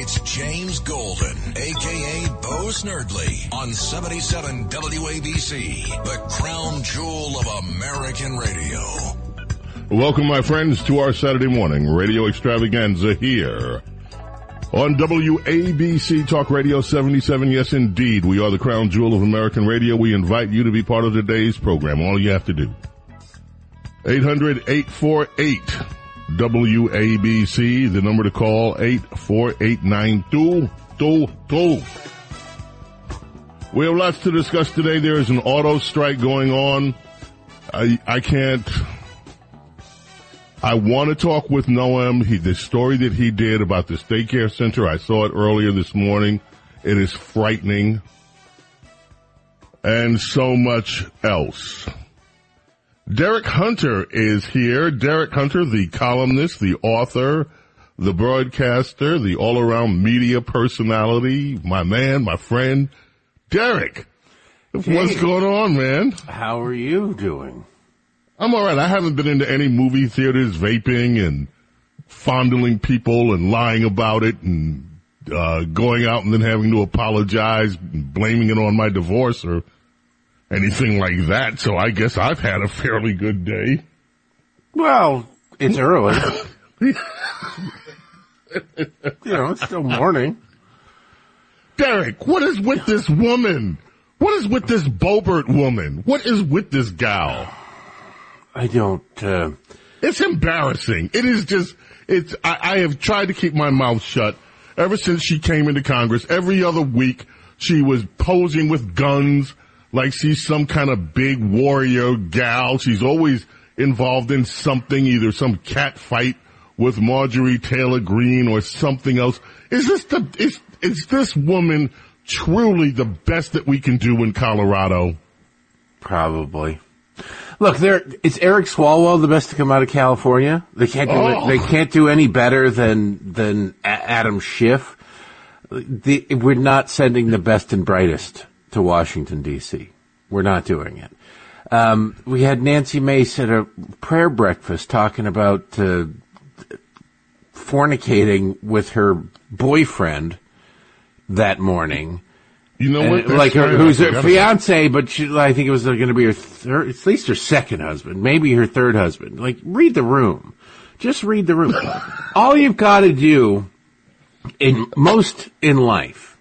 It's James Golden, aka Bo Snerdley, on 77 WABC, the crown jewel of American radio. Welcome, my friends, to our Saturday morning radio extravaganza here on WABC Talk Radio 77. Yes, indeed, we are the crown jewel of American radio. We invite you to be part of today's program. All you have to do. 800-848 WABC, the number to call 8489222. We have lots to discuss today. There is an auto strike going on. I, I can't, I want to talk with Noam. He, the story that he did about the daycare center, I saw it earlier this morning. It is frightening. And so much else. Derek Hunter is here. Derek Hunter, the columnist, the author, the broadcaster, the all-around media personality, my man, my friend. Derek, Hey. what's going on, man? How are you doing? I'm all right. I haven't been into any movie theaters vaping and fondling people and lying about it and uh, going out and then having to apologize, and blaming it on my divorce or anything like that. So I guess I've had a fairly good day. Well, it's early. you know, it's still morning. Derek, what is with this woman? What is with this Boebert woman? What is with this gal? I don't, uh, It's embarrassing. It is just, it's, I, I have tried to keep my mouth shut ever since she came into Congress. Every other week, she was posing with guns like she's some kind of big warrior gal. She's always involved in something, either some cat fight with Marjorie Taylor Greene or something else. Is this the, is, is this woman truly the best that we can do in Colorado? probably. Look, there, it's Eric Swalwell, the best to come out of California. They can't do Oh. they can't do any better than, than A- Adam Schiff. The, we're not sending the best and brightest to Washington DC. We're not doing it. Um, we had Nancy Mace at a prayer breakfast talking about, uh, fornicating with her boyfriend that morning. You know And what? it- like her, who's her about fiance, but she, I think it was going to be her third, at least her second husband, maybe her third husband. Like, read the room. Just read the room. All you've got to do in most in life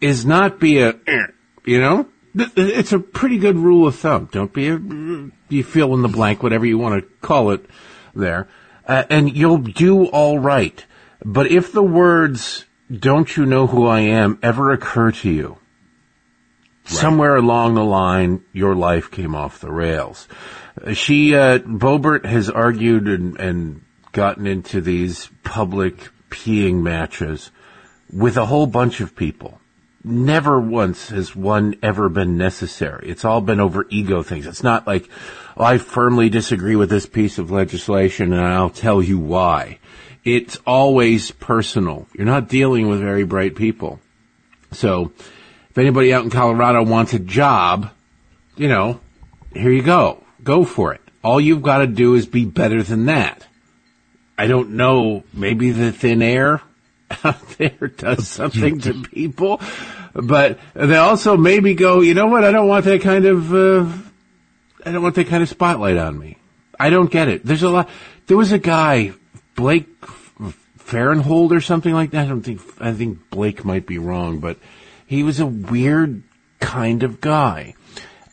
is not be a, you know, it's a pretty good rule of thumb. Don't be a, you fill in the blank, whatever you want to call it there, uh, and you'll do all right. But if the words, don't you know who I am, ever occur to you, somewhere along the line, your life came off the rails. Uh, She, uh, Boebert has argued and, and gotten into these public peeing matches with a whole bunch of people. Never once has one ever been necessary. It's all been over ego things. It's not like, oh, I firmly disagree with this piece of legislation and I'll tell you why. It's always personal. You're not dealing with very bright people. So, if anybody out in Colorado wants a job, you know, here you go. Go for it. All you've got to do is be better than that. I don't know, maybe the thin air out there does something to people, but they also maybe go, you know what, I don't want that kind of, uh, I don't want that kind of spotlight on me. I don't get it. There's a lot, there was a guy, Blake Farenthold or something like that. I don't think, I think Blake might be wrong, but he was a weird kind of guy.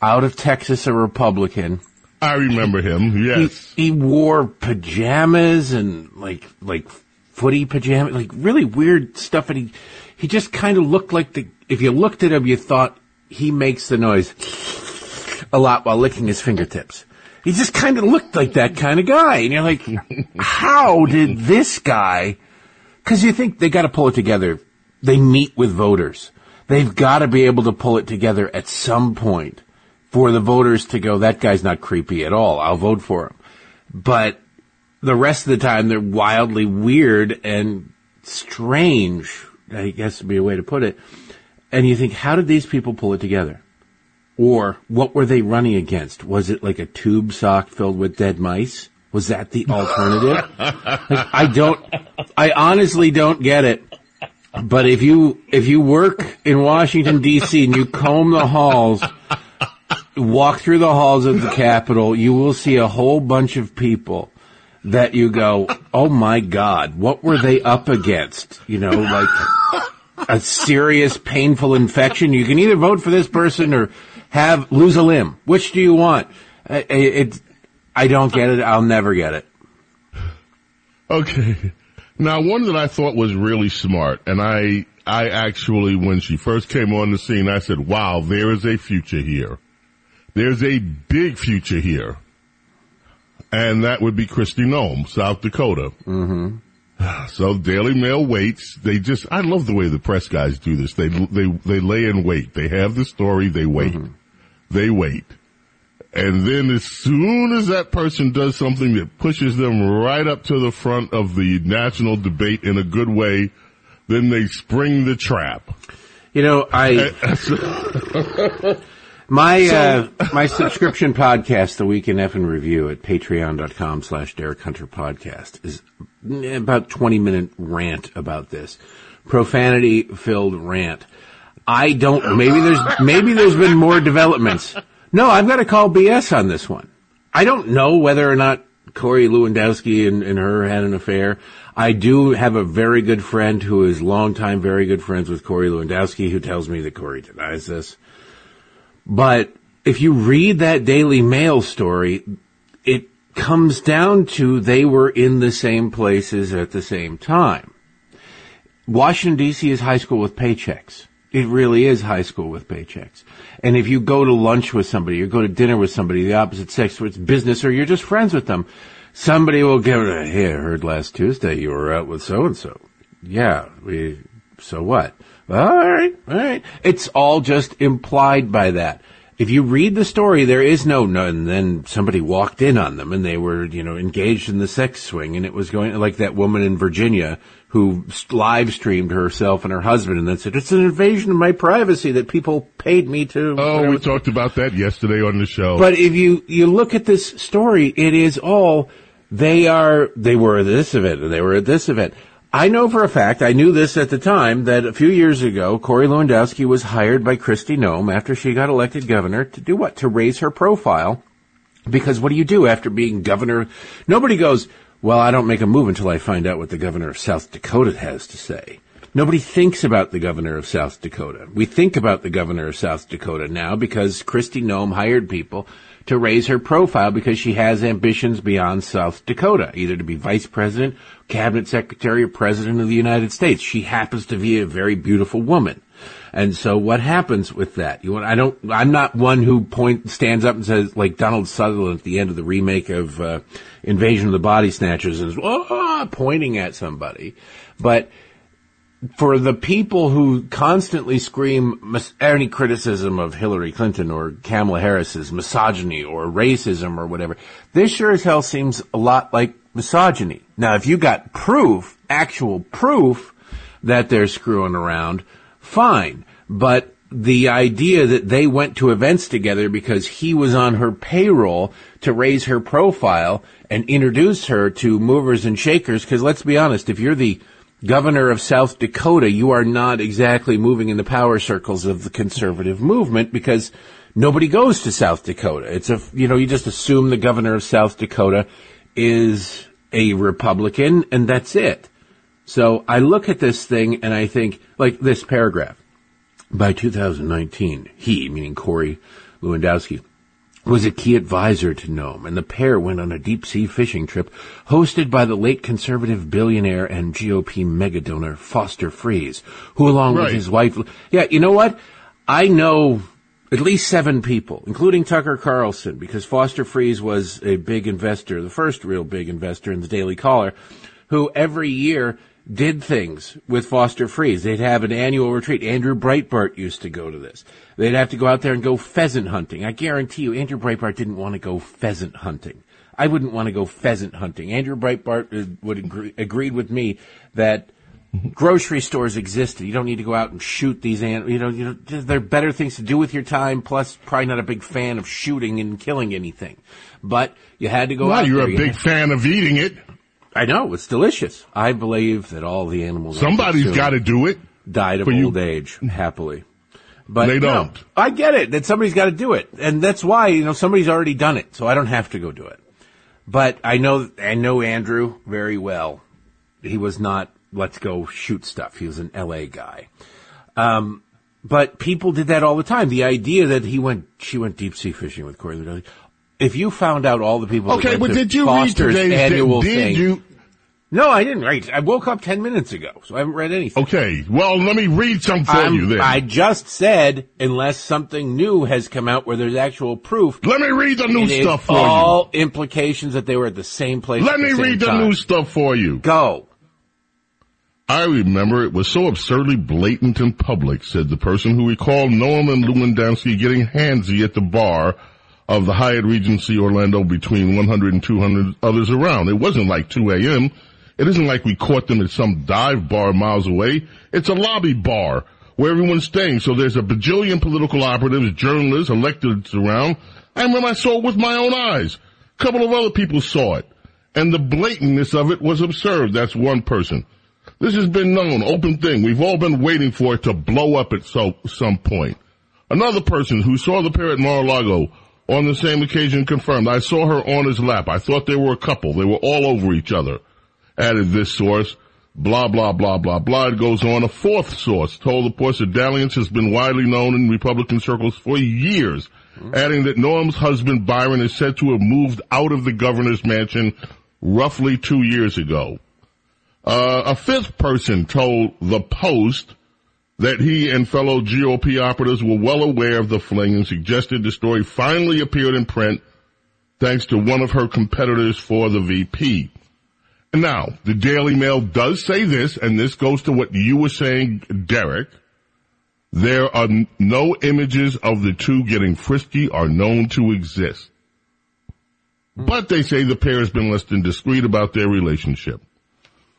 Out of Texas, a Republican. I remember him. He, Yes. he wore pajamas and like, like footy pajamas, like really weird stuff. And he, he just kind of looked like the, if you looked at him, you thought he makes the noise a lot while licking his fingertips. He just kind of looked like that kind of guy. And you're like, how did this guy, cause you think they gotta pull it together. They meet with voters. They've gotta be able to pull it together at some point for the voters to go, that guy's not creepy at all. I'll vote for him. But the rest of the time they're wildly weird and strange, I guess would be a way to put it. And you think, how did these people pull it together? Or what were they running against? Was it like a tube sock filled with dead mice? Was that the alternative? like, I don't, I honestly don't get it. But if you, if you work in Washington DC and you comb the halls, walk through the halls of the Capitol, you will see a whole bunch of people that you go, oh my God, what were they up against? You know, like a serious painful infection. You can either vote for this person or have lose a limb. Which do you want? It, it, I don't get it. I'll never get it. Okay. Now, one that I thought was really smart, and I, I actually, when she first came on the scene, I said, wow, there is a future here. There's a big future here. And that would be Kristi Noem, South Dakota. Mm-hmm. So Daily Mail waits. They just, I love the way the press guys do this. They, they, they lay in wait. They have the story. They wait. Mm-hmm. They wait. And then as soon as that person does something that pushes them right up to the front of the national debate in a good way, then they spring the trap. You know, I, my, so, uh, my subscription podcast, The Week in F and Review at patreon.com slash Derek Hunter podcast is about 20 minute rant about this. Profanity filled rant. I don't, maybe there's, maybe there's been more developments. No, I've got to call BS on this one. I don't know whether or not Corey Lewandowski and, and her had an affair. I do have a very good friend who is longtime very good friends with Corey Lewandowski who tells me that Corey denies this. But if you read that Daily Mail story, it comes down to they were in the same places at the same time. Washington DC is high school with paychecks. It really is high school with paychecks. And if you go to lunch with somebody or go to dinner with somebody, the opposite sex, where it's business or you're just friends with them, somebody will give it a, hey, I heard last Tuesday you were out with so and so. Yeah, we, so what? All right, all right. It's all just implied by that. If you read the story, there is no, no, and then somebody walked in on them and they were, you know, engaged in the sex swing and it was going like that woman in Virginia who live streamed herself and her husband and then said, it's an invasion of my privacy that people paid me to. Oh, we talked about that yesterday on the show. But if you, you look at this story, it is all, they are, they were at this event and they were at this event. I know for a fact, I knew this at the time, that a few years ago, Corey Lewandowski was hired by Kristi Noem after she got elected governor to do what? To raise her profile. Because what do you do after being governor? Nobody goes, well, I don't make a move until I find out what the governor of South Dakota has to say. Nobody thinks about the governor of South Dakota. We think about the governor of South Dakota now because Kristi Noem hired people to raise her profile because she has ambitions beyond South Dakota, either to be vice president, cabinet secretary, or president of the United States. She happens to be a very beautiful woman. And so what happens with that? You want, I don't, I'm not one who point, stands up and says, like Donald Sutherland at the end of the remake of, uh, Invasion of the Body Snatchers and is, oh, pointing at somebody. But, for the people who constantly scream any criticism of Hillary Clinton or Kamala Harris's misogyny or racism or whatever, this sure as hell seems a lot like misogyny. Now, if you got proof, actual proof that they're screwing around, fine. But the idea that they went to events together because he was on her payroll to raise her profile and introduce her to movers and shakers, because let's be honest, if you're the governor of South Dakota, you are not exactly moving in the power circles of the conservative movement because nobody goes to South Dakota. It's a, you know, you just assume the governor of South Dakota is a Republican and that's it. So I look at this thing and I think, like this paragraph, by 2019, he, meaning Corey Lewandowski, was a key advisor to Noem, and the pair went on a deep sea fishing trip hosted by the late conservative billionaire and GOP megadonor Foster Friess, who along right. with his wife, yeah, you know what? I know at least seven people, including Tucker Carlson, because Foster Friess was a big investor, the first real big investor in the Daily Caller, who every year did things with Foster Friess. They'd have an annual retreat. Andrew Breitbart used to go to this. They'd have to go out there and go pheasant hunting. I guarantee you, Andrew Breitbart didn't want to go pheasant hunting. I wouldn't want to go pheasant hunting. Andrew Breitbart uh, would agree, agreed with me that grocery stores existed. You don't need to go out and shoot these animals. You know, you know, there are better things to do with your time. Plus, probably not a big fan of shooting and killing anything. But you had to go well, out. you're there. a big fan of eating it. I know it's delicious. I believe that all the animals. somebody's got to do it. died of for you. old age happily. But They don't. I get it that somebody's got to do it, and that's why you know somebody's already done it, so I don't have to go do it. But I know I know Andrew very well. He was not let's go shoot stuff. He was an L.A. guy. Um, but people did that all the time. The idea that he went, she went deep sea fishing with Corey. If you found out all the people, that Okay, but did you Foster's read today's? annual did thing? you? No, I didn't. Right, I woke up ten minutes ago, so I haven't read anything. Okay, well, let me read some for I'm- you then. I just said, unless something new has come out where there's actual proof, let me read the new stuff for you. all implications that they were at the same place. Let me the read the time. new stuff for you. Go. I remember it was so absurdly blatant in public, said the person who recalled Noem and Lewandowski getting handsy at the bar of the Hyatt Regency Orlando between 100 and 200 others around. It wasn't like 2 a.m. It isn't like we caught them at some dive bar miles away. It's a lobby bar where everyone's staying. So there's a bajillion political operatives, journalists, electeds around. I remember I saw it with my own eyes. A couple of other people saw it. And the blatantness of it was absurd. That's one person. This has been known, open thing. We've all been waiting for it to blow up at so, some point. Another person who saw the pair at Mar-a-Lago on the same occasion confirmed, I saw her on his lap. I thought they were a couple. They were all over each other. Added this source. Blah, blah, blah, blah, blah. It goes on. A fourth source told the Post that dalliance has been widely known in Republican circles for years, adding that Noem's husband Byron is said to have moved out of the governor's mansion roughly two years ago. Uh, a fifth person told the Post that he and fellow GOP operatives were well aware of the fling and suggested the story finally appeared in print thanks to one of her competitors for the VP. And now, the Daily Mail does say this, and this goes to what you were saying, Derek. There are no images of the two getting frisky are known to exist. Hmm. But they say the pair has been less than discreet about their relationship.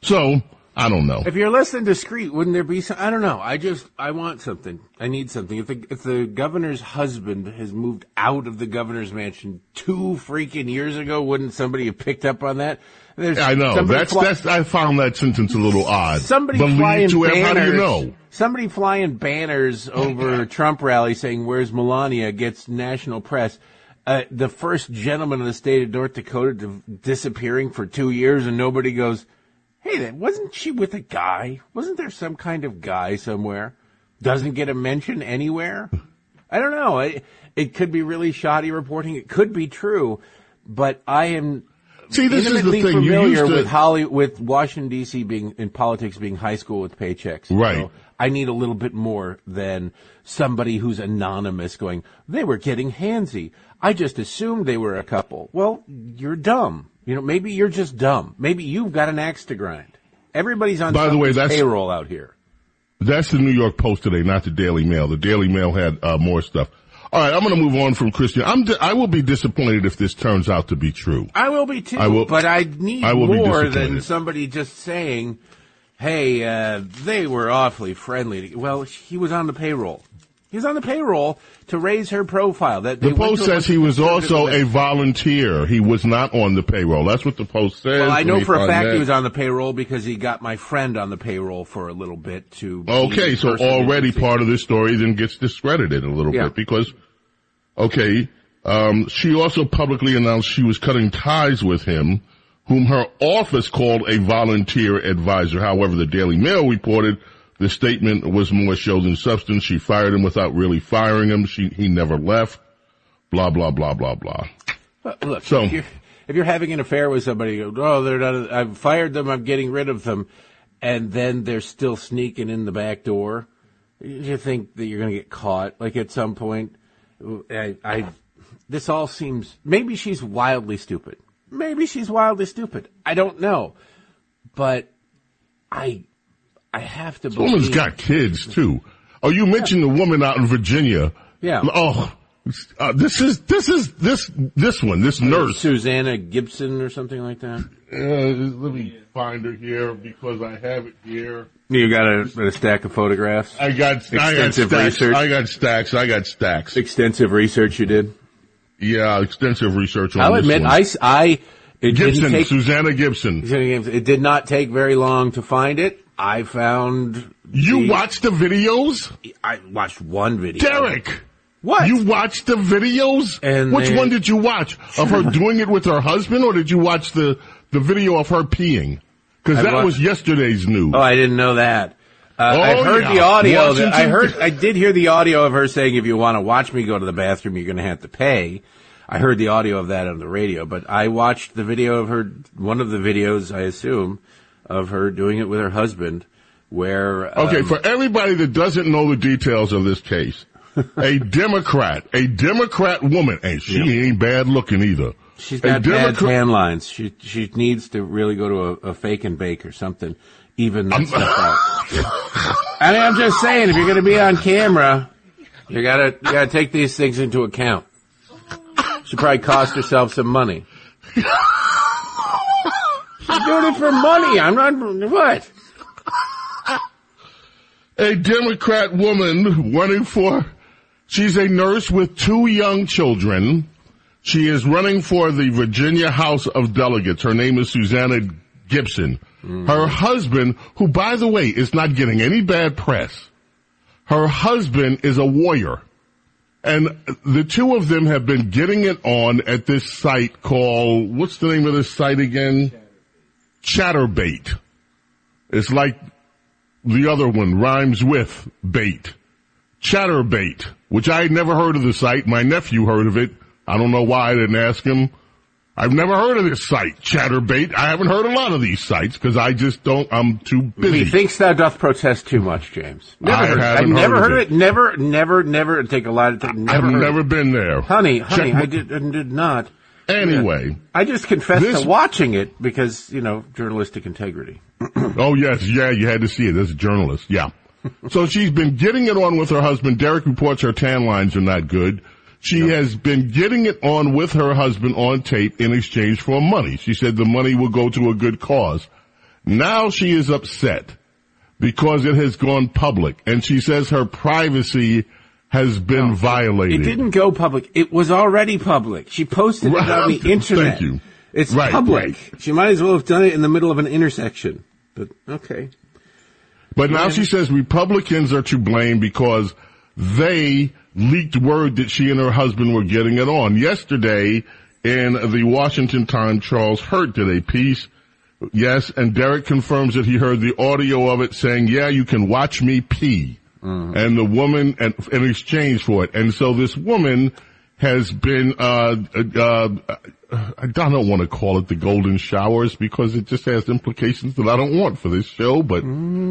So, I don't know. If you're less than discreet, wouldn't there be some? I don't know. I just I want something. I need something. If the if the governor's husband has moved out of the governor's mansion two freaking years ago, wouldn't somebody have picked up on that? There's I know. That's, fly- that's, I found that sentence a little odd. Somebody Believe flying to banners. how do you know? Somebody flying banners over a Trump rally saying "Where's Melania?" gets national press. Uh, the first gentleman of the state of North Dakota di- disappearing for two years, and nobody goes, "Hey, that wasn't she with a guy? Wasn't there some kind of guy somewhere?" Doesn't get a mention anywhere. I don't know. It, it could be really shoddy reporting. It could be true, but I am See, this is the intimately thing. You familiar used to, with Holly, with Washington D.C. being in politics being high school with paychecks. Right. So I need a little bit more than somebody who's anonymous going. They were getting handsy. I just assumed they were a couple. Well, you're dumb. You know, maybe you're just dumb. Maybe you've got an axe to grind. Everybody's on By the way, that's- payroll out here. that's the New York Post today, not the Daily Mail. The Daily Mail had uh, more stuff. All right, I'm going to move on from Christian. I'm di- I will be disappointed if this turns out to be true. I will be too. I will- but I need I will more than somebody just saying, "Hey, uh, they were awfully friendly." Well, he was on the payroll. He was on the payroll to raise her profile. That The Post says he was also a volunteer. He was not on the payroll. That's what the Post says. Well, I know for a fact that. he was on the payroll because he got my friend on the payroll for a little bit to. Okay, so already part of this story then gets discredited a little Yeah. bit because, okay, um, she also publicly announced she was cutting ties with him, whom her office called a volunteer advisor. However, the Daily Mail reported the statement was more show than substance. She fired him without really firing him. She, he never left. Blah, blah, blah, blah, blah. Look, So- if, you're, if you're having an affair with somebody, you go, oh, they're not. I've fired them. I'm getting rid of them, and then they're still sneaking in the back door. You think that you're going to get caught, like at some point. I, I, this all seems, maybe she's wildly stupid. Maybe she's wildly stupid. I don't know. But I, I have to This believe. woman's got kids too. Oh, you mentioned the woman out in Virginia. Yeah. Oh, uh, this is this is this this one, this nurse. Susanna Gibson or something like that. Uh, let me find her here because I have it here. You got a, a stack of photographs? I got I got stacks. research. I got stacks. I got stacks. Extensive research you did? Yeah, extensive research on I'll this admit, one. I, s- I- it Gibson, didn't take, Susanna Gibson. it did not take very long to find it. I found. You the- watched the videos, I watched one video. Derek. What? You watched the videos? And Which one did you watch? Of her doing it with her husband, or did you watch the the video of her peeing? Because that watched- was yesterday's news. Oh, I didn't know that. Uh, Oh, I heard yeah. the audio. That, I heard. I did hear the audio of her saying, "If you want to watch me go to the bathroom, you're going to have to pay." I heard the audio of that on the radio, but I watched the video of her. One of the videos, I assume, of her doing it with her husband, where Okay, um, for everybody that doesn't know the details of this case, a Democrat, a Democrat woman, and she ain't bad looking either. She's A got bad Democrat- tan lines. She she needs to really go to a, a fake and bake or something. Even that stuff out. I mean, I'm just saying, if you're going to be on camera, you gotta you gotta take these things into account. She probably cost herself some money. She's doing it for money. I'm not what. a Democrat woman running for, she's a nurse with two young children. She is running for the Virginia House of Delegates. Her name is Susanna Gibson. Mm. Her husband, who by the way is not getting any bad press, her husband is a warrior. And the two of them have been getting it on at this site called, what's the name of this site again? Chaturbate. It's like the other one rhymes with bait. Chaturbate, which I had never heard of the site. My nephew heard of it. I don't know why I didn't ask him. I've never heard of this site, Chaturbate. I haven't heard a lot of these sites because I just don't, I'm too busy. Methinks thou doth protest too much, James. Never I heard, I've haven't never heard of it. it. Never, never, never take a lot of time. Never I've never it. been there. Honey, honey, I did, I did not. Anyway. I just confessed This- to watching it because, you know, journalistic integrity. Oh yes, yeah, you had to see it as a journalist. Yeah. so she's been getting it on with her husband. Derek reports her tan lines are not good. She has been getting it on with her husband on tape in exchange for money. She said the money will go to a good cause. Now she is upset because it has gone public and she says her privacy has been It violated. It didn't go public. It was already public. She posted it on the internet. Thank you. It's Right, public. right. She might as well have done it in the middle of an intersection. But, okay. But now she says Republicans are to blame because they leaked word that she and her husband were getting it on. Yesterday in the Washington Times, Charles Hurt did a piece. Yes, and Derek confirms that he heard the audio of it saying, yeah, you can watch me pee. And the woman, and in exchange for it. And so this woman has been, uh, uh, I don't want to call it the golden showers because it just has implications that I don't want for this show, but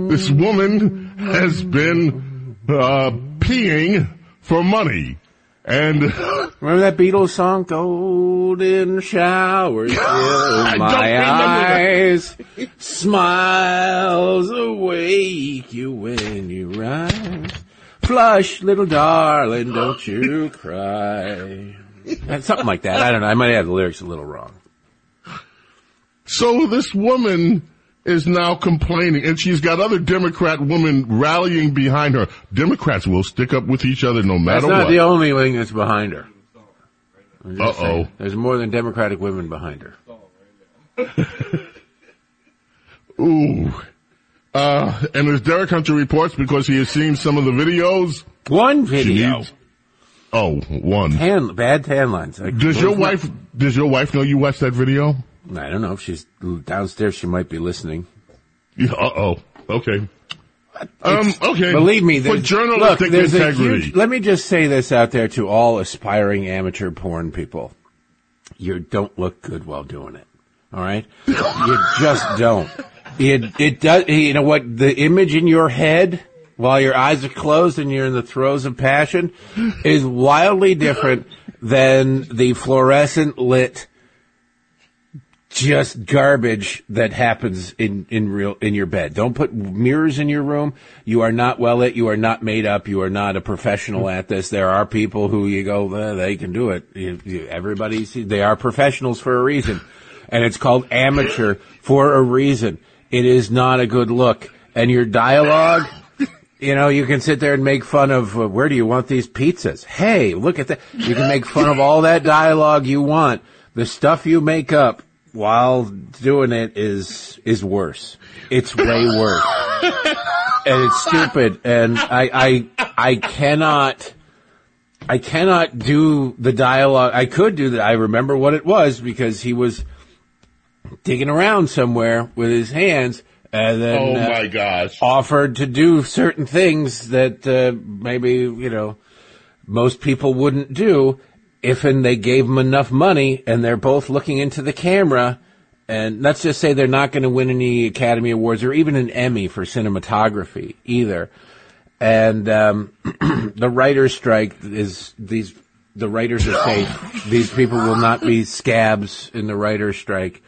this woman has been, uh, peeing for money. And Remember that Beatles song? Golden showers fill my eyes. Smiles awake you when you rise. Flush, little darling, don't you cry. Something like that. I don't know. I might have the lyrics a little wrong. so this woman is now complaining and she's got other Democrat women rallying behind her. Democrats will stick up with each other no matter what. That's not what. the only thing that's behind her. Uh-oh. There's more than Democratic women behind her. Ooh. Uh, and as Derek Hunter reports, because he has seen some of the videos, One video. needs, oh, one. Tan, bad tan lines. I- Does your wife, does your wife know you watched that video? I don't know if she's downstairs. She might be listening. Yeah, uh-oh. Okay. Um, okay. Believe me, there's, journalistic look, there's a huge, let me just say this out there to all aspiring amateur porn people. You don't look good while doing it. All right? you just don't. It, it does, you know what, the image in your head while your eyes are closed and you're in the throes of passion is wildly different than the fluorescent lit just garbage that happens in, in real, in your bed. Don't put mirrors in your room. You are not well lit. You are not made up. You are not a professional at this. There are people who you go, they can do it. You, you, everybody, they are professionals for a reason. And it's called amateur for a reason. It is not a good look. And your dialogue, you know, you can sit there and make fun of uh, where do you want these pizzas? Hey, look at that. You can make fun of all that dialogue you want. The stuff you make up while doing it is is worse. It's way worse, and it's stupid. And I I I cannot. I cannot do the dialogue. I could do that. I remember what it was because he was digging around somewhere with his hands and then Oh uh, my gosh. offered to do certain things that uh, maybe you know most people wouldn't do if and they gave them enough money and they're both looking into the camera and let's just say they're not going to win any academy awards or even an emmy for cinematography either and um, the writers strike is these the writers are safe these people will not be scabs in the writers strike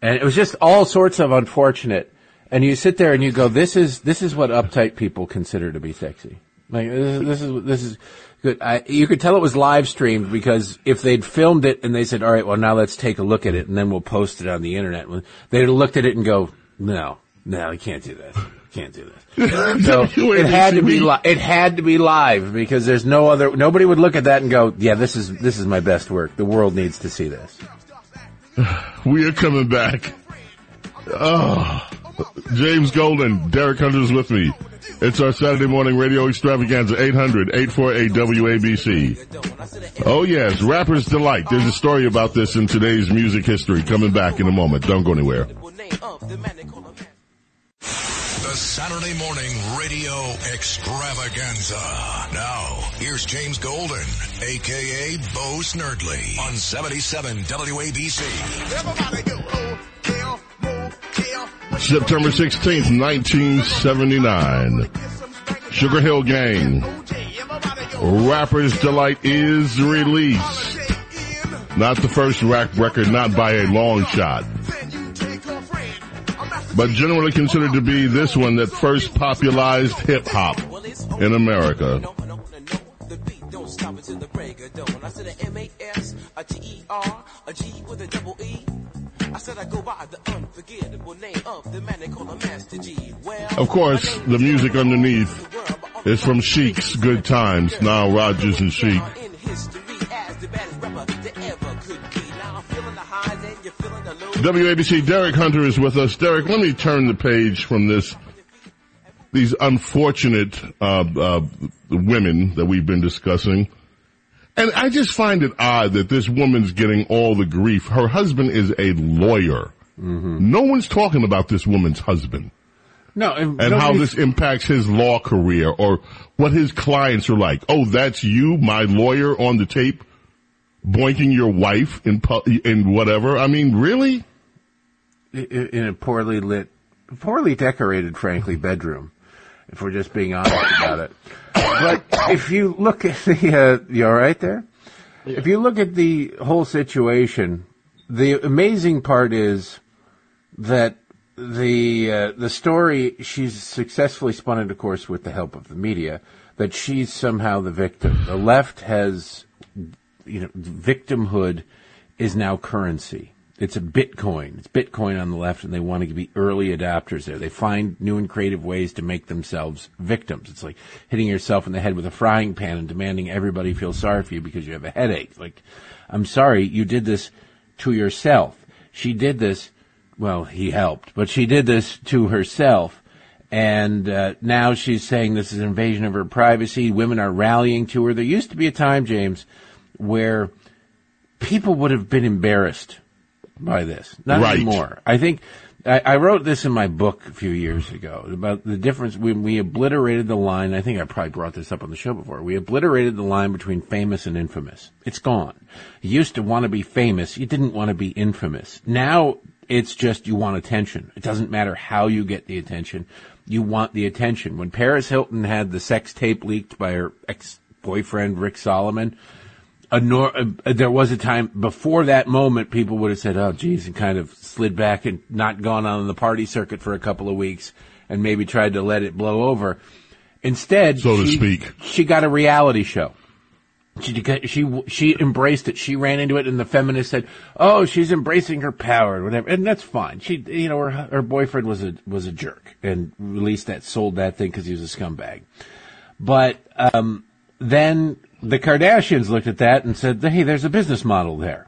and it was just all sorts of unfortunate. And you sit there and you go, "This is this is what uptight people consider to be sexy." Like this, this is this is good. I, you could tell it was live streamed because if they'd filmed it and they said, "All right, well now let's take a look at it and then we'll post it on the internet," they'd have looked at it and go, "No, no, you can't do this. Can't do that. So it had to be li- it had to be live because there's no other nobody would look at that and go, "Yeah, this is this is my best work. The world needs to see this." We are coming back. Oh, James Golden, Derek Hunter's with me. It's our Saturday morning radio extravaganza, 800-848-WABC. Oh yes, Rapper's Delight. There's a story about this in today's music history coming back in a moment. Don't go anywhere. The Saturday morning radio extravaganza. Now, here's James Golden, aka Bo Snerdley, on 77 WABC. September 16th, 1979. Sugar Hill Gang. Rapper's Delight is released. Not the first rap record, not by a long shot. But generally considered to be this one that first popularized hip hop in America. Of the maniacal Master Gee of course, the music underneath is from Chic's Good Times, Nile Rodgers and Chic. WABC Derek Hunter is with us. Derek, let me turn the page from this, these unfortunate, uh, uh, women that we've been discussing. And I just find it odd that this woman's getting all the grief. Her husband is a lawyer. Mm-hmm. No one's talking about this woman's husband No, and how this impacts his law career or what his clients are like. Oh, that's you, my lawyer on the tape, boinking your wife in in whatever. I mean, really? in a poorly lit, poorly decorated, frankly, bedroom. If we're just being honest about it. But if you look at the, uh, you all right there? If you look at the whole situation, the amazing part is that the uh, the story she's successfully spun it, of course, with the help of the media. That she's somehow the victim. The left has, you know, victimhood is now currency. It's a Bitcoin. It's Bitcoin on the left, and they want to be early adapters there. They find new and creative ways to make themselves victims. It's like hitting yourself in the head with a frying pan and demanding everybody feel sorry for you because you have a headache. Like, I'm sorry, you did this to yourself. She did this, well, he helped, but she did this to herself. And uh, now she's saying this is an invasion of her privacy. Women are rallying to her. There used to be a time, James, where people would have been embarrassed by this. Not Right. anymore. I think I, I wrote this in my book a few years ago about the difference when we obliterated the line. I think I probably brought this up on the show before. We obliterated the line between famous and infamous. It's gone. You used to want to be famous. You didn't want to be infamous. Now it's just you want attention. It doesn't matter how you get the attention. you want the attention. When Paris Hilton had the sex tape leaked by her ex-boyfriend Rick Solomon, a nor- uh, there was a time before that moment people would have said, "Oh, geez," and kind of slid back and not gone on the party circuit for a couple of weeks and maybe tried to let it blow over. Instead, So to she- speak. she got a reality show. She she she embraced it. She ran into it, and the feminist said, "Oh, she's embracing her power, whatever." And that's fine. She, you know, her her boyfriend was a was a jerk and released that, sold that thing because he was a scumbag. But um, then the Kardashians looked at that and said, "Hey, there's a business model there,"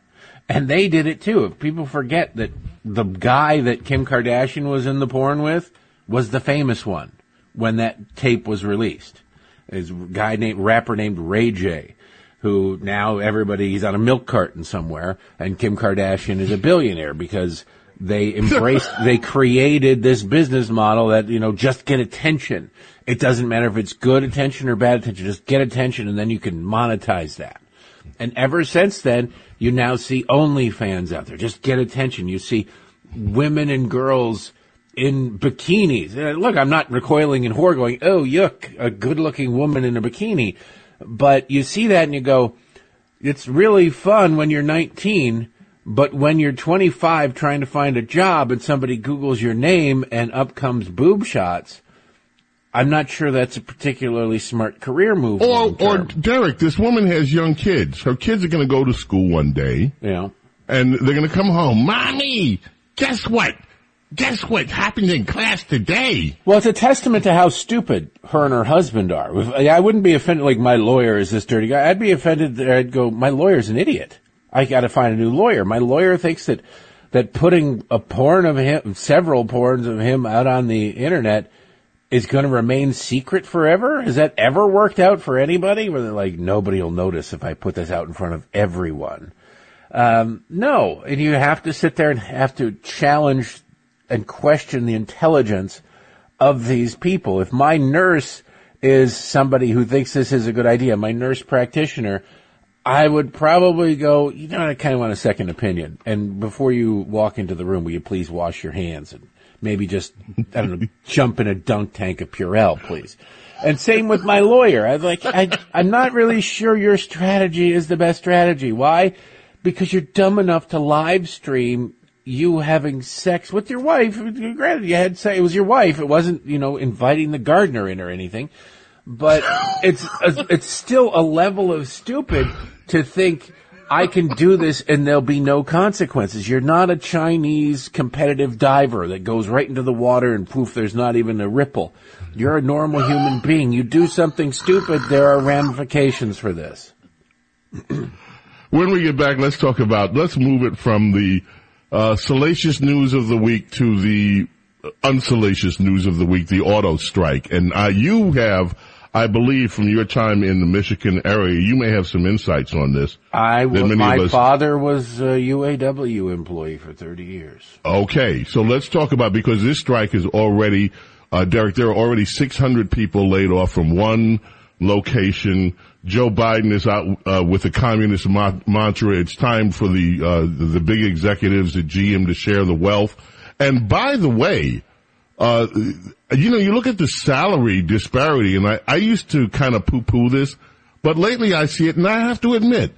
and they did it too. If people forget that the guy that Kim Kardashian was in the porn with was the famous one when that tape was released. Is a guy named rapper named Ray J, who now everybody he's on a milk carton somewhere, and Kim Kardashian is a billionaire because they embraced, they created this business model that you know just get attention. It doesn't matter if it's good attention or bad attention, just get attention, and then you can monetize that. And ever since then, you now see OnlyFans out there. Just get attention. You see women and girls in bikinis. Uh, Look, I'm not recoiling in horror going, oh, yuck, a good looking woman in a bikini. But you see that and you go, it's really fun when you're 19, but when you're 25 trying to find a job and somebody Googles your name and up comes boob shots, I'm not sure that's a particularly smart career move. Or, or. Derek, this woman has young kids. Her kids are going to go to school one day, Yeah. and they're going to come home. Mommy, guess what? Guess what happened in class today? Well, it's a testament to how stupid her and her husband are. I wouldn't be offended like my lawyer is this dirty guy. I'd be offended. that I'd go, my lawyer's an idiot. I got to find a new lawyer. My lawyer thinks that that putting a porn of him, several porns of him out on the internet is going to remain secret forever. Has that ever worked out for anybody? Where they're like, nobody will notice if I put this out in front of everyone. Um, no, and you have to sit there and have to challenge and question the intelligence of these people. If my nurse is somebody who thinks this is a good idea, my nurse practitioner, I would probably go, you know, I kind of want a second opinion. And before you walk into the room, will you please wash your hands and maybe just, I don't know, jump in a dunk tank of Purell, please. And same with my lawyer. I'm like, I, I'm not really sure your strategy is the best strategy. Why? Because you're dumb enough to live stream you having sex with your wife. Granted, you had say it was your wife. It wasn't, you know, inviting the gardener in or anything. But it's it's still a level of stupid to think I can do this and there'll be no consequences. You're not a Chinese competitive diver that goes right into the water and poof, there's not even a ripple. You're a normal human being. You do something stupid, there are ramifications for this. When we get back, let's talk about, let's move it from the uh, salacious news of the week to the unsalacious news of the week, the auto strike. And uh, you have, I believe, from your time in the Michigan area, you may have some insights on this. I was, my father was a UAW employee for 30 years. Okay, so let's talk about because this strike is already, uh, Derek. There are already 600 people laid off from one location. Joe Biden is out uh, with the communist ma- mantra. It's time for the uh, the big executives at GM to share the wealth. And by the way, uh, you know, you look at the salary disparity, and I, I used to kind of poo-poo this, but lately I see it, and I have to admit,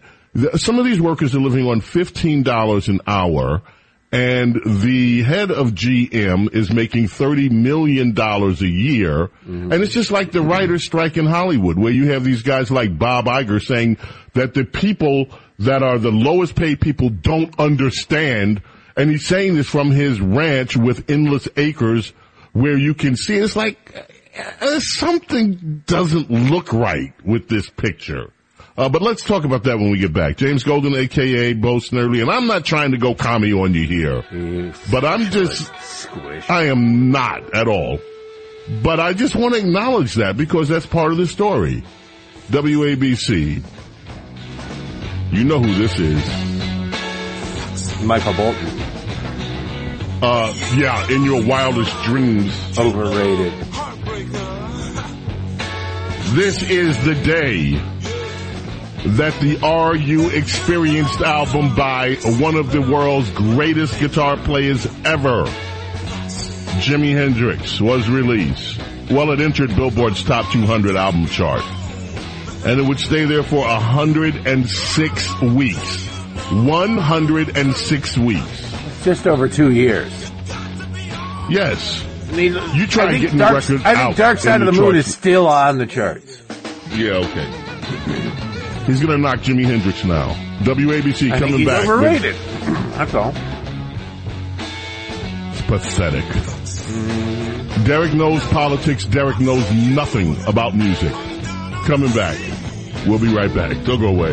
some of these workers are living on fifteen dollars an hour, and the head of GM is making thirty million dollars a year, and it's just like the writers' strike in Hollywood, where you have these guys like Bob Iger saying that the people that are the lowest paid people don't understand, and he's saying this from his ranch with endless acres, where you can see it's like uh, something doesn't look right with this picture. Uh, but let's talk about that when we get back. James Golden, aka Bo Snerdley, and I'm not trying to go commie on you here, but I'm just, Squish. I am not at all. But I just want to acknowledge that because that's part of the story. WABC. You know who this is. Michael Bolton. Uh, yeah, in your wildest dreams. Overrated. This is the day that the Are You Experienced album by one of the world's greatest guitar players ever Jimi Hendrix was released. Well, it entered Billboard's top 200 album chart. And it would stay there for 106 weeks. 106 weeks. Just over two years. Yes. I mean, You try I to get the Dark, record I think Dark Side of the the Moon charts. is still on the charts. Yeah, okay. He's gonna knock Jimi Hendrix now. WABC I coming back. with- overrated. That's all. It's pathetic. Derek knows politics. Derek knows nothing about music. Coming back. We'll be right back. Don't go away.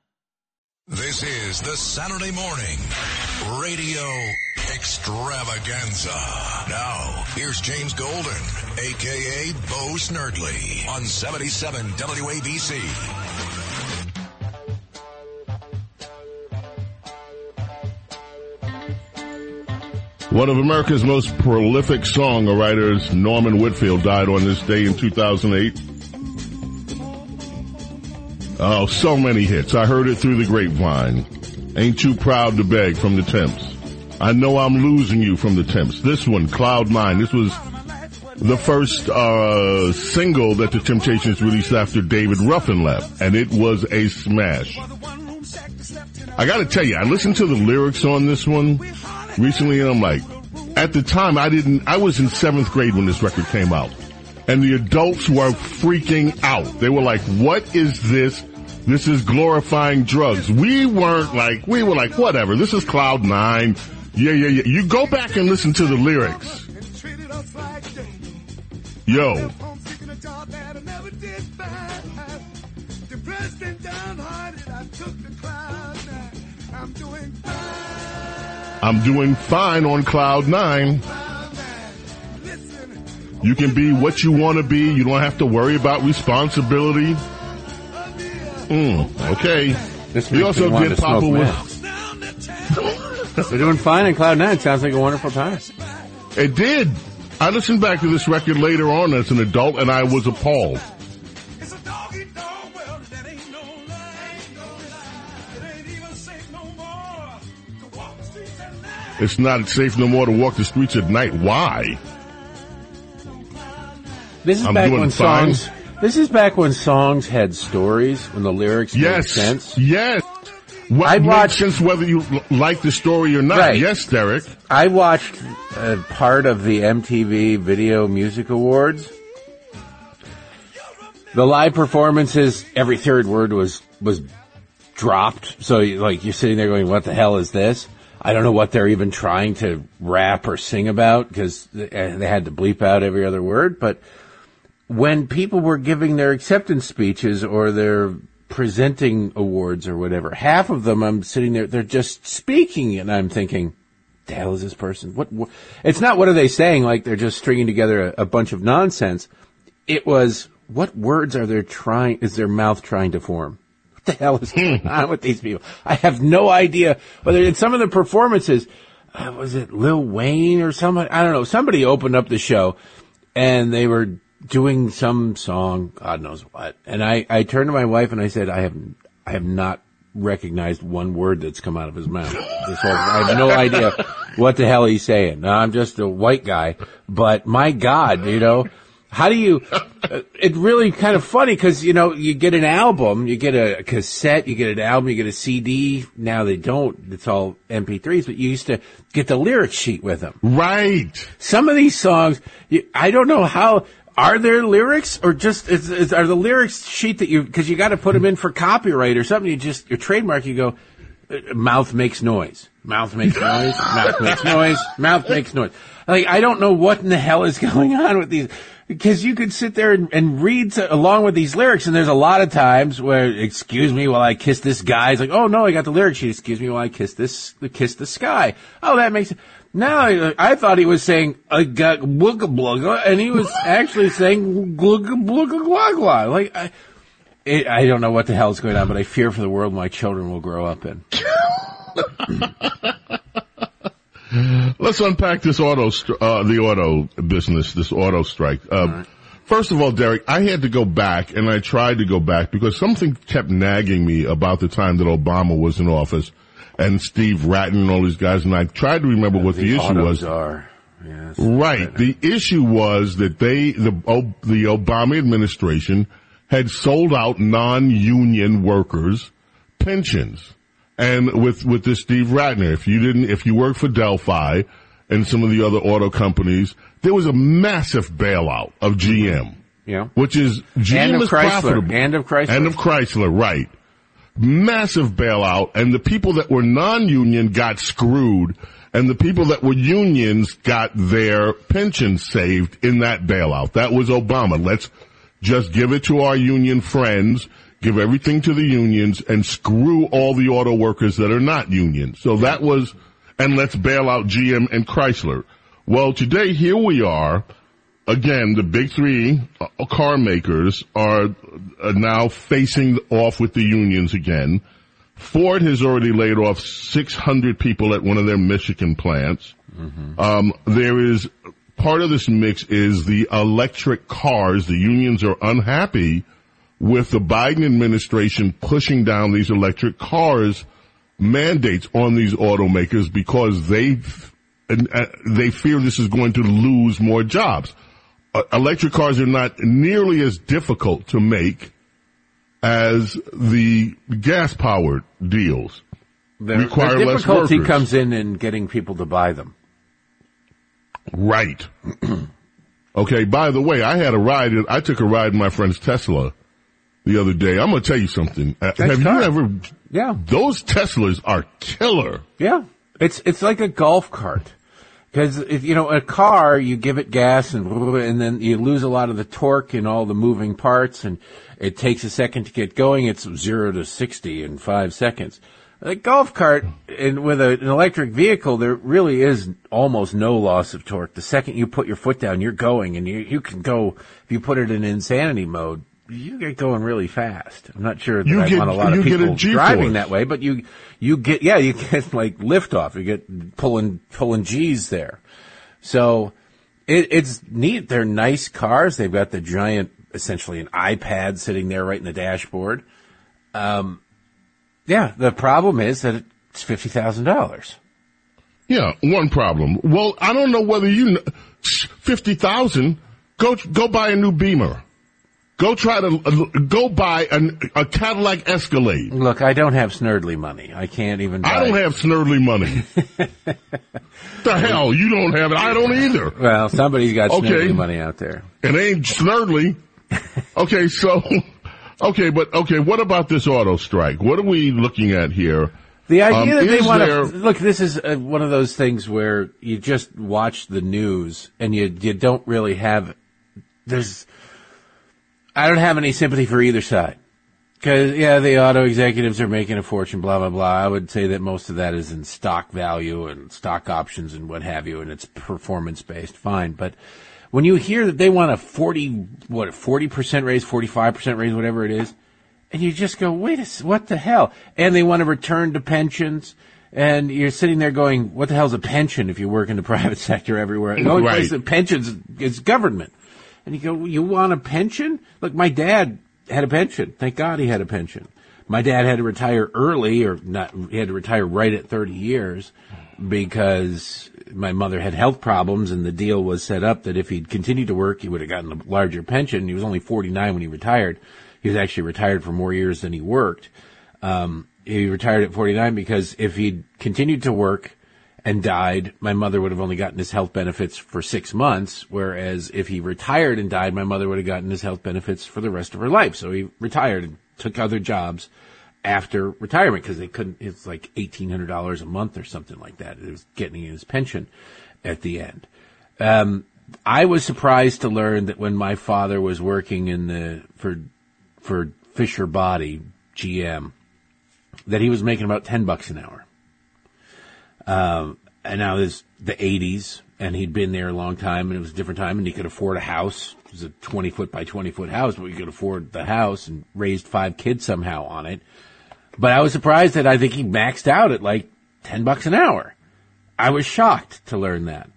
This is the Saturday morning radio extravaganza. Now, here's James Golden, aka Bo Snerdley, on 77 WABC. One of America's most prolific songwriters, Norman Whitfield, died on this day in 2008. Oh, so many hits. I heard it through the grapevine. Ain't too proud to beg from the Temps. I know I'm losing you from the Temps. This one, Cloud Nine. This was the first uh, single that the Temptations released after David Ruffin left, and it was a smash. I gotta tell you, I listened to the lyrics on this one recently and I'm like, at the time I didn't, I was in seventh grade when this record came out. And the adults were freaking out. They were like, what is this? This is glorifying drugs. We weren't like, we were like, whatever, this is Cloud Nine. Yeah, yeah, yeah. You go back and listen to the lyrics. Yo, I'm doing fine on Cloud Nine. You can be what you want to be. You don't have to worry about responsibility. Mm, okay. This He makes also me did to Papa smoke with, meth. They're doing fine in Cloud Nine. Sounds like a wonderful time. it did. I listened back to this record later on as an adult and I was appalled. It's a doggy dog world that ain't no lie. It ain't even safe no more to walk the streets at night. It's not safe no more to walk the streets at night. Why? This is I'm back doing when fine. songs. This is back when songs had stories, when the lyrics made sense. Yes. What I watched- sense whether you l- like the story or not. Right. Yes, Derek. I watched uh, part of the MTV Video Music Awards. The live performances, every third word was was dropped. So, like, you're sitting there going, "What the hell is this?" I don't know what they're even trying to rap or sing about because they had to bleep out every other word. But when people were giving their acceptance speeches or their presenting awards or whatever, half of them I'm sitting there, they're just speaking and I'm thinking, the hell is this person? What, what it's not what are they saying like they're just stringing together a, a bunch of nonsense. It was what words are they trying is their mouth trying to form? What the hell is going on with these people? I have no idea whether in some of the performances uh, was it Lil Wayne or somebody? I don't know. Somebody opened up the show and they were doing some song, God knows what. And I, I turned to my wife and I said, I have, I have not recognized one word that's come out of his mouth. This whole, I have no idea what the hell he's saying. Now, I'm just a white guy, but my God, you know, how do you, uh, it's really kind of funny because, you know, you get an album, you get a cassette, you get an album, you get a CD. Now they don't. It's all MP3s, but you used to get the lyric sheet with them Right. some of these songs, you- I don't know how, are there lyrics or just, is, is, are the lyrics sheet that you, cause you gotta put them in for copyright or something, you just, your trademark, you go, uh, mouth makes noise. Mouth makes noise. mouth makes noise. Mouth makes noise. Like I don't know what in the hell is going on with these because you could sit there and, and read to, along with these lyrics, and there's a lot of times where, excuse me while I kiss this guy. It's like, oh no, I got the lyric sheet. Excuse me while I kiss this, kiss the sky. Oh, that makes. Now I, I thought he was saying I got wooga blugga, and he was actually saying glugga blugga glug. Like I, it, I don't know what the hell is going on, but I fear for the world my children will grow up in. Let's unpack this auto, uh, the auto business, this auto strike. Uh, First of all, Derek, I had to go back and I tried to go back because something kept nagging me about the time that Obama was in office and Steve Ratner and all these guys. And I tried to remember what the, issue was. are. Yes. Right. The issue was that they, the, the Obama administration had sold out non-union workers pensions. And with, with this Steve Ratner, if you didn't, if you worked for Delphi and some of the other auto companies, there was a massive bailout of GM. Yeah. Which is, GM And is Chrysler. profitable. And of Chrysler. And of Chrysler, right. Massive bailout, and the people that were non-union got screwed, and the people that were unions got their pensions saved in that bailout. That was Obama. Let's just give it to our union friends, give everything to the unions, and screw all the auto workers that are not union. So that was, and let's bail out GM and Chrysler. Well, today here we are, again, the big three uh, car makers are, now facing off with the unions again. Ford has already laid off 600 people at one of their Michigan plants. Um, there is part of this mix is the electric cars. The unions are unhappy with the Biden administration pushing down these electric cars mandates on these automakers because they and, uh, they fear this is going to lose more jobs. Uh, electric cars are not nearly as difficult to make as the gas powered deals. The, require the less difficulty workers. comes in in getting people to buy them. Right. okay. By the way, I had a ride. I took a ride in my friend's Tesla the other day. I'm going to tell you something. Uh, Have car. you ever? Yeah. Those Teslas are killer. Yeah. It's, it's like a golf cart. Cause if, you know, a car, you give it gas and, and then you lose a lot of the torque and all the moving parts and it takes a second to get going. It's zero to 60 in five seconds. A golf cart and with a, an electric vehicle, there really is almost no loss of torque. The second you put your foot down, you're going and you, you can go, if you put it in insanity mode, you get going really fast. I'm not sure that You I get- want a lot of you get a people driving that way, but you, you get, yeah, you get like liftoff. You get pulling, pulling G's there. So it, it's neat. They're nice cars. They've got the giant, essentially an iPad sitting there right in the dashboard. Um, yeah, the problem is that it's $50,000. Yeah. One problem. Well, I don't know whether you know, fifty thousand. Go go buy a new Beamer. Go try to uh, go buy an, a Cadillac Escalade. Look, I don't have Snerdley money. I can't even buy. I don't have Snerdley money. the hell, you don't have it. I don't either. Well, somebody's got Okay. Snerdley money out there. It ain't Snerdley. Okay, so, okay, but okay, what about this auto strike? What are we looking at here? The idea Um, that they want to look, this is uh, one of those things where you just watch the news and you you don't really have. There's, I don't have any sympathy for either side because yeah, the auto executives are making a fortune, blah blah blah. I would say that most of that is in stock value and stock options and what have you, and it's performance based. Fine, but when you hear that they want a forty what forty percent raise, forty five percent raise, whatever it is, and you just go, wait a, s- what the hell? And they want to return to pensions. And you're sitting there going, what the hell's a pension if you work in the private sector everywhere? The only Right. place that pensions is government. And you go, you want a pension? Look, my dad had a pension. Thank God he had a pension. My dad had to retire early or not, he had to retire right at 30 years because my mother had health problems and the deal was set up that if he'd continued to work, he would have gotten a larger pension. He was only 49 when he retired. He was actually retired for more years than he worked. Um, he retired at 49 because if he'd continued to work and died, my mother would have only gotten his health benefits for six months, whereas if he retired and died, my mother would have gotten his health benefits for the rest of her life. So he retired and took other jobs after retirement because they couldn't. It's like eighteen hundred dollars a month or something like that. It was getting his pension at the end. Um, I was surprised to learn that when my father was working in the for for Fisher Body GM, that he was making about ten bucks an hour. Um, and now it's the '80s, and he'd been there a long time, and it was a different time, and he could afford a house. It was a 20 foot by 20 foot house, but he could afford the house and raised five kids somehow on it. But I was surprised that I think he maxed out at like 10 bucks an hour. I was shocked to learn that.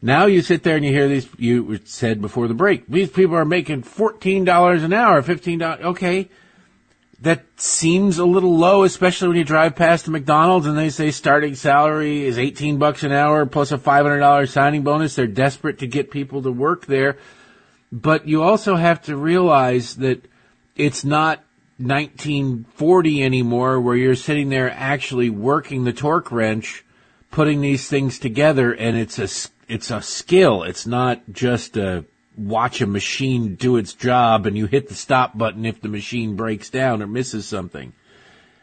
Now you sit there and you hear these, you said before the break, these people are making $14 an hour, $15. Okay. That seems a little low, especially when you drive past a McDonald's and they say starting salary is 18 bucks an hour plus a $500 signing bonus. They're desperate to get people to work there. But you also have to realize that it's not 1940 anymore where you're sitting there actually working the torque wrench, putting these things together and it's a, it's a skill. It's not just a watch a machine do its job and you hit the stop button if the machine breaks down or misses something.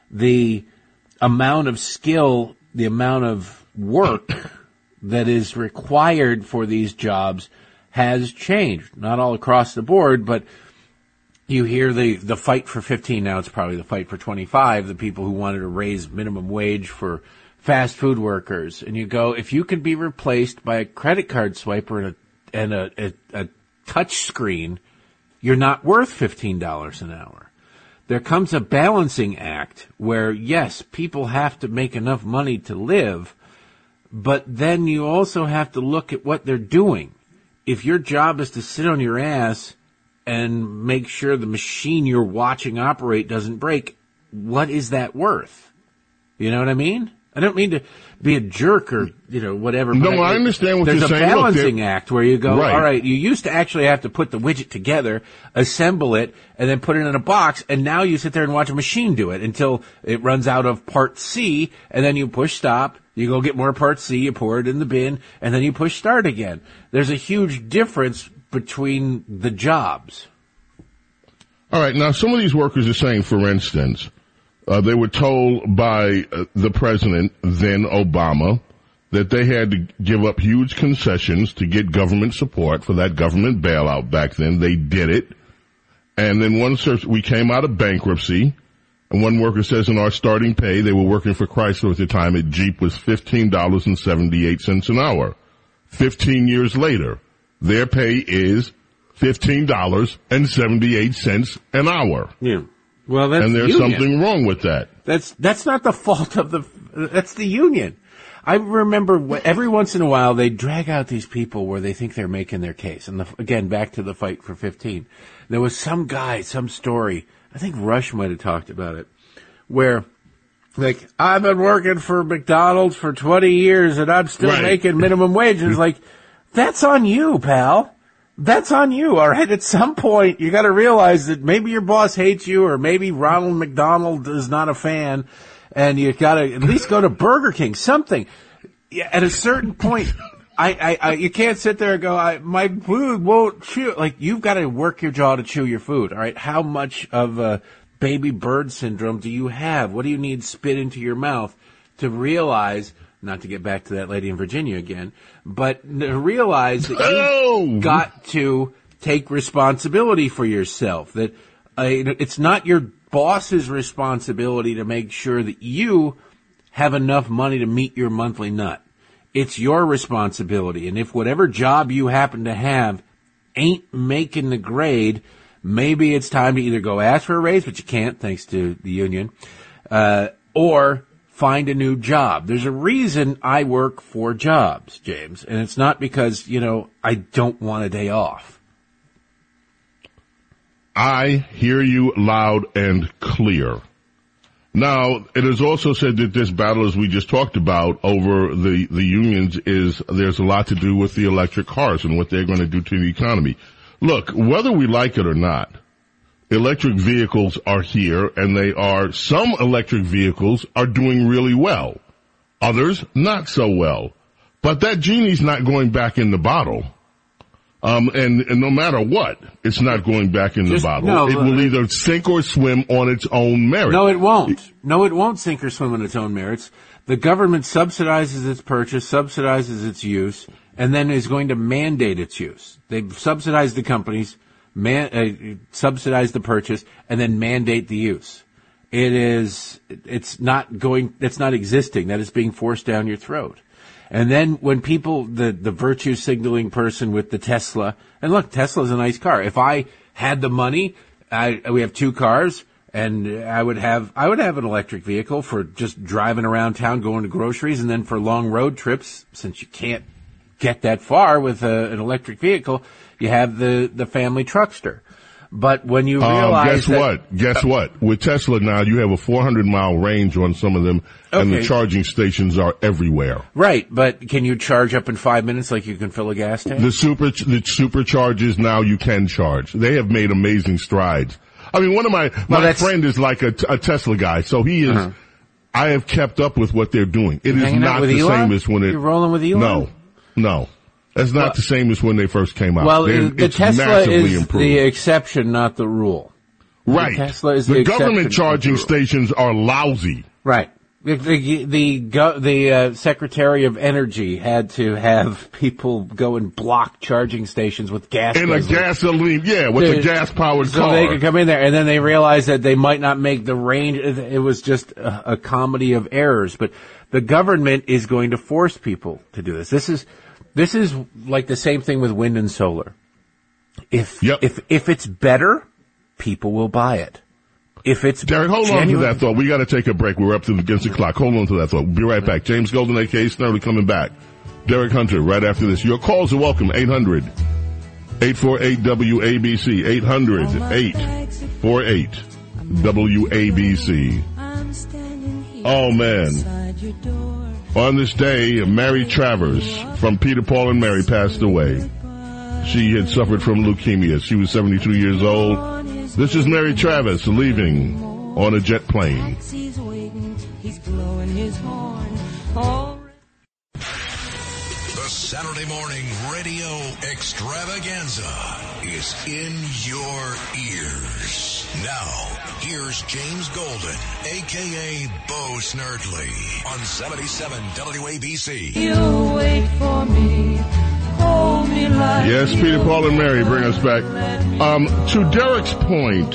The amount of skill, the amount of work that is required for these jobs has changed. Not all across the board, but you hear the, the fight for 15 now it's probably the fight for 25 the people who wanted to raise minimum wage for fast food workers and you go if you can be replaced by a credit card swiper and a and a, a, a touch screen you're not worth $15 an hour there comes a balancing act where yes people have to make enough money to live but then you also have to look at what they're doing if your job is to sit on your ass and make sure the machine you're watching operate doesn't break, what is that worth? You know what I mean? I don't mean to be a jerk or, you know, whatever. No, but I understand what there's you're a saying. Look, balancing there- act where you go, Right. all right, you used to actually have to put the widget together, assemble it, and then put it in a box, and now you sit there and watch a machine do it until it runs out of part C, and then you push stop, you go get more part C, you pour it in the bin, and then you push start again. There's a huge difference between the jobs. All right. Now, some of these workers are saying, for instance, uh, they were told by uh, the president, then Obama, that they had to give up huge concessions to get government support for that government bailout back then. They did it. And then one search, we came out of bankruptcy. And one worker says in our starting pay, they were working for Chrysler at the time at Jeep was $15.78 an hour. 15 years later, their pay is $15.78 an hour. Yeah. Well, that's And there's union. something wrong with that. That's that's not the fault of the. That's the union. I remember every once in a while they drag out these people where they think they're making their case, and the, again back to the fight for fifteen. There was some guy, some story. I think Rush might have talked about it, where like I've been working for McDonald's for twenty years and I'm still Right. making minimum wage. And it's like that's on you, pal. That's on you, all right? At some point, you got to realize that maybe your boss hates you, or maybe Ronald McDonald is not a fan, and you got to at least go to Burger King. Something. At a certain point, I, I, I, you can't sit there and go, I, my food won't chew. Like you've got to work your jaw to chew your food. All right, how much of a baby bird syndrome do you have? What do you need spit into your mouth to realize? Not to get back to that lady in Virginia again, but to realize that Oh! you've got to take responsibility for yourself. That uh, it's not your boss's responsibility to make sure that you have enough money to meet your monthly nut. It's your responsibility. And if whatever job you happen to have ain't making the grade, maybe it's time to either go ask for a raise, but you can't thanks to the union, uh, or find a new job. There's a reason I work four jobs, James, and it's not because, you know, I don't want a day off. I hear you loud and clear. Now, it is also said that this battle, as we just talked about, over the, the unions is, there's a lot to do with the electric cars and what they're going to do to the economy. Look, whether we like it or not, electric vehicles are here and they are, some electric vehicles are doing really well. Others, not so well. But that genie's not going back in the bottle. Um, and, and no matter what, it's not going back in Just- the bottle. no, it will uh, either sink or swim on its own merits. No, it won't. No, it won't sink or swim on its own merits. The government subsidizes its purchase, subsidizes its use, and then is going to mandate its use. They've subsidized the companies, man, uh, subsidize the purchase, and then mandate the use. It is, it's not going, it's not existing. That is being forced down your throat. And then when people, the, the virtue signaling person with the Tesla, and look, Tesla's a nice car. If I had the money, I, we have two cars, and I would have, I would have an electric vehicle for just driving around town, going to groceries, and then for long road trips, since you can't get that far with a, an electric vehicle, you have the, the family truckster. But when you Um, realize guess that- what? Guess what? With Tesla now, you have a 400 mile range on some of them, and the charging stations are everywhere. Right, but can you charge up in five minutes like you can fill a gas tank? The super, the superchargers now you can charge. They have made amazing strides. I mean, one of my, my Uh-huh. friend is like a, a Tesla guy, so he is, I have kept up with what they're doing. It is not the Elon? same as when it, You're rolling with Elon? no, no. That's not the same as when they first came out. Well, They're- the Tesla is improved. the exception, not the rule. right. Tesla is the the government charging the stations are lousy. Right. The the the, the uh, Secretary of Energy had to have people go and block charging stations with gas. In a gasoline, yeah, with a gas powered so car. they could come in there, and then they realized that they might not make the range. It was just a, a comedy of errors. But the government is going to force people to do this. This is this is like the same thing with wind and solar. If Yep. if if it's better, people will buy it. If it's Derek, hold on to that thought. We got to take a break. We're up to against the clock. Hold on to that thought. We'll be right back. James Golden, aka Snerdley, coming back. Derek Hunter, right after this. Your calls are welcome. 800 848 WABC. 800 848 WABC. Oh, man. On this day, Mary Travers from Peter, Paul, and Mary passed away. She had suffered from leukemia. She was 72 years old. This is Mary Travers leaving on a jet plane. The Saturday morning radio extravaganza is in your ears. Now, here's James Golden, aka Bo Snerdley, on 77 WABC. you wait for me, hold me like Yes, Peter, Paul, and Mary bring us back. Um, to Derek's point,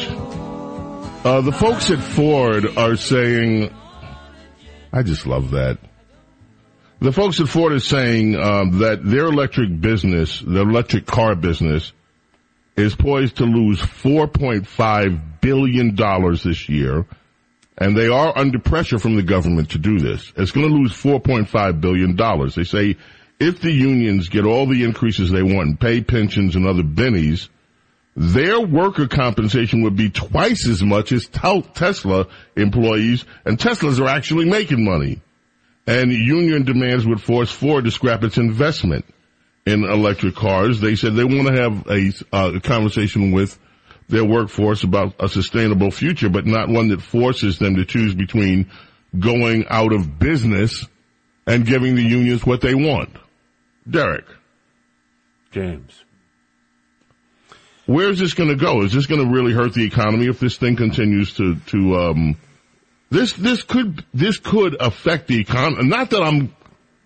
uh, the folks at Ford are saying, I just love that. The folks at Ford are saying um, that their electric business, the electric car business, is poised to lose 4.5 billion dollars this year, and they are under pressure from the government to do this. It's going to lose 4.5 billion dollars. They say if the unions get all the increases they want and pay pensions and other bennies, their worker compensation would be twice as much as Tesla employees, and Teslas are actually making money. And union demands would force Ford to scrap its investment in electric cars. They said they want to have a, uh, a conversation with their workforce about a sustainable future, but not one that forces them to choose between going out of business and giving the unions what they want. Derek, James. where's this going to go? Is this going to really hurt the economy if this thing continues to to um this this could this could affect the economy. Not that I'm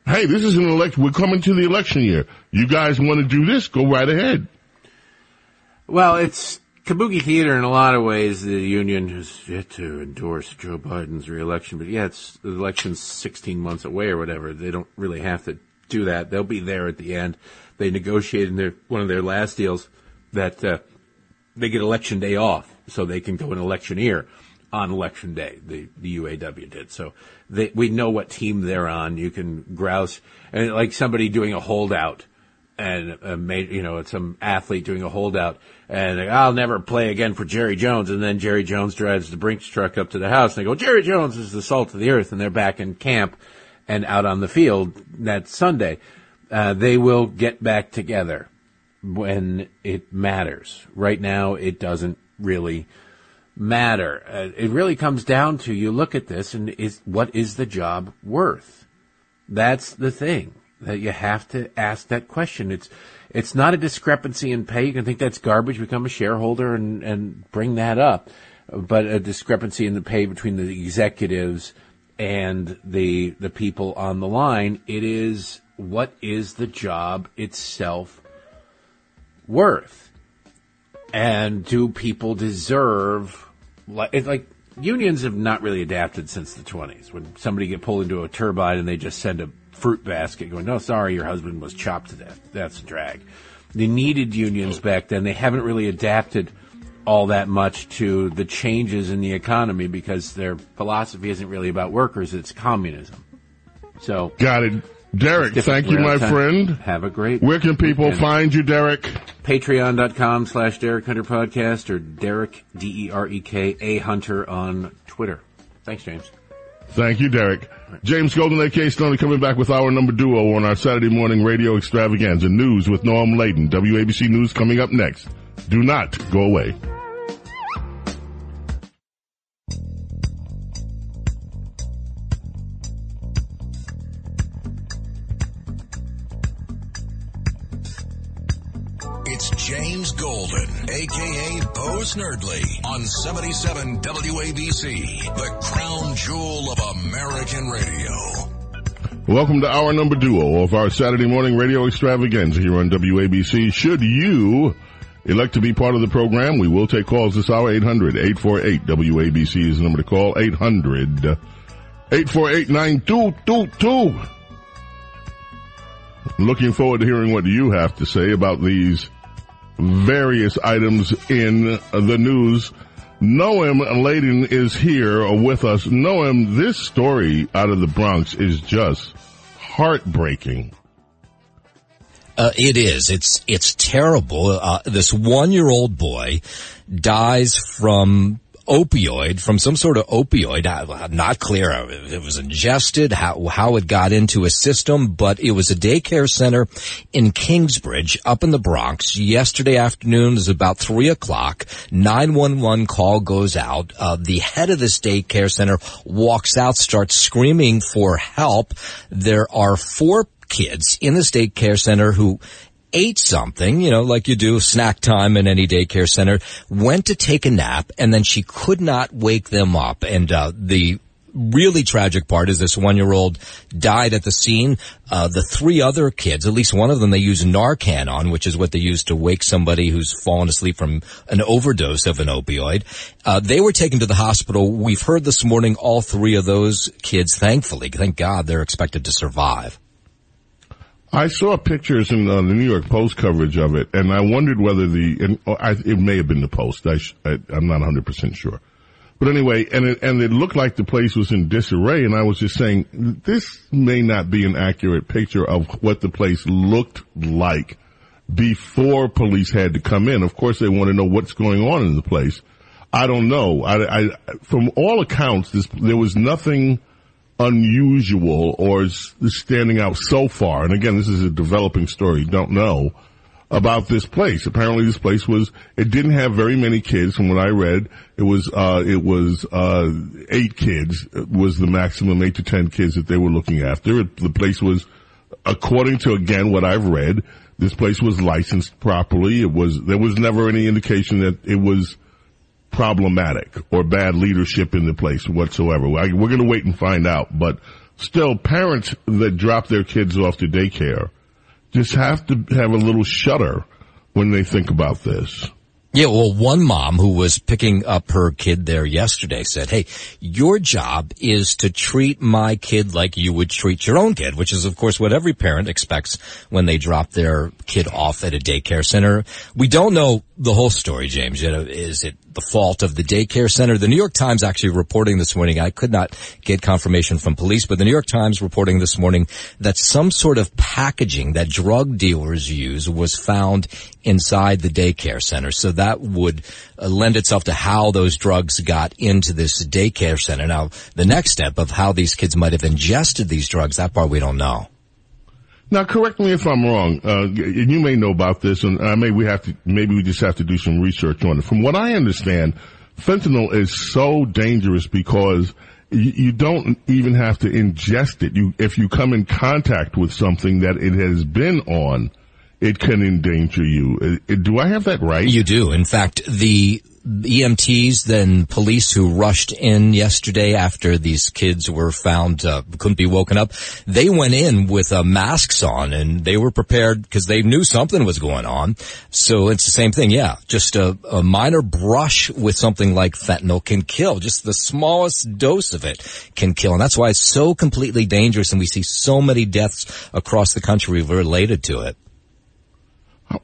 hey, this is an election. We're coming to the election year. You guys want to do this? Go right ahead. Well, it's kabuki theater in a lot of ways. The union has yet to endorse Joe Biden's reelection, but yeah, it's the election's 16 months away or whatever. They don't really have to do that. They'll be there at the end. They negotiated in their one of their last deals that uh, they get election day off so they can go an electioneer on election day. The the UAW did so. They, we know what team they're on. You can grouse and like somebody doing a holdout and uh, made you know some athlete doing a holdout and I'll never play again for Jerry Jones. And then Jerry Jones drives the Brinks truck up to the house and they go Jerry Jones is the salt of the earth. And they're back in camp and out on the field that Sunday. Uh, they will get back together when it matters. Right now it doesn't really matter uh, it really comes down to you look at this and is what is the job worth that's the thing that you have to ask that question. It's it's not a discrepancy in pay. You can think that's garbage, become a shareholder, and and bring that up, but a discrepancy in the pay between the executives and the the people on the line. It is what is the job itself worth, and do people deserve it's like unions have not really adapted since the 20s when somebody get pulled into a turbine and they just send a fruit basket going, no, sorry, your husband was chopped to death. That's a drag. They needed unions back then. They haven't really adapted all that much to the changes in the economy because their philosophy isn't really about workers. It's communism. So Got it. Derek, thank you, my friend. Have a great Where can people weekend. find you, Derek? Patreon.com slash Derek Hunter Podcast or Derek, D-E-R-E-K, A Hunter on Twitter. Thanks, James. Thank you, Derek. James Golden, A.K. Stoney, coming back with our number duo on our Saturday morning radio extravaganza. News with Noam Laden. WABC News coming up next. Do not go away. James Golden, aka Bo Snerdley, on 77 WABC, the crown jewel of American radio. Welcome to our number duo of our Saturday morning radio extravaganza here on WABC. Should you elect to be part of the program, we will take calls this hour. 800-848-WABC is the number to call. 800-848-9222. Looking forward to hearing what you have to say about these various items in the news. Noam Laden is here with us. Noam, this story out of the Bronx is just heartbreaking. Uh, it is. It's it's terrible. Uh, this one-year-old boy dies from opioid, from some sort of opioid. Not clear it was ingested, how how it got into his system, but it was a daycare center in Kingsbridge, up in the Bronx. Yesterday afternoon, was about three o'clock. Nine one one call goes out. Uh, the head of this daycare center walks out, starts screaming for help. There are four kids in this daycare center who ate something, you know, like you do snack time in any daycare center, went to take a nap, and then she could not wake them up. And uh, the really tragic part is this one-year-old died at the scene. Uh, the three other kids, at least one of them, they use Narcan on, which is what they use to wake somebody who's fallen asleep from an overdose of an opioid. Uh, they were taken to the hospital. We've heard this morning all three of those kids, thankfully, thank God, they're expected to survive. I saw pictures in the New York Post coverage of it, and I wondered whether the and oh, I, it may have been the Post. I, I'm not 100 percent sure, but anyway, and it, and it looked like the place was in disarray. And I was just saying this may not be an accurate picture of what the place looked like before police had to come in. Of course, they want to know what's going on in the place. I don't know. I, I from all accounts, this, there was nothing unusual or s- standing out so far. And again, this is a developing story. Don't know about this place. Apparently this place was, it didn't have very many kids from what I read. It was, uh, it was, uh, eight kids was the maximum, eight to ten kids that they were looking after. It, the place was, according to again what I've read, this place was licensed properly. It was, there was never any indication that it was, problematic or bad leadership in the place whatsoever. We're going to wait and find out, but still parents that drop their kids off to daycare just have to have a little shudder when they think about this. Yeah, well, one mom who was picking up her kid there yesterday said, Hey, your job is to treat my kid like you would treat your own kid, which is of course what every parent expects when they drop their kid off at a daycare center. We don't know the whole story, James. Is it the fault of the daycare center? The New York Times actually reporting this morning, I could not get confirmation from police, but the New York Times reporting this morning that some sort of packaging that drug dealers use was found inside the daycare center. So that would uh, lend itself to how those drugs got into this daycare center. Now, the next step of how these kids might have ingested these drugs, that part we don't know. Now, correct me if I'm wrong. Uh, you may know about this, and uh, maybe we have to, maybe we just have to do some research on it. From what I understand, fentanyl is so dangerous because you, you don't even have to ingest it. You, if you come in contact with something that it has been on, it can endanger you. Uh, Do I have that right? You do. In fact, the EMTs, then police who rushed in yesterday after these kids were found, uh, couldn't be woken up, they went in with uh, masks on and they were prepared because they knew something was going on. So it's the same thing. Yeah. Just a, a minor brush with something like fentanyl can kill. Just the smallest dose of it can kill. And that's why it's so completely dangerous. And we see so many deaths across the country related to it.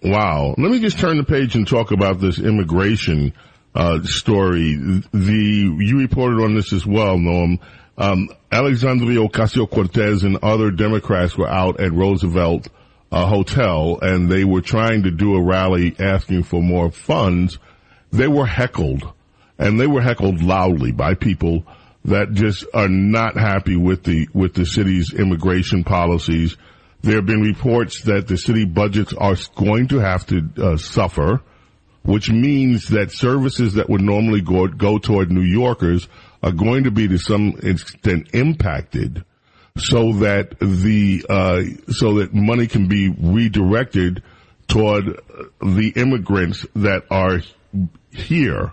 Wow. Let me just turn the page and talk about this immigration uh, story. The you reported on this as well, Noam. Um, Alexandria Ocasio Cortez and other Democrats were out at Roosevelt uh, Hotel, and they were trying to do a rally asking for more funds. They were heckled, and they were heckled loudly by people that just are not happy with the with the city's immigration policies. There have been reports that the city budgets are going to have to uh, suffer which means that services that would normally go, go toward New Yorkers are going to be to some extent impacted so that the, uh, so that money can be redirected toward the immigrants that are here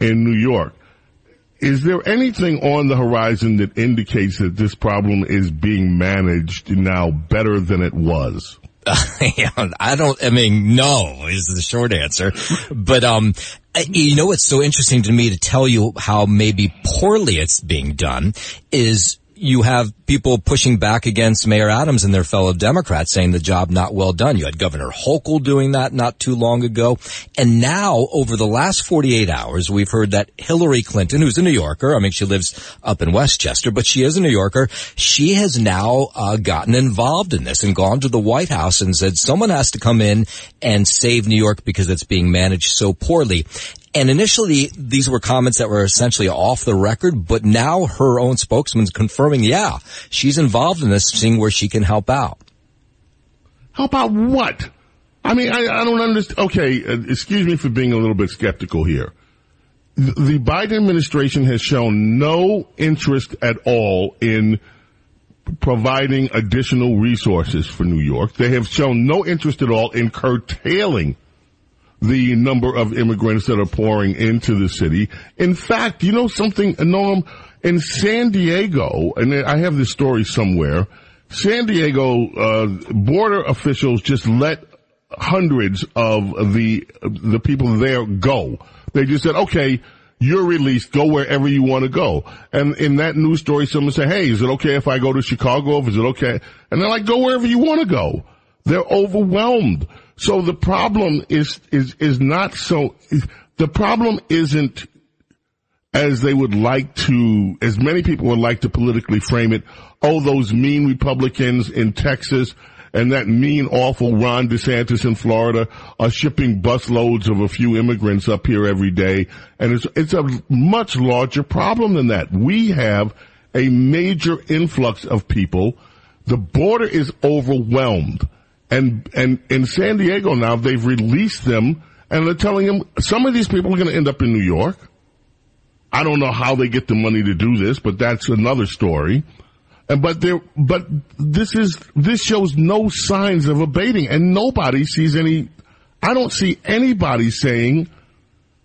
in New York. Is there anything on the horizon that indicates that this problem is being managed now better than it was? I don't, I mean, no is the short answer. But, um, you know what's so interesting to me to tell you how maybe poorly it's being done is you have people pushing back against Mayor Adams and their fellow Democrats saying the job not well done. You had Governor Hochul doing that not too long ago. And now over the last 48 hours, we've heard that Hillary Clinton, who's a New Yorker, I mean, she lives up in Westchester, but she is a New Yorker. She has now uh, gotten involved in this and gone to the White House and said someone has to come in and save New York because it's being managed so poorly. And initially, these were comments that were essentially off the record, but now her own spokesman's confirming, yeah, she's involved in this, seeing where she can help out. Help out what? I mean, I, I don't understand. Okay, uh, excuse me for being a little bit skeptical here. The, the Biden administration has shown no interest at all in providing additional resources for New York. They have shown no interest at all in curtailing the number of immigrants that are pouring into the city. In fact, you know something, Noam, in San Diego, and I have this story somewhere, San Diego, uh, border officials just let hundreds of the, the people there go. They just said, okay, you're released. Go wherever you want to go. And in that news story, someone said, hey, is it okay if I go to Chicago? Is it okay? And they're like, go wherever you want to go. They're overwhelmed. So the problem is, is, is not so, the problem isn't as they would like to, as many people would like to politically frame it. Oh, those mean Republicans in Texas and that mean, awful Ron DeSantis in Florida are shipping busloads of a few immigrants up here every day. And it's, it's a much larger problem than that. We have a major influx of people. The border is overwhelmed. And, and in San Diego now, they've released them and they're telling them some of these people are going to end up in New York. I don't know how they get the money to do this, but that's another story. And but there, but this is this shows no signs of abating, and nobody sees any. I don't see anybody saying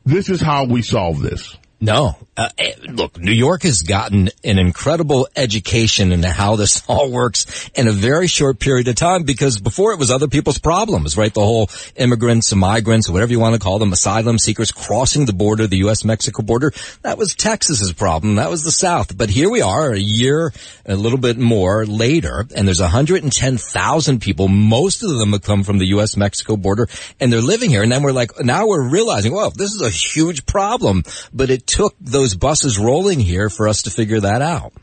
this is how we solve this. No. Uh, eh, look, New York has gotten an incredible education into how this all works in a very short period of time because before it was other people's problems, right? The whole immigrants, migrants, whatever you want to call them, asylum seekers crossing the border, the U.S.-Mexico border. That was Texas's problem. That was the South. But here we are a year, a little bit more later, and there's 110,000 people. Most of them have come from the U.S.-Mexico border and they're living here. And then we're like, now we're realizing, well, this is a huge problem, but it took those buses rolling here for us to figure that out.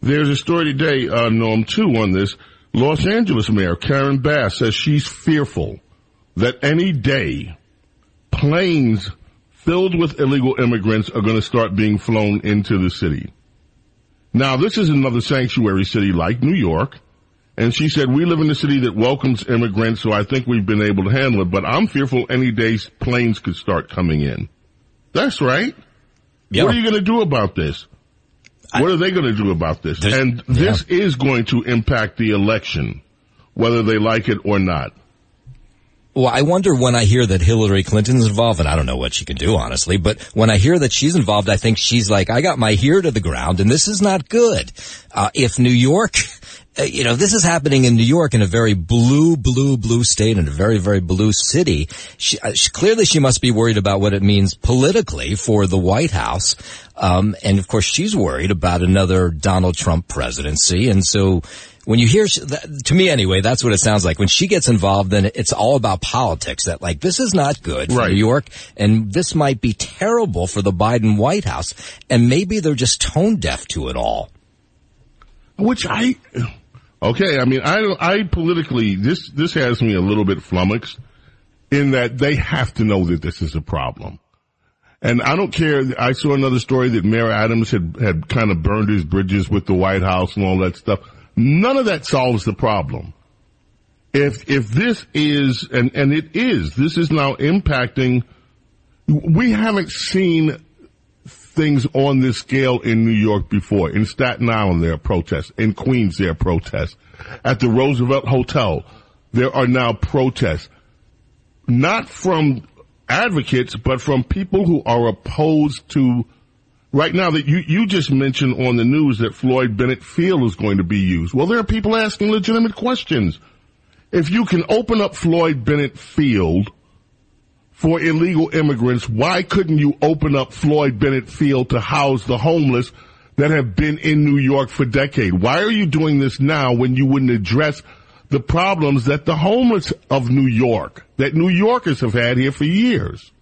There's a story today, uh, Noam, too, on this. Los Angeles Mayor Karen Bass says she's fearful that any day planes filled with illegal immigrants are going to start being flown into the city. Now, this is another sanctuary city like New York. And she said, we live in a city that welcomes immigrants, so I think we've been able to handle it, but I'm fearful any day planes could start coming in. That's right. Yeah. What are you going to do about this? What are they going to do about this? And this is going to impact the election, whether they like it or not. Well, I wonder when I hear that Hillary Clinton's involved, and I don't know what she can do, honestly, but when I hear that she's involved, I think she's like, I got my ear to the ground and this is not good. Uh, if New York, you know, this is happening in New York in a very blue, blue, blue state in a very, very blue city. She, uh, she, clearly she must be worried about what it means politically for the White House. Um, and of course she's worried about another Donald Trump presidency. And so when you hear, to me anyway, that's what it sounds like. When she gets involved, then it's all about politics. That like this is not good for Right. New York, and this might be terrible for the Biden White House. And maybe they're just tone deaf to it all. Which I, okay, I mean, I, I politically, this, this has me a little bit flummoxed in that they have to know that this is a problem. And I don't care. I saw another story that Mayor Adams had, had kind of burned his bridges with the White House and all that stuff. None of that solves the problem. If, if this is, and, and it is, this is now impacting, we haven't seen things on this scale in New York before. In Staten Island, there are protests. In Queens, there are protests. At the Roosevelt Hotel, there are now protests. Not from advocates, but from people who are opposed to, right now that you, you just mentioned on the news that Floyd Bennett Field is going to be used. Well, there are people asking legitimate questions. If you can open up Floyd Bennett Field, for illegal immigrants, why couldn't you open up Floyd Bennett Field to house the homeless that have been in New York for decades? Why are you doing this now when you wouldn't address the problems that the homeless of New York, that New Yorkers have had here for years?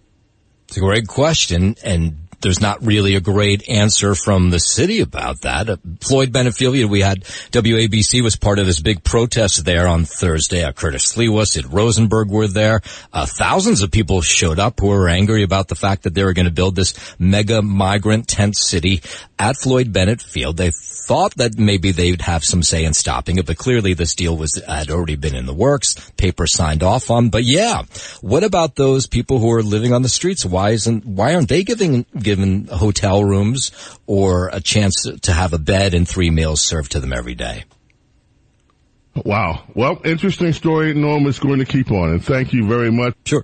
It's a great question, and there's not really a great answer from the city about that. Uh, Floyd Bennett Field, we had WABC was part of this big protest there on Thursday. Uh, Curtis Sliwa, Sid Rosenberg were there. Uh, thousands of people showed up who were angry about the fact that they were going to build this mega migrant tent city at Floyd Bennett Field. They thought that maybe they'd have some say in stopping it, but clearly this deal was had already been in the works, paper signed off on. But yeah, what about those people who are living on the streets? Why isn't why aren't they giving given hotel rooms or a chance to have a bed and three meals served to them every day? Wow. Well, interesting story. Noam is going to keep on, and thank you very much. Sure.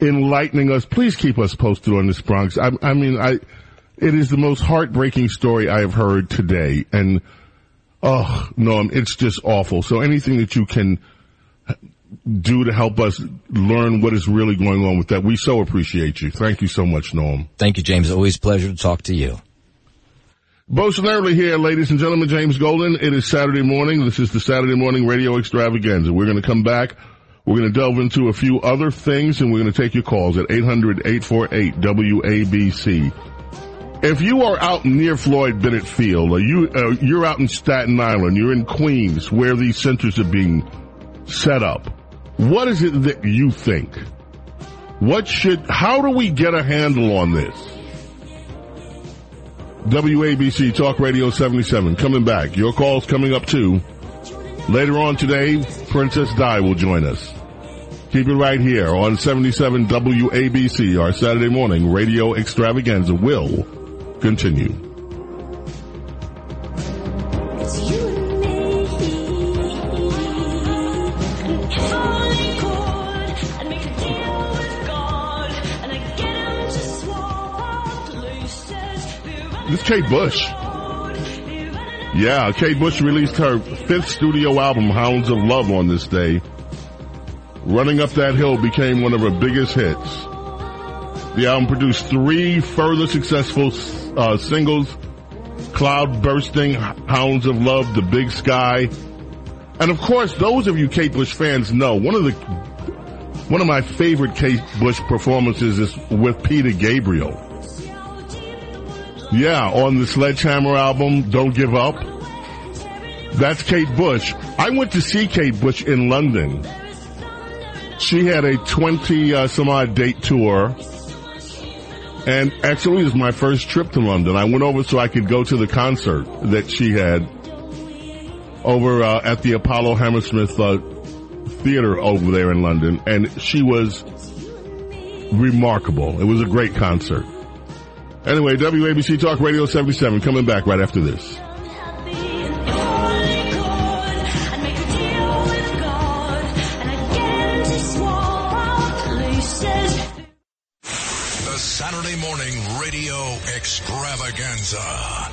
enlightening us. Please keep us posted on this Bronx. I, I mean, I, it is the most heartbreaking story I have heard today. And, oh, Noam, it's just awful. So anything that you can do to help us learn what is really going on with that, we so appreciate you. Thank you so much, Noam. Thank you, James. Always a pleasure to talk to you. Bo Snerdley here, ladies and gentlemen. James Golden. It is Saturday morning. This is the Saturday morning radio extravaganza. We're going to come back. We're going to delve into a few other things and we're going to take your calls at 800-848-WABC. If you are out near Floyd Bennett Field, or you, uh, you're out in Staten Island, you're in Queens where these centers are being set up, what is it that you think? What should, how do we get a handle on this? WABC Talk Radio 77 coming back. Your calls coming up too. Later on today, Princess Di will join us. Keep it right here on 77 WABC. Our Saturday morning radio extravaganza will continue. This Kate Bush. Yeah, Kate Bush released her fifth studio album, Hounds of Love, on this day. Running Up That Hill became one of her biggest hits. The album produced three further successful uh, singles, Cloudbusting, Hounds of Love, The Big Sky. And of course, those of you Kate Bush fans know, one of the, one of my favorite Kate Bush performances is with Peter Gabriel. Yeah, on the Sledgehammer album, Don't Give Up. That's Kate Bush. I went to see Kate Bush in London. She had a 20 uh, some odd date tour. And actually it was my first trip to London. I went over so I could go to the concert that she had over uh, at the Apollo Hammersmith uh, Theater over there in London. And she was remarkable. It was a great concert. Anyway, WABC Talk Radio 77 coming back right after this. The Saturday morning radio extravaganza.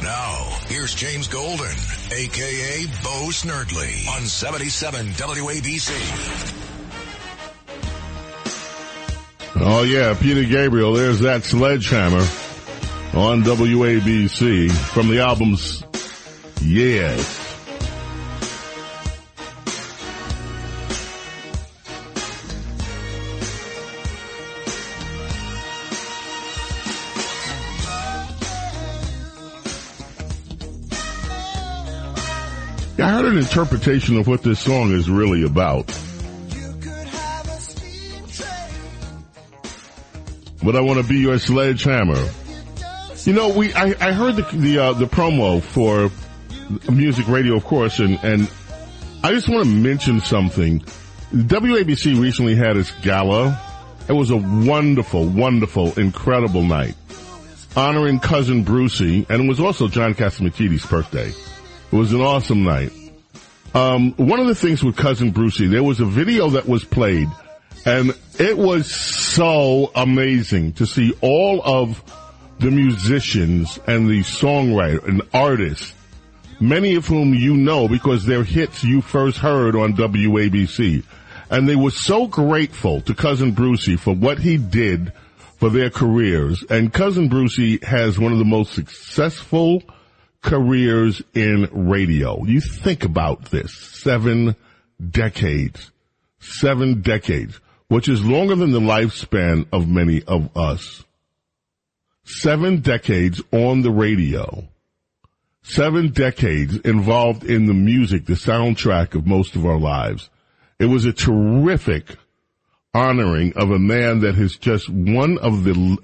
Now, here's James Golden, aka Bo Snerdley, on 77 WABC. Oh yeah, Peter Gabriel, there's that sledgehammer on WABC from the albums Yes. I heard an interpretation of what this song is really about. But I want to be your sledgehammer. You know, we I, I heard the the uh, the promo for music radio, of course, and and I just want to mention something. WABC recently had its gala. It was a wonderful, wonderful, incredible night honoring cousin Brucey, and it was also John Catsimatidis' birthday. It was an awesome night. Um, one of the things with cousin Brucey, there was a video that was played, and it was so amazing to see all of the musicians and the songwriter and artists, many of whom you know because their hits you first heard on WABC. And they were so grateful to cousin Brucey for what he did for their careers. And cousin Brucey has one of the most successful careers in radio. You think about this. Seven decades. Seven decades. Which is longer than the lifespan of many of us. Seven decades on the radio. Seven decades involved in the music, the soundtrack of most of our lives. It was a terrific honoring of a man that is just one of the,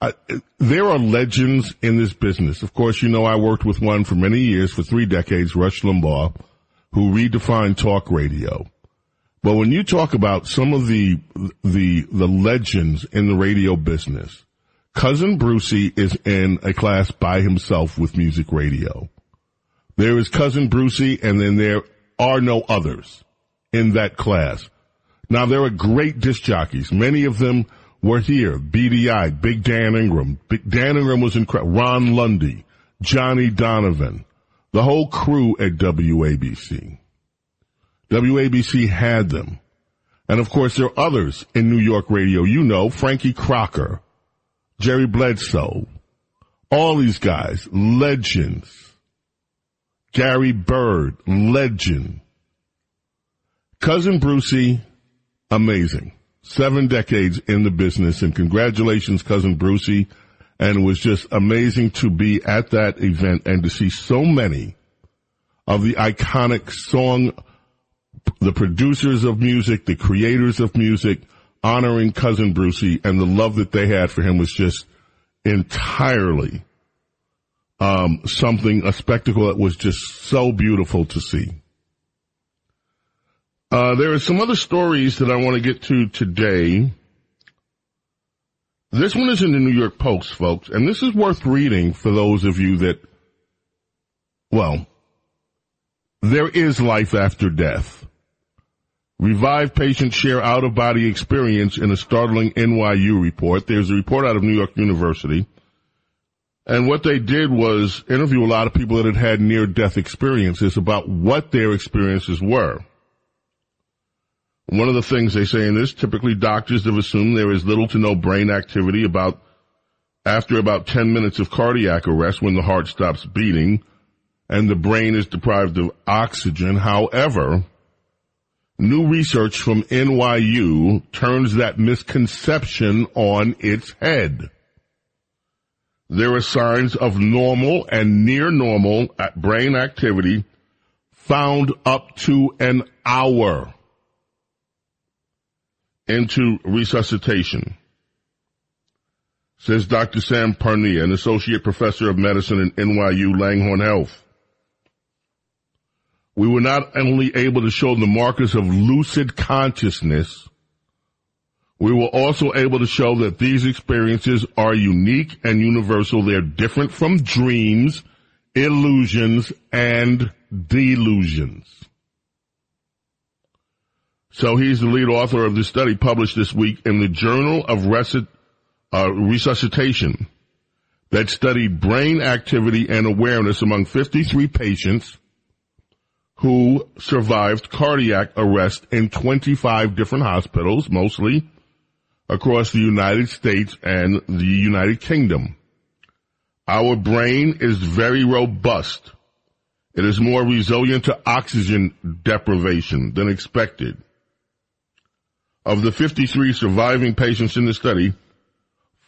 uh, there are legends in this business. Of course, you know I worked with one for many years, for three decades, Rush Limbaugh, who redefined talk radio. But when you talk about some of the, the, the legends in the radio business, Cousin Brucey is in a class by himself with music radio. There is Cousin Brucey and then there are no others in that class. Now there are great disc jockeys. Many of them were here. BDI, Big Dan Ingram. Big Dan Ingram was incredible. Ron Lundy, Johnny Donovan, the whole crew at WABC. WABC had them. And of course there are others in New York radio. You know, Frankie Crocker, Jerry Bledsoe, all these guys, legends. Gary Byrd, legend. Cousin Brucey, amazing. Seven decades in the business and congratulations, cousin Brucey. And it was just amazing to be at that event and to see so many of the iconic song, the producers of music, the creators of music, honoring cousin Brucey and the love that they had for him was just entirely um, something, a spectacle that was just so beautiful to see. Uh, there are some other stories that I want to get to today. This one is in the New York Post, folks, and this is worth reading for those of you that, well, there is life after death. Revived patients share out of body experience in a startling NYU report. There's a report out of New York University. And what they did was interview a lot of people that had had near death experiences about what their experiences were. One of the things they say in this, typically doctors have assumed there is little to no brain activity about after about 10 minutes of cardiac arrest when the heart stops beating and the brain is deprived of oxygen. However, new research from NYU turns that misconception on its head. There are signs of normal and near normal brain activity found up to an hour into resuscitation. Says Dr. Sam Parnia, an associate professor of medicine at NYU Langone Health. We were not only able to show the markers of lucid consciousness, We were also able to show that these experiences are unique and universal. They're different from dreams, illusions, and delusions. So he's the lead author of this study published this week in the Journal of uh, Resuscitation that studied brain activity and awareness among 53 patients who survived cardiac arrest in 25 different hospitals, mostly across the United States and the United Kingdom. Our brain is very robust. It is more resilient to oxygen deprivation than expected. Of the 53 surviving patients in the study,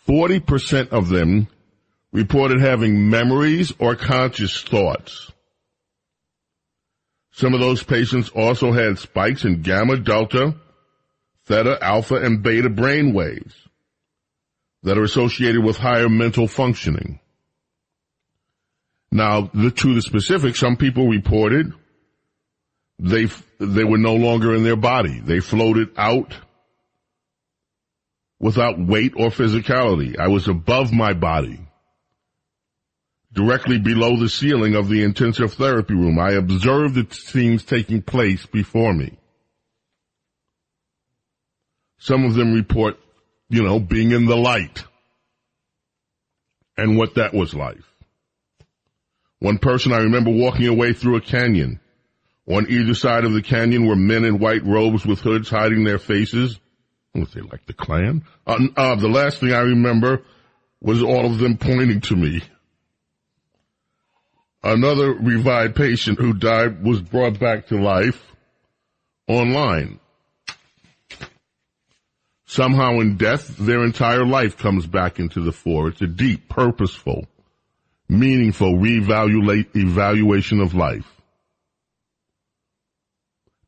40% of them reported having memories or conscious thoughts. Some of those patients also had spikes in gamma, delta, theta, alpha, and beta brain waves that are associated with higher mental functioning. Now, the, to the specific, some people reported they, they were no longer in their body. They floated out without weight or physicality. I was above my body, directly below the ceiling of the intensive therapy room. I observed the scenes taking place before me. Some of them report, you know, being in the light and what that was like. One person I remember walking away through a canyon. On either side of the canyon were men in white robes with hoods hiding their faces. Was they like the Klan? Uh, uh, the last thing I remember was all of them pointing to me. Another revived patient who died was brought back to life online. Somehow in death, their entire life comes back into the fore. It's a deep, purposeful, meaningful reevaluate, evaluation of life.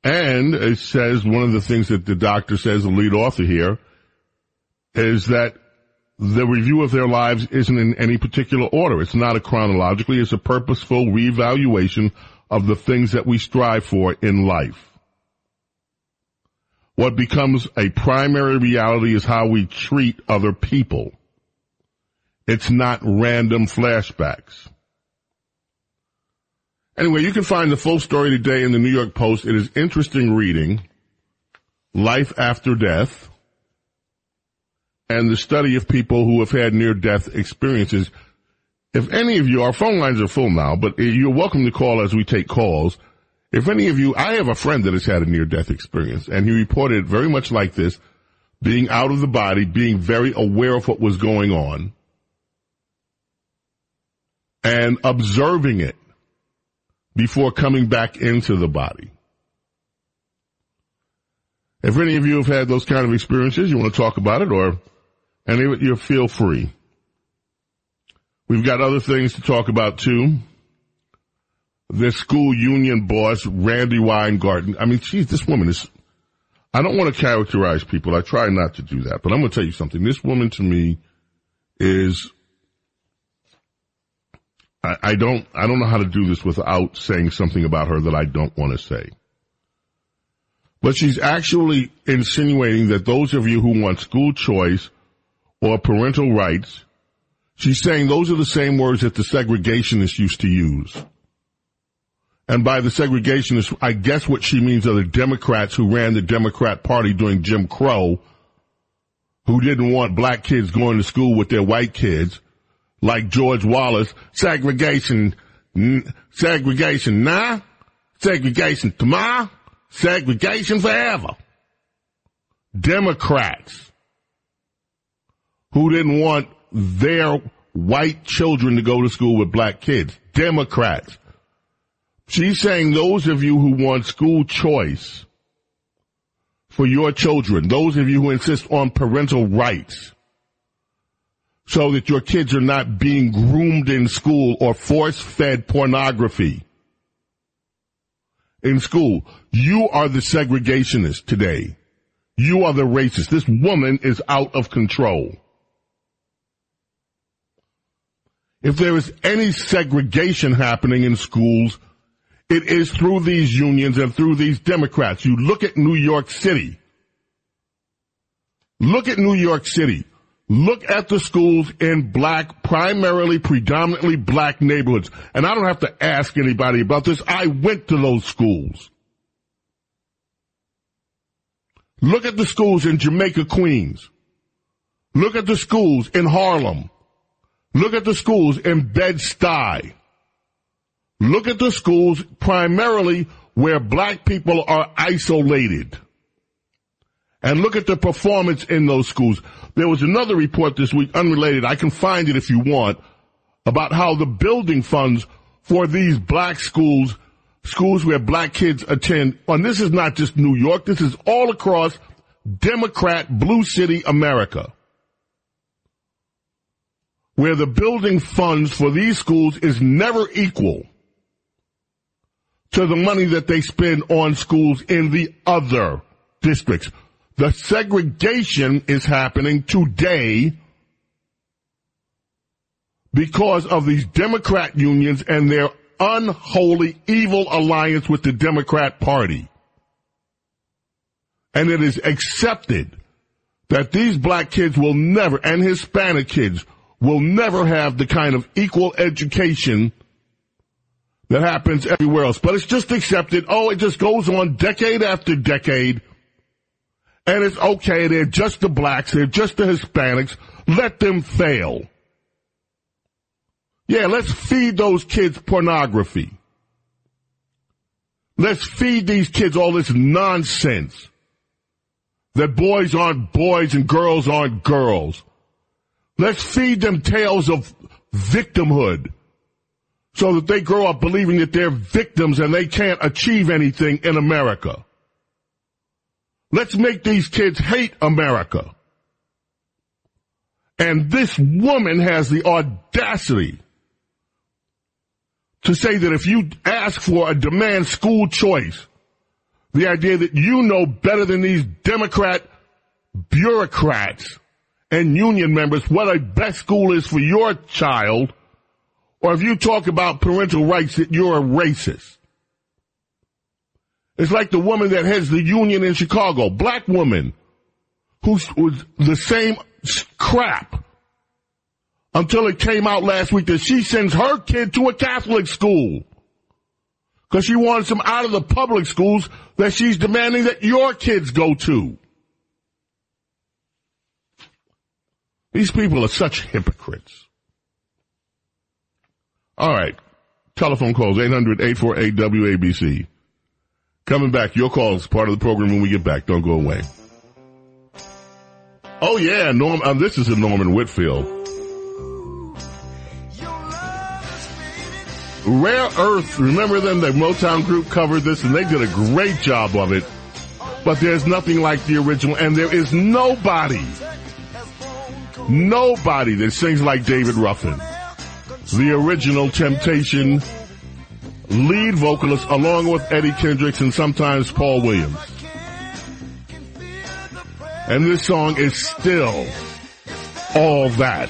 And it says one of the things that the doctor says, the lead author here, is that the review of their lives isn't in any particular order. It's not a chronologically, it's a purposeful reevaluation of the things that we strive for in life. What becomes a primary reality is how we treat other people. It's not random flashbacks. Anyway, you can find the full story today in the New York Post. It is interesting reading. Life after death and the study of people who have had near death experiences. If any of you, our phone lines are full now, but you're welcome to call as we take calls. If any of you, I have a friend that has had a near death experience and he reported very much like this, being out of the body, being very aware of what was going on and observing it before coming back into the body. If any of you have had those kind of experiences, you want to talk about it or it, you feel free. We've got other things to talk about too. This school union boss, Randi Weingarten. I mean, geez, this woman is, I don't want to characterize people. I try not to do that, but I'm going to tell you something. This woman to me is I, I don't, I don't know how to do this without saying something about her that I don't want to say. But she's actually insinuating that those of you who want school choice or parental rights, she's saying those are the same words that the segregationists used to use. And by the segregationists, I guess what she means are the Democrats who ran the Democrat Party during Jim Crow, who didn't want black kids going to school with their white kids, like George Wallace, segregation, segregation now, segregation tomorrow, segregation forever. Democrats who didn't want their white children to go to school with black kids. Democrats. She's saying those of you who want school choice for your children, those of you who insist on parental rights, so that your kids are not being groomed in school or force fed pornography in school. You are the segregationist today. You are the racist. This woman is out of control. If there is any segregation happening in schools, it is through these unions and through these Democrats. You look at New York City. Look at New York City. Look at the schools in black, primarily, predominantly black neighborhoods. And I don't have to ask anybody about this. I went to those schools. Look at the schools in Jamaica, Queens. Look at the schools in Harlem. Look at the schools in Bed-Stuy. Look at the schools primarily where black people are isolated. And look at the performance in those schools. There was another report this week, unrelated, I can find it if you want, about how the building funds for these black schools, schools where black kids attend, and this is not just New York, this is all across Democrat blue city America. Where the building funds for these schools is never equal to the money that they spend on schools in the other districts. The segregation is happening today because of these Democrat unions and their unholy, evil alliance with the Democrat Party. And it is accepted that these black kids will never, and Hispanic kids, will never have the kind of equal education that happens everywhere else. But it's just accepted. Oh, it just goes on decade after decade. And it's okay. They're just the blacks. They're just the Hispanics. Let them fail. Yeah, let's feed those kids pornography. Let's feed these kids all this nonsense. That boys aren't boys and girls aren't girls. Let's feed them tales of victimhood so that they grow up believing that they're victims and they can't achieve anything in America. Let's make these kids hate America. And this woman has the audacity to say that if you ask for a demand school choice, the idea that you know better than these Democrat bureaucrats and union members what a best school is for your child, or if you talk about parental rights that you're a racist. It's like the woman that heads the union in Chicago, black woman, who's was the same crap until it came out last week that she sends her kid to a Catholic school. Because she wants them out of the public schools that she's demanding that your kids go to. These people are such hypocrites. All right. Telephone calls 800-848-WABC. Coming back, your calls part of the program when we get back. Don't go away. Oh yeah, Norm. Uh, this is a Norman Whitfield. Rare Earth. Remember them? The Motown group covered this, and they did a great job of it. But there's nothing like the original, and there is nobody, nobody that sings like David Ruffin, the original Temptation lead vocalist, along with Eddie Kendricks and sometimes Paul Williams. And this song is still all that.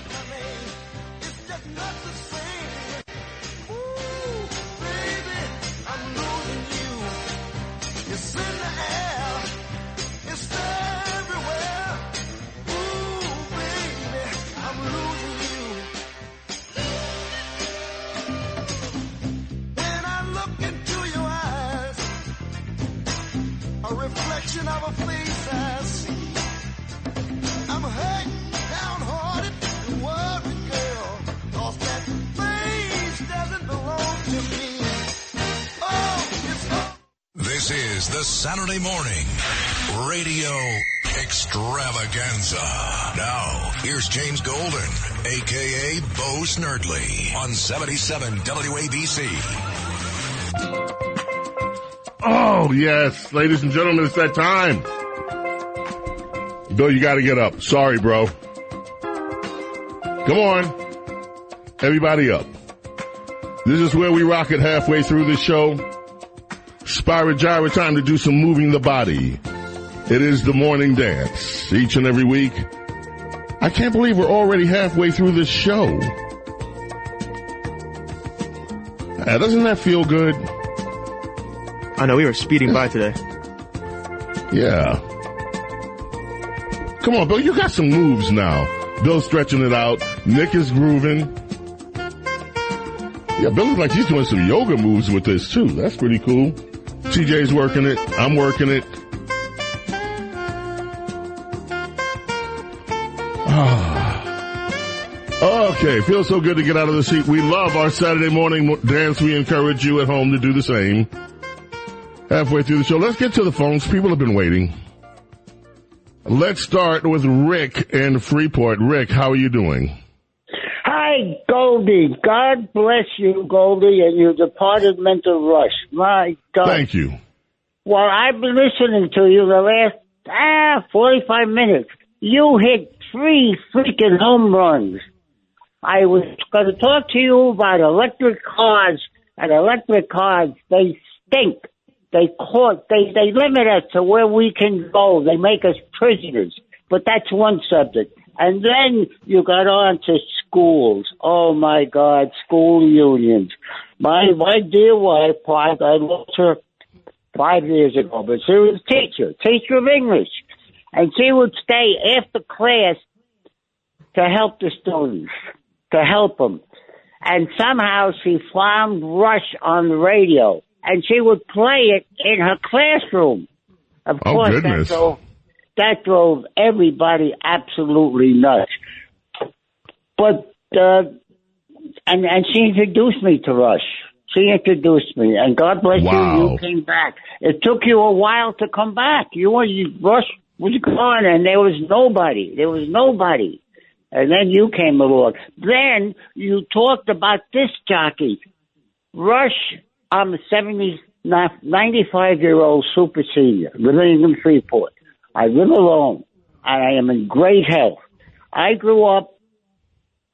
Aka Bo Snerdley, on 77 WABC. Oh yes, ladies and gentlemen, it's that time. Bill, you gotta get up. Sorry, bro. Come on. Everybody up. This is where we rock it halfway through the show. Spyro Gyra time to do some moving the body. It is the morning dance each and every week. I can't believe we're already halfway through this show. Uh, doesn't that feel good? I know we were speeding by today. Yeah. Come on, Bill, you got some moves now. Bill's stretching it out. Nick is grooving. Yeah, Bill looks like he's doing some yoga moves with this too. That's pretty cool. TJ's working it. I'm working it. Okay, feels so good to get out of the seat. We love our Saturday morning dance. We encourage you at home to do the same. Halfway through the show, let's get to the phones. People have been waiting. Let's start with Rick in Freeport. Rick, how are you doing? Hi, Goldie. God bless you, Goldie, and your departed mental rush. My God. Thank you. Well, I've been listening to you the last ah 45 minutes. You hit three freaking home runs. I was going to talk to you about electric cars, and electric cars, they stink. They court, they, they limit us to where we can go. They make us prisoners. But that's one subject. And then you got on to schools. Oh my God, school unions. My, my dear wife, I I lost her five years ago, but she was a teacher, teacher of English. And she would stay after class to help the students, to help him. And somehow she found Rush on the radio, and she would play it in her classroom. Of Oh, course, goodness. that drove, that drove everybody absolutely nuts. But uh, and and she introduced me to Rush. She introduced me, and God bless Wow. you. You came back. It took you a while to come back. You were you, Rush was gone, and there was nobody. There was nobody. And then you came along. Then you talked about this jockey, Rush, I'm a 70, 95 year old super senior living in Freeport. I live alone and I am in great health. I grew up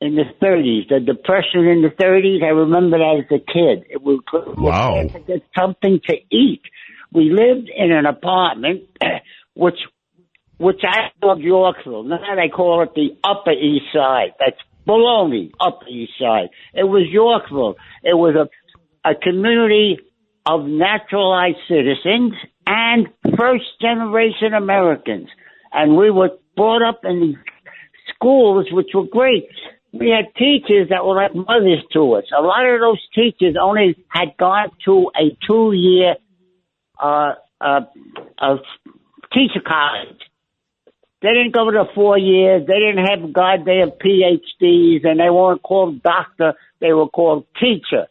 in the 30s, the depression in the 30s. I remember that as a kid. It was Wow. to get something to eat. We lived in an apartment, which which I called Yorkville. Now they call it the Upper East Side. That's baloney, Upper East Side. It was Yorkville. It was a a community of naturalized citizens and first generation Americans. And we were brought up in these schools which were great. We had teachers that were like mothers to us. A lot of those teachers only had gone to a two year uh, uh, uh, teacher college. They didn't go to four years. They didn't have goddamn PhDs, and they weren't called doctor. They were called teacher,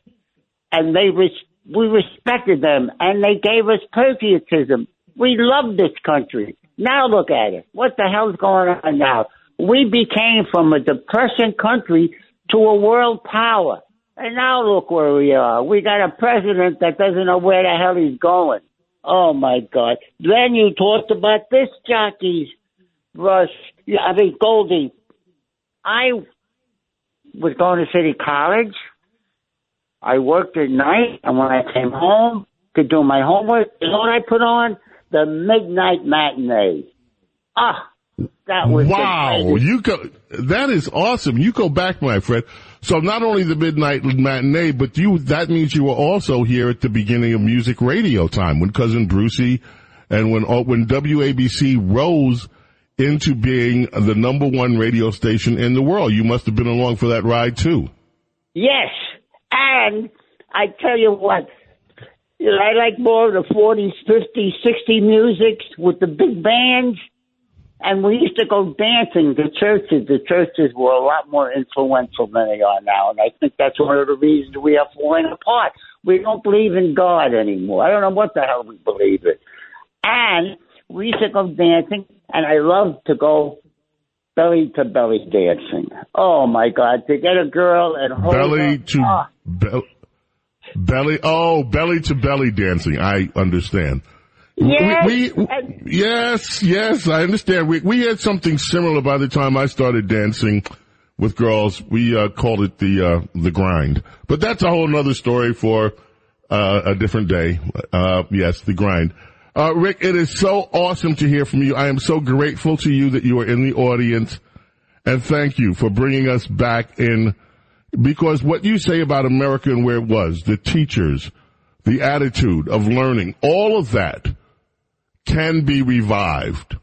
and they res- we respected them, and they gave us patriotism. We love this country. Now look at it. What the hell's going on now? We became from a depression country to a world power, and now look where we are. We got a president that doesn't know where the hell he's going. Oh my God! Then you talked about this jockeys. Rush, yeah, I mean Goldie. I was going to City College. I worked at night, and when I came home to do my homework, you know what I put on? The midnight matinee. Ah, that was Wow, you go. That is awesome. You go back, my friend. So not only the midnight matinee, but you. That means you were also here at the beginning of music radio time when cousin Brucey, and when uh, when WABC rose into being the number one radio station in the world. You must have been along for that ride too. Yes, and I tell you what, you know, I like more of the 40s, 50s, 60s music with the big bands. And we used to go dancing to churches. The churches were a lot more influential than they are now. And I think that's one of the reasons we are falling apart. We don't believe in God anymore. I don't know what the hell we believe in. And we used to go dancing, and I love to go belly to belly dancing. Oh my God, to get a girl and hold belly her. to Ah. be- belly. Oh, belly to belly dancing. I understand. Yes, We, we- yes, yes, I understand. We we had something similar by the time I started dancing with girls. We uh, called it the uh, the grind, but that's a whole other story for uh, a different day. Uh, yes, the grind. Uh, Rick, it is so awesome to hear from you. I am so grateful to you that you are in the audience, and thank you for bringing us back in. Because what you say about America and where it was, the teachers, the attitude of learning, all of that can be revived.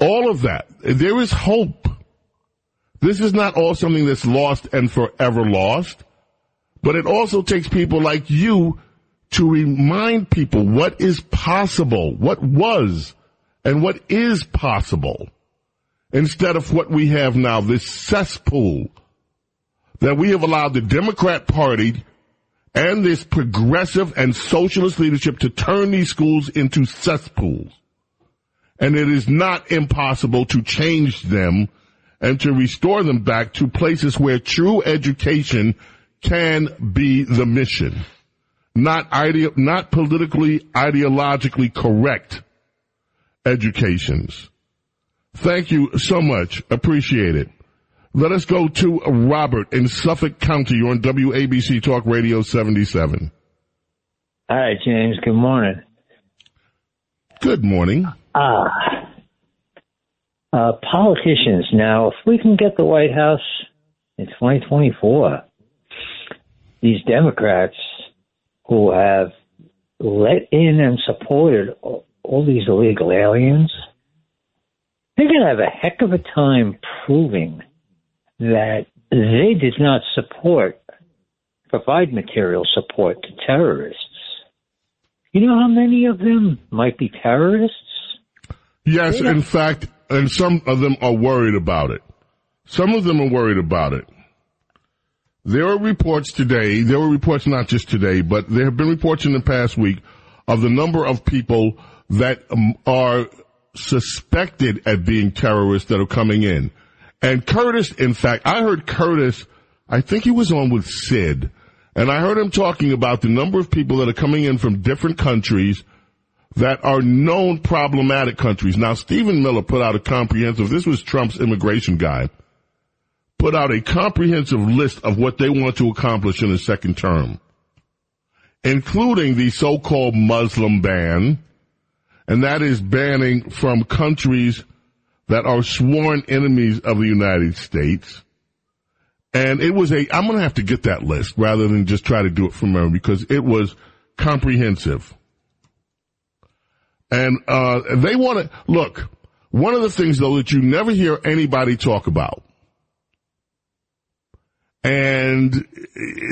All of that. There is hope. This is not all something that's lost and forever lost, but it also takes people like you to remind people what is possible, what was, and what is possible, instead of what we have now, this cesspool that we have allowed the Democrat Party and this progressive and socialist leadership to turn these schools into cesspools. And it is not impossible to change them and to restore them back to places where true education can be the mission. Not idea, not politically, ideologically correct educations. Thank you so much. Appreciate it. Let us go to Robert in Suffolk County. You're on WABC Talk Radio 77. Hi, James. Good morning. Good morning. Ah, uh, politicians. Now, if we can get the White House in 2024, these Democrats who have let in and supported all, all these illegal aliens, they're going to have a heck of a time proving that they did not support, provide material support to terrorists. You know how many of them might be terrorists? Yes, in fact, and some of them are worried about it. Some of them are worried about it. There are reports today, there were reports not just today, but there have been reports in the past week of the number of people that um, are suspected at being terrorists that are coming in. And Curtis, in fact, I heard Curtis, I think he was on with Sid, and I heard him talking about the number of people that are coming in from different countries that are known problematic countries. Now, Stephen Miller put out a comprehensive, this was Trump's immigration guy, put out a comprehensive list of what they want to accomplish in the second term, including the so-called Muslim ban, and that is banning from countries that are sworn enemies of the United States. And it was a, I'm going to have to get that list rather than just try to do it from memory because it was comprehensive. And, uh, they want to, look, one of the things though that you never hear anybody talk about, and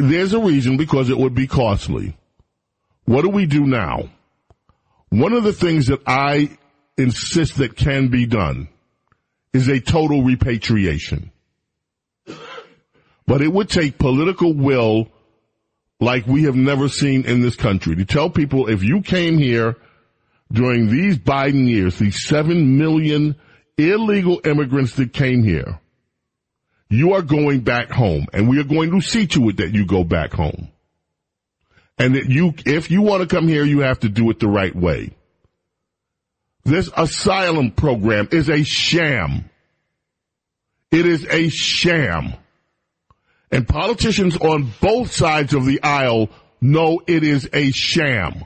there's a reason because it would be costly. What do we do now? One of the things that I insist that can be done is a total repatriation. But it would take political will like we have never seen in this country to tell people if you came here during these Biden years, these seven million illegal immigrants that came here, you are going back home and we are going to see to it that you go back home. And that you, if you want to come here, you have to do it the right way. This asylum program is a sham. It is a sham. And politicians on both sides of the aisle know it is a sham.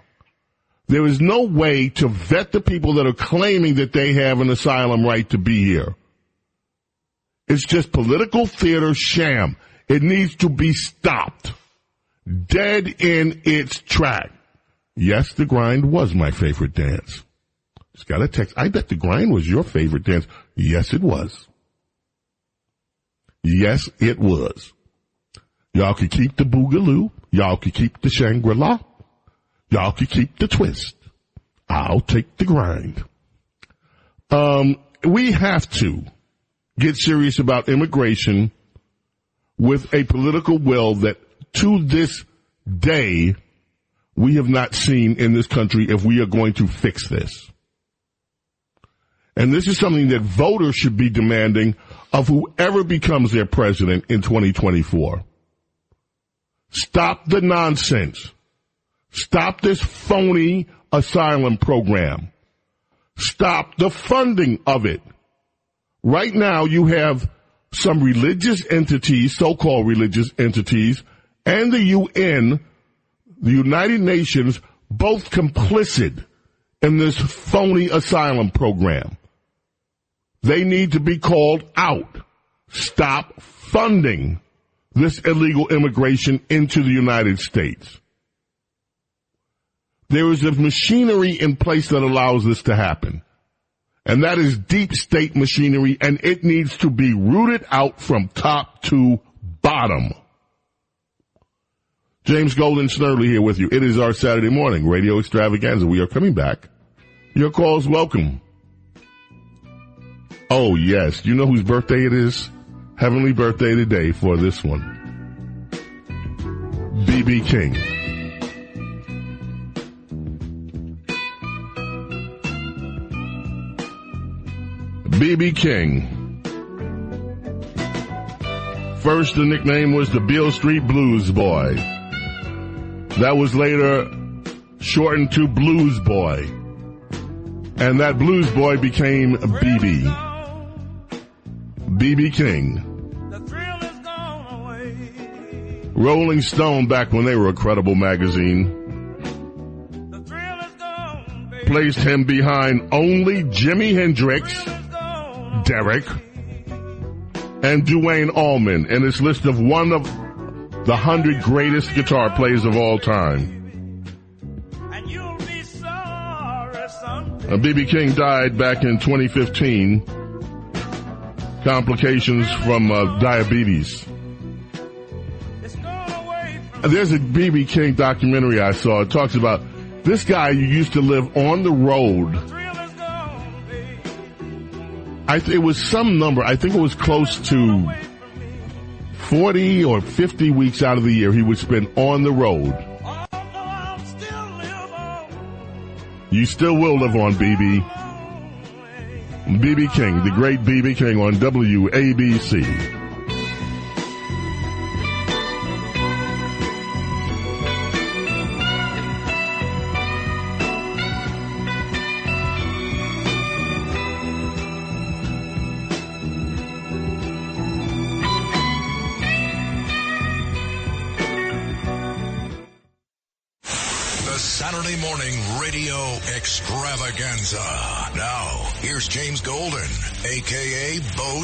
There is no way to vet the people that are claiming that they have an asylum right to be here. It's just political theater sham. It needs to be stopped. Dead in its track. Yes, the grind was my favorite dance. Just got a text. I bet the grind was your favorite dance. Yes, it was. Yes, it was. Y'all could keep the boogaloo. Y'all could keep the shing-a-ling. Y'all could keep the twist. I'll take the grind. Um, we have to get serious about immigration with a political will that to this day we have not seen in this country if we are going to fix this. And this is something that voters should be demanding of whoever becomes their president in 2024. Stop the nonsense. Stop this phony asylum program. Stop the funding of it. Right now you have some religious entities, so-called religious entities, and the UN, the United Nations, both complicit in this phony asylum program. They need to be called out. Stop funding this illegal immigration into the United States. There is a machinery in place that allows this to happen. And that is deep state machinery and it needs to be rooted out from top to bottom. James Golden Snerdley here with you. It is our Saturday morning radio extravaganza. We are coming back. Your calls welcome. Oh yes, you know whose birthday it is? Heavenly birthday today for this one. BB King. BB King. First, the nickname was the Beale Street Blues Boy. That was later shortened to Blues Boy. And that Blues Boy became BB. BB King. Rolling Stone, back when they were a credible magazine, placed him behind only Jimi Hendrix, Derek, and Duane Allman in its list of one of the hundred greatest guitar players of all time. BB King died back in 2015. Complications from uh, diabetes. There's a BB King documentary I saw. It talks about this guy who used to live on the road. I th- it was some number. I think it was close to 40 or 50 weeks out of the year he would spend on the road. You still will live on, BB. BB King, the great BB King on WABC.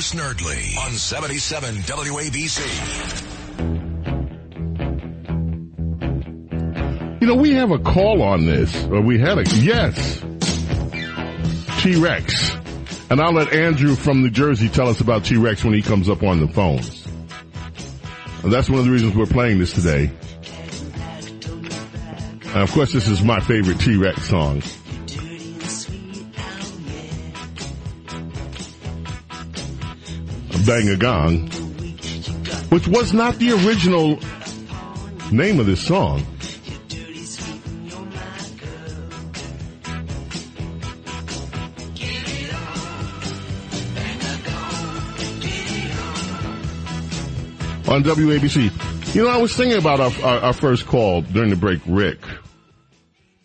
Bo Snerdley, on 77 WABC. You know, we have a call on this. Or we had a, yes. T-Rex. And I'll let Andrew from New Jersey tell us about T-Rex when he comes up on the phones. And that's one of the reasons we're playing this today. And of course, this is my favorite T-Rex song. Bang a Gong, which was not the original name of this song. on WABC. You know, I was thinking about our, our, our first call during the break, Rick.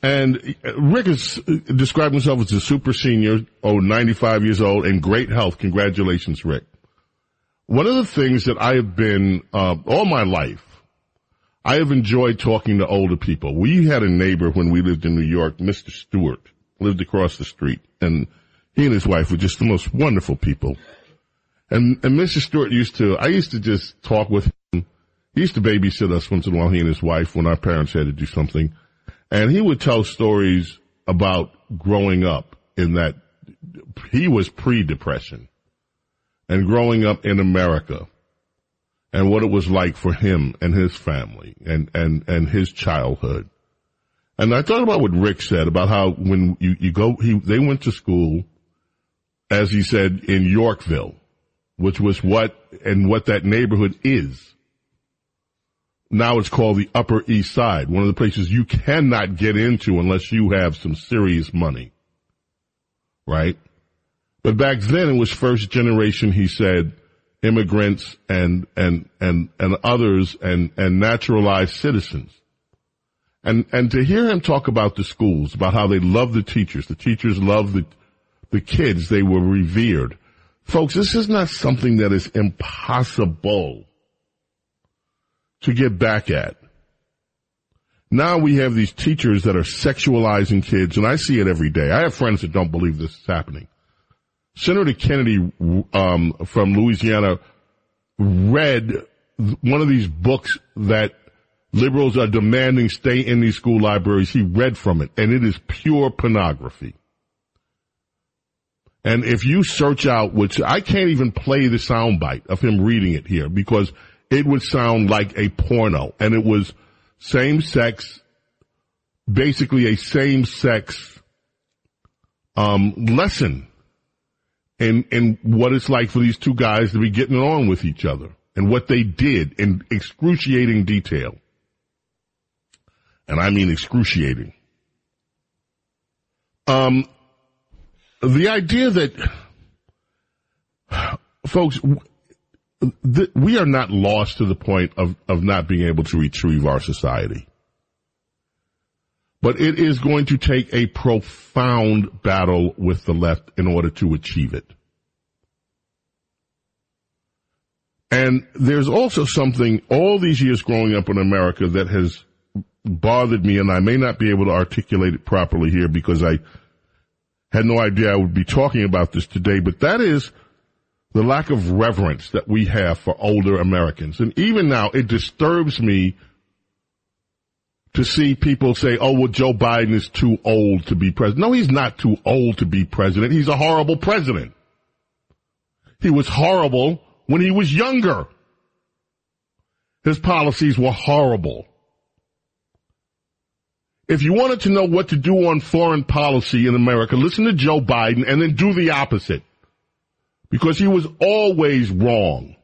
And uh, Rick has uh, described himself as a super senior, oh, 95 years old, and great health. Congratulations, Rick. One of the things that I have been, uh, all my life, I have enjoyed talking to older people. We had a neighbor when we lived in New York, Mr. Stewart, lived across the street, and he and his wife were just the most wonderful people. And, and Mr. Stewart used to, I used to just talk with him. He used to babysit us once in a while, he and his wife, when our parents had to do something. And he would tell stories about growing up in that, he was pre-depression and growing up in America and what it was like for him and his family and, and, and his childhood. And I thought about what Rick said about how when you, you go, he, they went to school, as he said, in Yorkville, which was what, and what that neighborhood is. Now it's called the Upper East Side, one of the places you cannot get into unless you have some serious money. Right? But back then it was first generation, he said, immigrants and, and, and, and others and, and naturalized citizens. And, and to hear him talk about the schools, about how they love the teachers, the teachers love the, the kids, they were revered. Folks, this is not something that is impossible to get back at. Now we have these teachers that are sexualizing kids, and I see it every day. I have friends that don't believe this is happening. Senator Kennedy um, from Louisiana read one of these books that liberals are demanding stay in these school libraries. He read from it, and it is pure pornography. And if you search out, which I can't even play the soundbite of him reading it here because it would sound like a porno and it was same sex, basically a same sex, um, lesson in, in what it's like for these two guys to be getting on with each other and what they did in excruciating detail. And I mean excruciating. Um, the idea that, folks, we are not lost to the point of, of not being able to retrieve our society. But it is going to take a profound battle with the left in order to achieve it. And there's also something all these years growing up in America that has bothered me, and I may not be able to articulate it properly here because I had no idea I would be talking about this today, but that is the lack of reverence that we have for older Americans. And even now, it disturbs me to see people say, oh, well, Joe Biden is too old to be president. No, he's not too old to be president. He's a horrible president. He was horrible when he was younger. His policies were horrible. If you wanted to know what to do on foreign policy in America, listen to Joe Biden and then do the opposite. Because he was always wrong.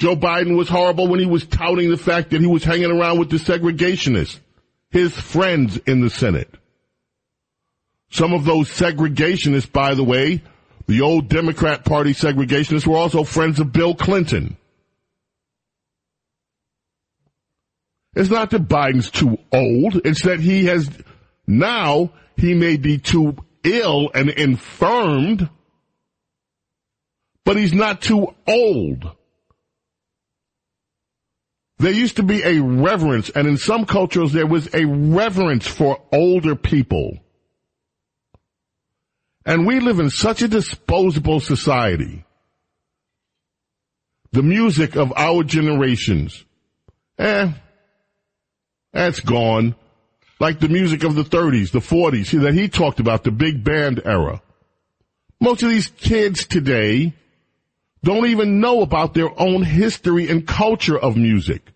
Joe Biden was horrible when he was touting the fact that he was hanging around with the segregationists, his friends in the Senate. Some of those segregationists, by the way, the old Democrat Party segregationists were also friends of Bill Clinton. It's not that Biden's too old. It's that he has now he may be too ill and infirmed, but he's not too old. There used to be a reverence, and in some cultures there was a reverence for older people. And we live in such a disposable society. The music of our generations, eh, that's gone. Like the music of the 30s, the 40s that he talked about, the big band era. Most of these kids today don't even know about their own history and culture of music.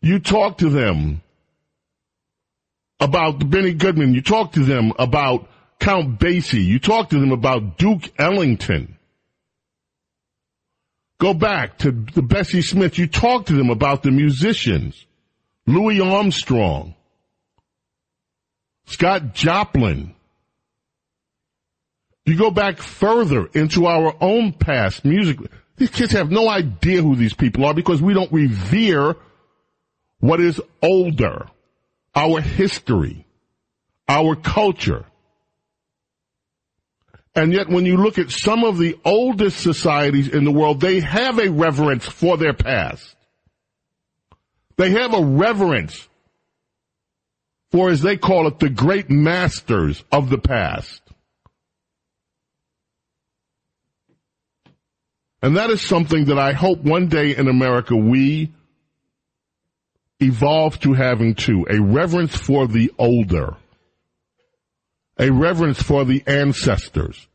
You talk to them about Benny Goodman. You talk to them about Count Basie. You talk to them about Duke Ellington. Go back to the Bessie Smith. You talk to them about the musicians. Louis Armstrong. Scott Joplin. You go back further into our own past music. These kids have no idea who these people are because we don't revere what is older, our history, our culture. And yet when you look at some of the oldest societies in the world, they have a reverence for their past. They have a reverence for, as they call it, the great masters of the past. And that is something that I hope one day in America we evolve to having too. A reverence for the older. A reverence for the ancestors.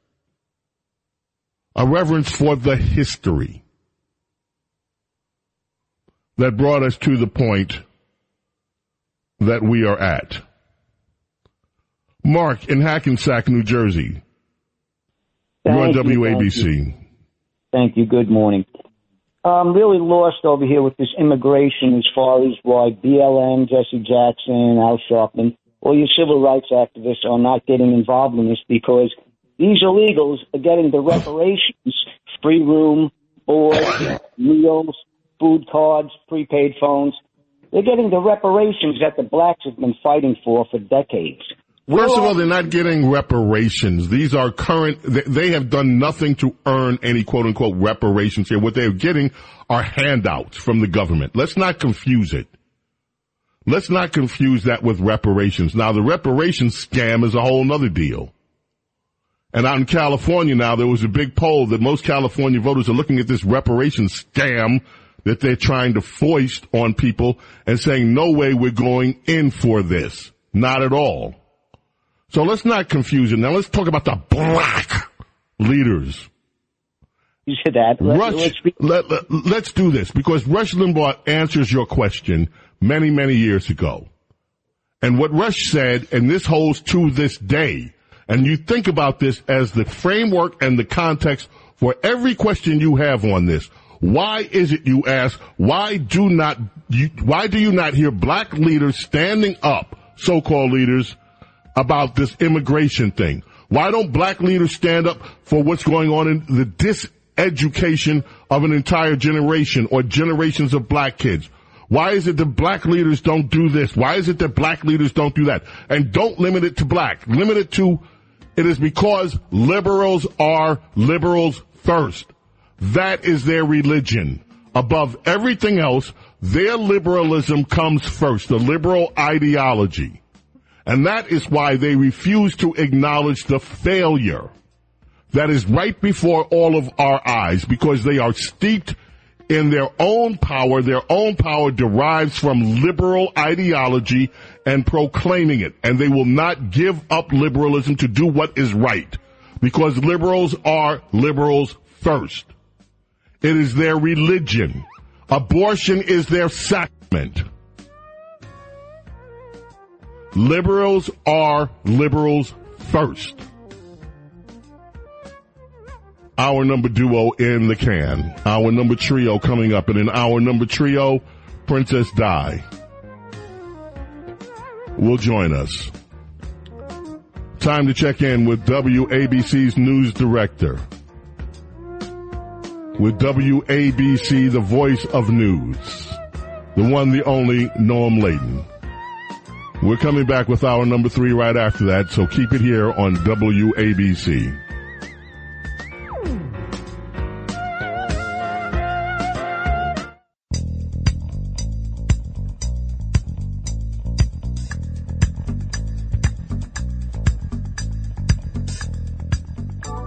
A reverence for the history that brought us to the point that we are at. Mark in Hackensack, New Jersey. You're on Thank you, WABC. Thank you. Good morning. I'm really lost over here with this immigration as far as why BLM, Jesse Jackson, Al Sharpton, all your civil rights activists are not getting involved in this because these illegals are getting the reparations, free room, board, meals, food cards, prepaid phones. They're getting the reparations that the blacks have been fighting for for decades. First of all, they're not getting reparations. These are current, they- they have done nothing to earn any quote unquote reparations here. What they're getting are handouts from the government. Let's not confuse it. Let's not confuse that with reparations. Now the reparations scam is a whole nother deal. And out in California now, there was a big poll that most California voters are looking at this reparations scam that they're trying to foist on people and saying, no way we're going in for this. Not at all. So let's not confuse it. Now let's talk about the black leaders. You said that. Let, Rush, let's be, let, let, let's do this because Rush Limbaugh answers your question many, many years ago. And what Rush said, and this holds to this day, and you think about this as the framework and the context for every question you have on this. Why is it you ask, why do not, you, why do you not hear black leaders standing up, so-called leaders, about this immigration thing? Why don't black leaders stand up for what's going on in the diseducation of an entire generation or generations of black kids? Why is it that black leaders don't do this? Why is it that black leaders don't do that? And don't limit it to black. Limit it to, it is because liberals are liberals first. That is their religion. Above everything else, their liberalism comes first, the liberal ideology. And that is why they refuse to acknowledge the failure that is right before all of our eyes because they are steeped in their own power. Their own power derives from liberal ideology and proclaiming it. And they will not give up liberalism to do what is right because liberals are liberals first. It is their religion. Abortion is their sacrament. Liberals are liberals first. Our number duo in the can. Our number trio coming up. And in our number trio, Princess Di will join us. Time to check in with WABC's news director. With WABC, the voice of news. The one, the only, Noam Laden. We're coming back with our number three right after that, so keep it here on WABC.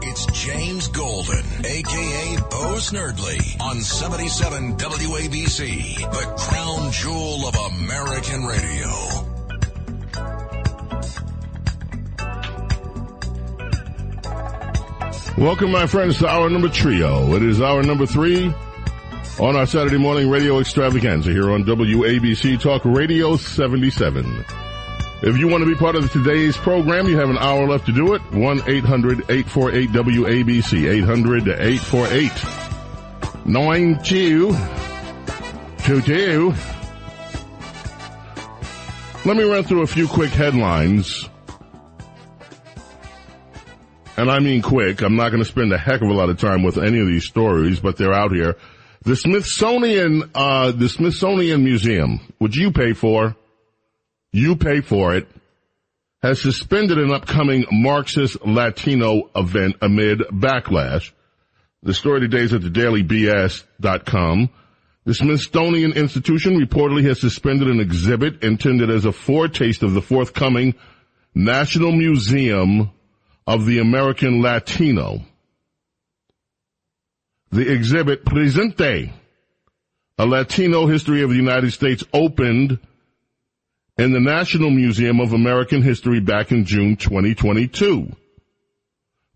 It's James Golden, aka Bo Snerdley, on 77 WABC, the crown jewel of American radio. Welcome, my friends, to our number trio. It is our number three on our Saturday morning radio extravaganza here on WABC Talk Radio 77. If you want to be part of today's program, you have an hour left to do it. 1-800-848-WABC. 800-848-9222. Let me run through a few quick headlines. And I mean quick. I'm not going to spend a heck of a lot of time with any of these stories, but they're out here. The Smithsonian, uh, the Smithsonian Museum, which you pay for, you pay for it, has suspended an upcoming Marxist Latino event amid backlash. The story today is at the dailybs.com. The Smithsonian Institution reportedly has suspended an exhibit intended as a foretaste of the forthcoming National Museum of the American Latino. The exhibit Presente, a Latino history of the United States opened in the National Museum of American History back in June 2022.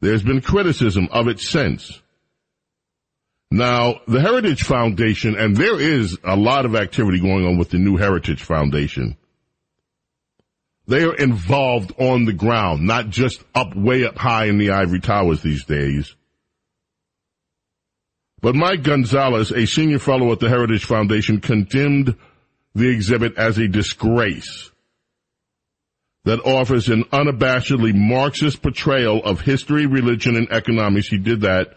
There's been criticism of it since. Now, the Heritage Foundation, and there is a lot of activity going on with the new Heritage Foundation. They are involved on the ground, not just up way up high in the ivory towers these days. But Mike Gonzalez, a senior fellow at the Heritage Foundation, condemned the exhibit as a disgrace that offers an unabashedly Marxist portrayal of history, religion, and economics. He did that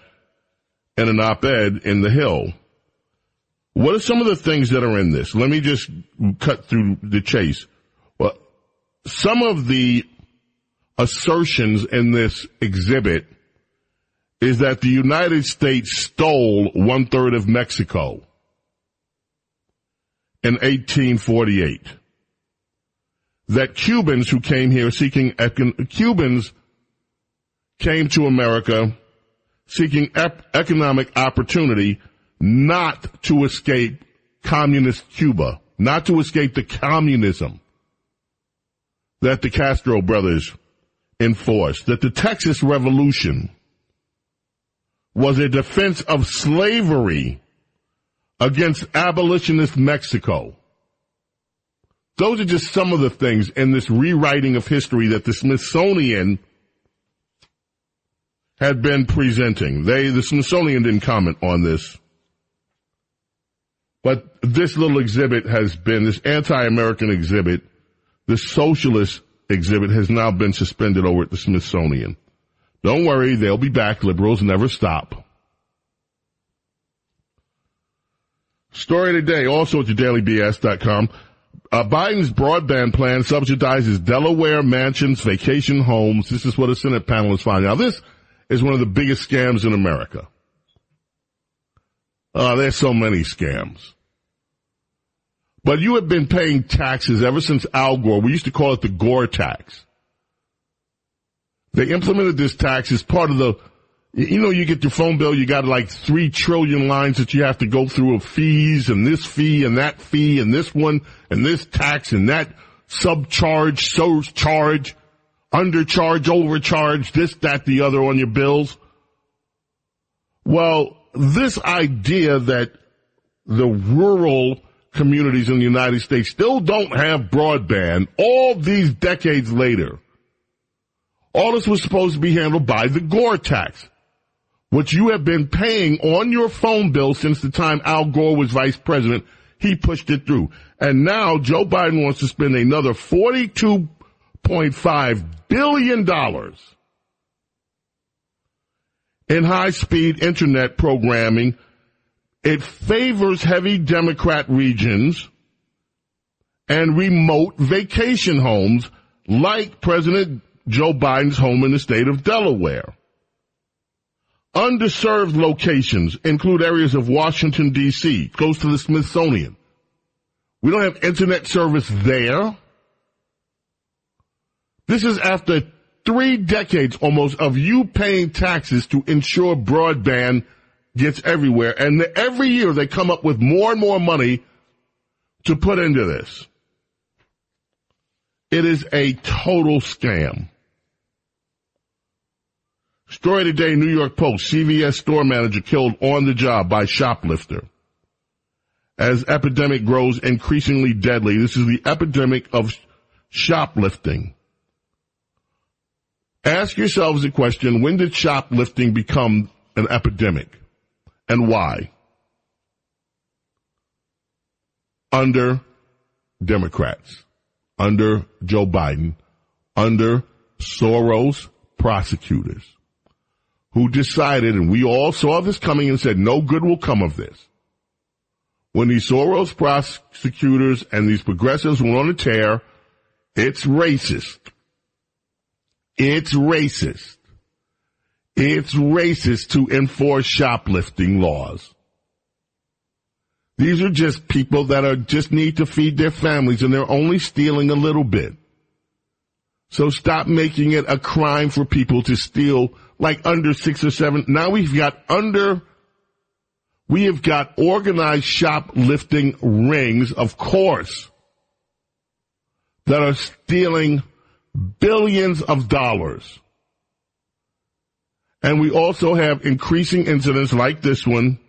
in an op-ed in The Hill. What are some of the things that are in this? Let me just cut through the chase. Some of the assertions in this exhibit is that the United States stole one third of Mexico in 1848. That Cubans who came here seeking, econ- Cubans came to America seeking ep- economic opportunity not to escape communist Cuba, not to escape the communism that the Castro brothers enforced that the Texas Revolution was a defense of slavery against abolitionist Mexico. Those are just some of the things in this rewriting of history that the Smithsonian had been presenting. They, the Smithsonian didn't comment on this. But this little exhibit has been, this anti-American exhibit, this socialist exhibit has now been suspended over at the Smithsonian. Don't worry, they'll be back. Liberals never stop. Story today, also at yourdailybs.com. Uh, Biden's broadband plan subsidizes Delaware mansions, vacation homes. This is what a Senate panel is finding. Now, this is one of the biggest scams in America. Uh, there's so many scams. But you have been paying taxes ever since Al Gore. We used to call it the Gore tax. They implemented this tax as part of the, you know, you get your phone bill, you got like three trillion lines that you have to go through of fees and this fee and that fee and this one and this tax and that subcharge, surcharge, undercharge, overcharge, this, that, the other on your bills. Well, this idea that the rural communities in the United States still don't have broadband all these decades later. All this was supposed to be handled by the Gore tax, which you have been paying on your phone bill since the time Al Gore was vice president. He pushed it through. And now Joe Biden wants to spend another $42.5 billion in high speed internet programming it favors heavy Democrat regions and remote vacation homes like President Joe Biden's home in the state of Delaware. Underserved locations include areas of Washington DC, close to the Smithsonian. We don't have internet service there. This is after three decades almost of you paying taxes to ensure broadband gets everywhere. And every year they come up with more and more money to put into this. It is a total scam. Story today, New York Post, CVS store manager killed on the job by shoplifter. As epidemic grows increasingly deadly, this is the epidemic of shoplifting. Ask yourselves the question, when did shoplifting become an epidemic? And why? Under Democrats, under Joe Biden, under Soros prosecutors who decided, and we all saw this coming and said no good will come of this. When these Soros prosecutors and these progressives went on a tear, it's racist. It's racist. It's racist to enforce shoplifting laws. These are just people that are just need to feed their families and they're only stealing a little bit. So stop making it a crime for people to steal like under six or seven. Now we've got under, we have got organized shoplifting rings, of course, that are stealing billions of dollars. And we also have increasing incidents like this one.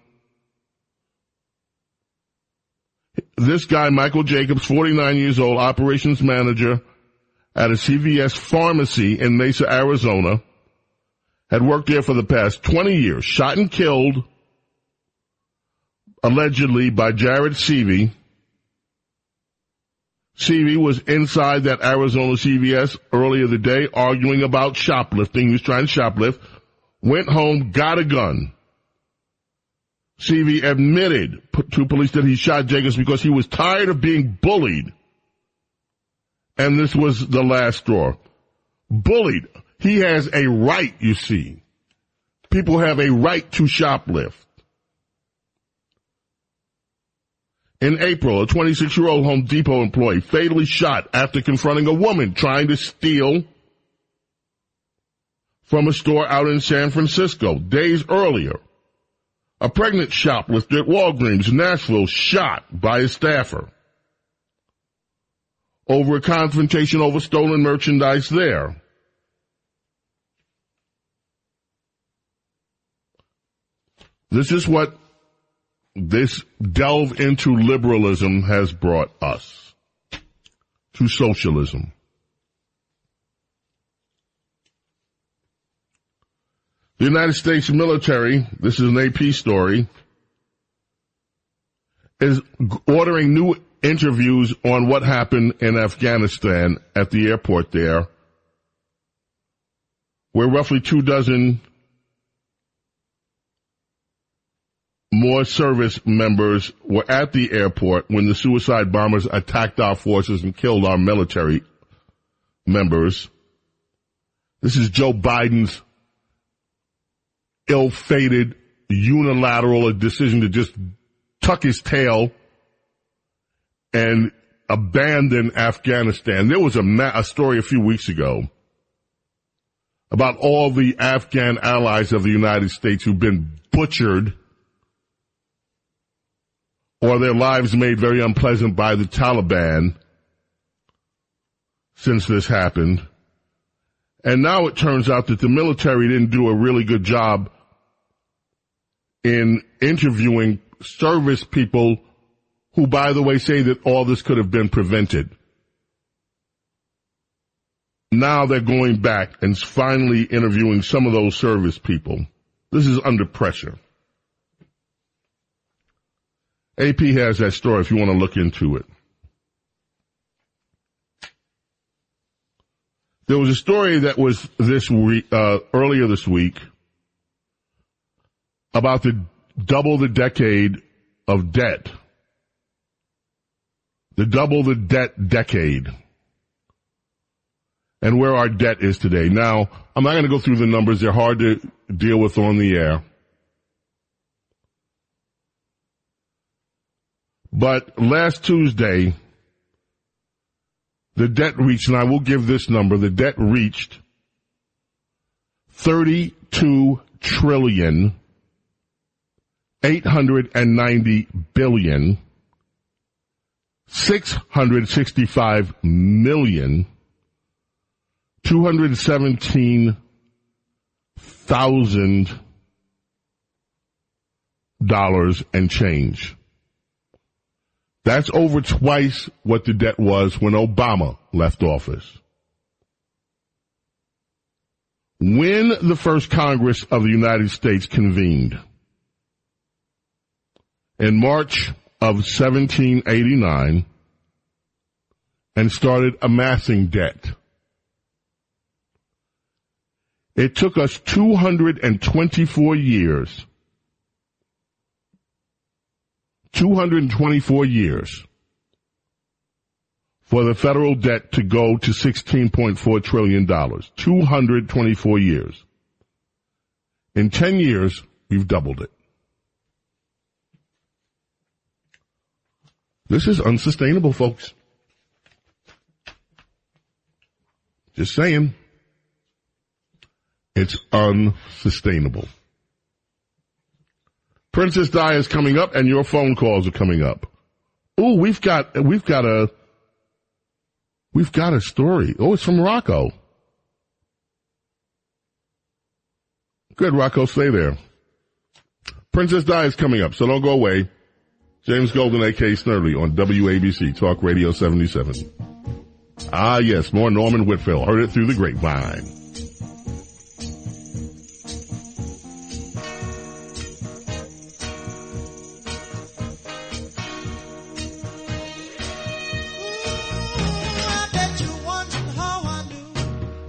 This guy, Michael Jacobs, 49 years old, operations manager at a CVS pharmacy in Mesa, Arizona, had worked there for the past 20 years, shot and killed, allegedly by Jared Seavey. Seavey was inside that Arizona CVS earlier the day arguing about shoplifting. He was trying to shoplift went home, got a gun. Seavey admitted to police that he shot Jacobs because he was tired of being bullied. And this was the last straw. Bullied. He has a right, you see. People have a right to shoplift. In April, a 26 year old Home Depot employee fatally shot after confronting a woman trying to steal from a store out in San Francisco days earlier. A pregnant shoplifter at Walgreens in Nashville shot by a staffer over a confrontation over stolen merchandise there. This is what this delve into liberalism has brought us to socialism. The United States military, this is an AP story, is ordering new interviews on what happened in Afghanistan at the airport there, where roughly two dozen more service members were at the airport when the suicide bombers attacked our forces and killed our military members. This is Joe Biden's ill-fated unilateral decision to just tuck his tail and abandon Afghanistan. There was a, ma- a story a few weeks ago about all the Afghan allies of the United States who've been butchered or their lives made very unpleasant by the Taliban since this happened. And now it turns out that the military didn't do a really good job in interviewing service people who, by the way, say that all this could have been prevented. Now they're going back and finally interviewing some of those service people. This is under pressure. AP has that story if you want to look into it. There was a story that was this week, uh, earlier this week about the double the decade of debt. The double the debt decade. And where our debt is today. Now, I'm not going to go through the numbers. They're hard to deal with on the air. But last Tuesday, the debt reached, and I will give this number, the debt reached 32 trillion 890 billion 665 million 217 thousand dollars and change. That's over twice what the debt was when Obama left office. When the first Congress of the United States convened in March of 1789 and started amassing debt, it took us 224 years 224 years for the federal debt to go to $16.4 trillion. 224 years. In 10 years, we've doubled it. This is unsustainable, folks. Just saying. It's unsustainable. Princess Di is coming up and your phone calls are coming up. Oh, we've got, we've got a, we've got a story. Oh, it's from Rocco. Good, Rocco, stay there. Princess Di is coming up, so don't go away. James Golden, A.K. Snerdley on WABC Talk Radio 77. Ah, yes, more Norman Whitfield. Heard it through the grapevine.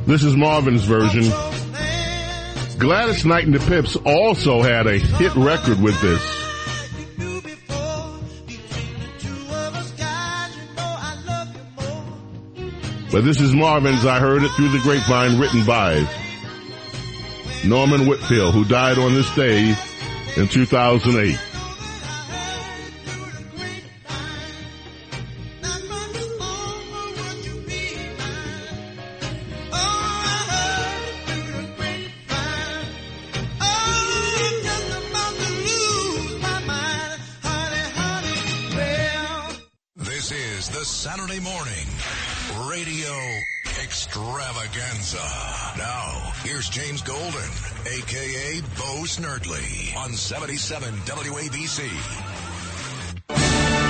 This is Marvin's version. Gladys Knight and the Pips also had a hit record with this. But this is Marvin's I Heard It Through the Grapevine written by Norman Whitfield, who died on this day in 2008. 77 WABC.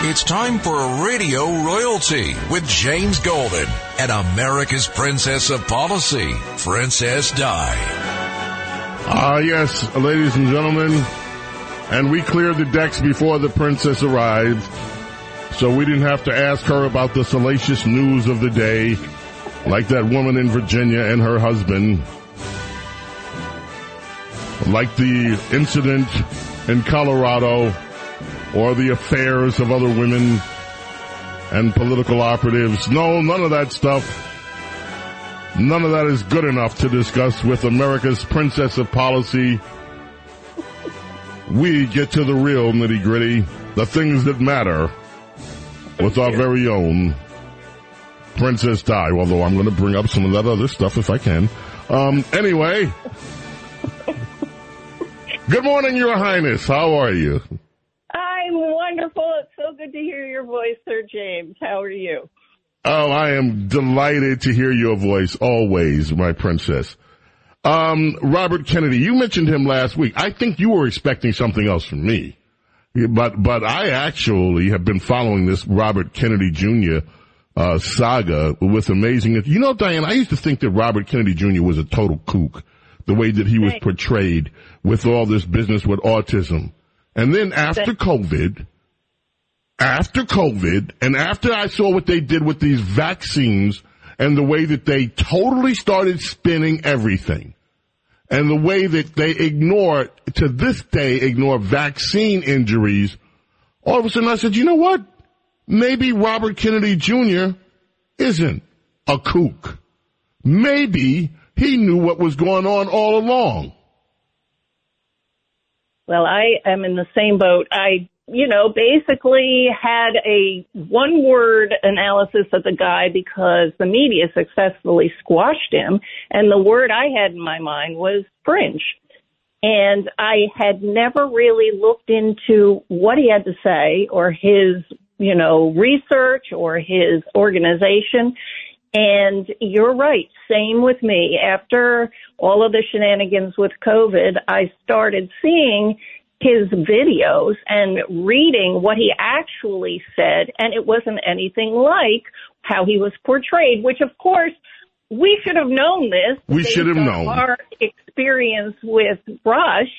It's time for Radio Royalty with James Golden and America's Princess of Policy, Princess Di. Ah, yes, ladies and gentlemen. And we cleared the decks before the princess arrived. So we didn't have to ask her about the salacious news of the day, like that woman in Virginia and her husband. Like the incident in Colorado or the affairs of other women and political operatives. No, none of that stuff. None of that is good enough to discuss with America's princess of policy. We get to the real nitty gritty, the things that matter, with our very own Princess Di, although I'm going to bring up some of that other stuff if I can. Um, anyway. Good morning, Your Highness. How are you? I'm wonderful. It's so good to hear your voice, Sir James. How are you? Oh, I am delighted to hear your voice always, my princess. Um, Robert Kennedy, you mentioned him last week. I think you were expecting something else from me. But, but I actually have been following this Robert Kennedy Jr. Uh, saga with amazing, you know, Diane, I used to think that Robert Kennedy Jr. was a total kook, the way that he was portrayed with all this business with autism. And then after COVID, after COVID and after I saw what they did with these vaccines and the way that they totally started spinning everything and the way that they ignore, to this day, ignore vaccine injuries, all of a sudden I said, you know what? Maybe Robert Kennedy Jr. isn't a kook. Maybe he knew what was going on all along. Well, I am in the same boat. I, you know, basically had a one word analysis of the guy because the media successfully squashed him. And the word I had in my mind was fringe. And I had never really looked into what he had to say or his, you know, research or his organization. And you're right. Same with me. After all of the shenanigans with COVID, I started seeing his videos and reading what he actually said. And it wasn't anything like how he was portrayed, which of course we should have known this. We should have known. Our experience with Rush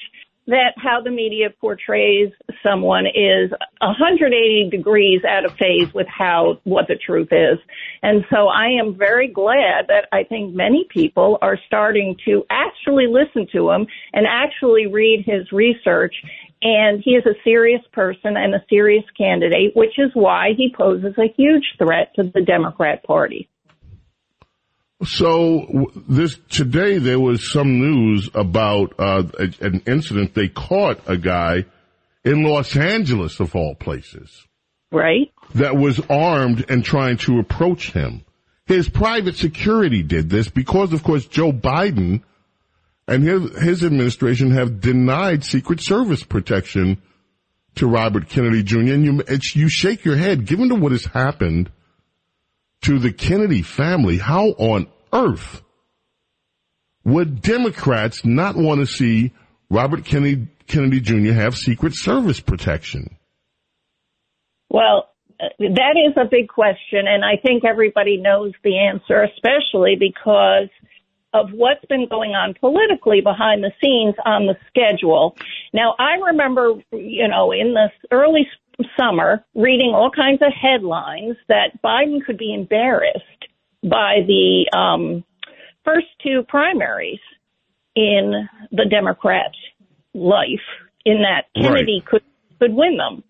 that how the media portrays someone is 180 degrees out of phase with how what the truth is. And so I am very glad that I think many people are starting to actually listen to him and actually read his research. And he is a serious person and a serious candidate, which is why he poses a huge threat to the Democrat Party. So this today there was some news about uh, an incident. They caught a guy in Los Angeles, of all places, Right? that was armed and trying to approach him. His private security did this because, of course, Joe Biden and his, his administration have denied Secret Service protection to Robert Kennedy Jr. And you, it's, you shake your head, given to what has happened to the Kennedy family, how on earth would Democrats not want to see Robert Kennedy, Kennedy Jr. have Secret Service protection? Well, that is a big question, and I think everybody knows the answer, especially because of what's been going on politically behind the scenes on the schedule. Now, I remember, you know, in the early summer, reading all kinds of headlines that Biden could be embarrassed by the um, first two primaries in the Democrat life, in that Kennedy could could win them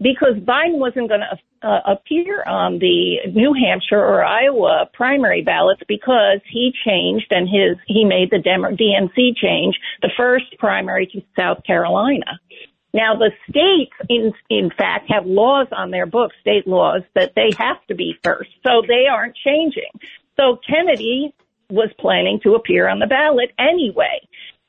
because Biden wasn't going to uh, appear on the New Hampshire or Iowa primary ballots because he changed and his he made the Demo- DNC change the first primary to South Carolina. Now the states, in in fact, have laws on their books, state laws that they have to be first, so they aren't changing. So Kennedy was planning to appear on the ballot anyway.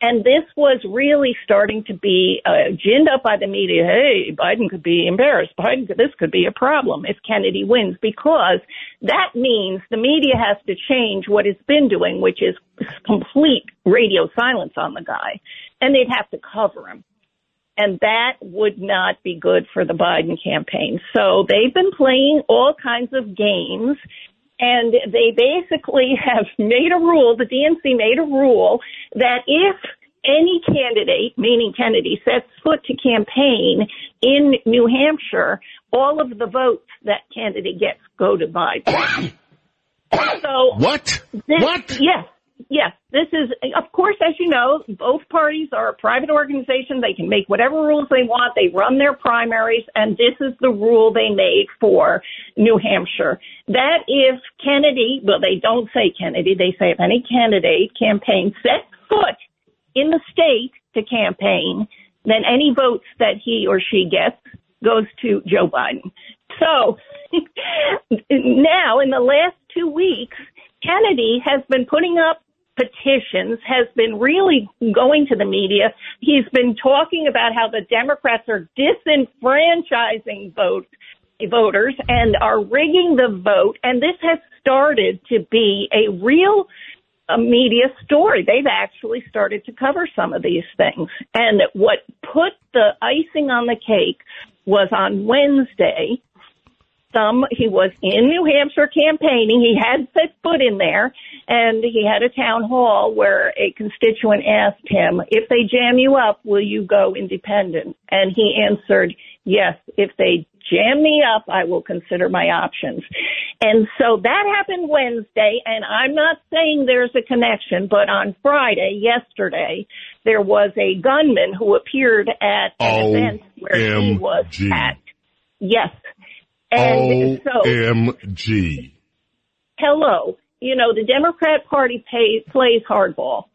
And this was really starting to be uh, ginned up by the media. Hey, Biden could be embarrassed. Biden, could, this could be a problem if Kennedy wins because that means the media has to change what it's been doing, which is complete radio silence on the guy, and they'd have to cover him. And that would not be good for the Biden campaign. So they've been playing all kinds of games and they basically have made a rule, the DNC made a rule that if any candidate, meaning Kennedy, sets foot to campaign in New Hampshire, all of the votes that candidate gets go to Biden. so what? This, what? Yes. Yes, this is, of course, as you know, both parties are a private organization. They can make whatever rules they want. They run their primaries, and this is the rule they made for New Hampshire. That if Kennedy, well, they don't say Kennedy, they say if any candidate campaign sets foot in the state to campaign, then any votes that he or she gets goes to Joe Biden. So now in the last two weeks, Kennedy has been putting up petitions, has been really going to the media. He's been talking about how the Democrats are disenfranchising vote, voters and are rigging the vote. And this has started to be a real a media story. They've actually started to cover some of these things. And what put the icing on the cake was on Wednesday. Some, he was in New Hampshire campaigning. He had set foot in there and he had a town hall where a constituent asked him, if they jam you up, will you go independent? And he answered, yes, if they jam me up, I will consider my options. And so that happened Wednesday, and I'm not saying there's a connection, but on Friday, yesterday, there was a gunman who appeared at an event where he was at. Yes. And so, OMG. hello, you know, the Democrat Party pay, plays hardball.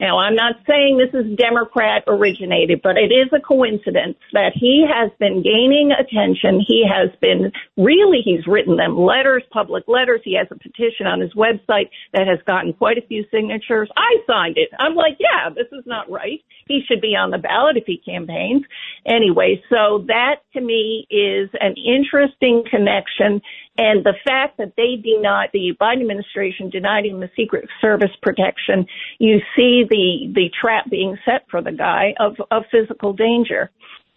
Now, I'm not saying this is Democrat originated, but it is a coincidence that he has been gaining attention. He has been really, he's written them letters, public letters. He has a petition on his website that has gotten quite a few signatures. I signed it. I'm like, yeah, this is not right. He should be on the ballot if he campaigns. Anyway, so that to me is an interesting connection. And the fact that they denied, the Biden administration denied him the Secret Service protection, you see the, the trap being set for the guy of, of physical danger.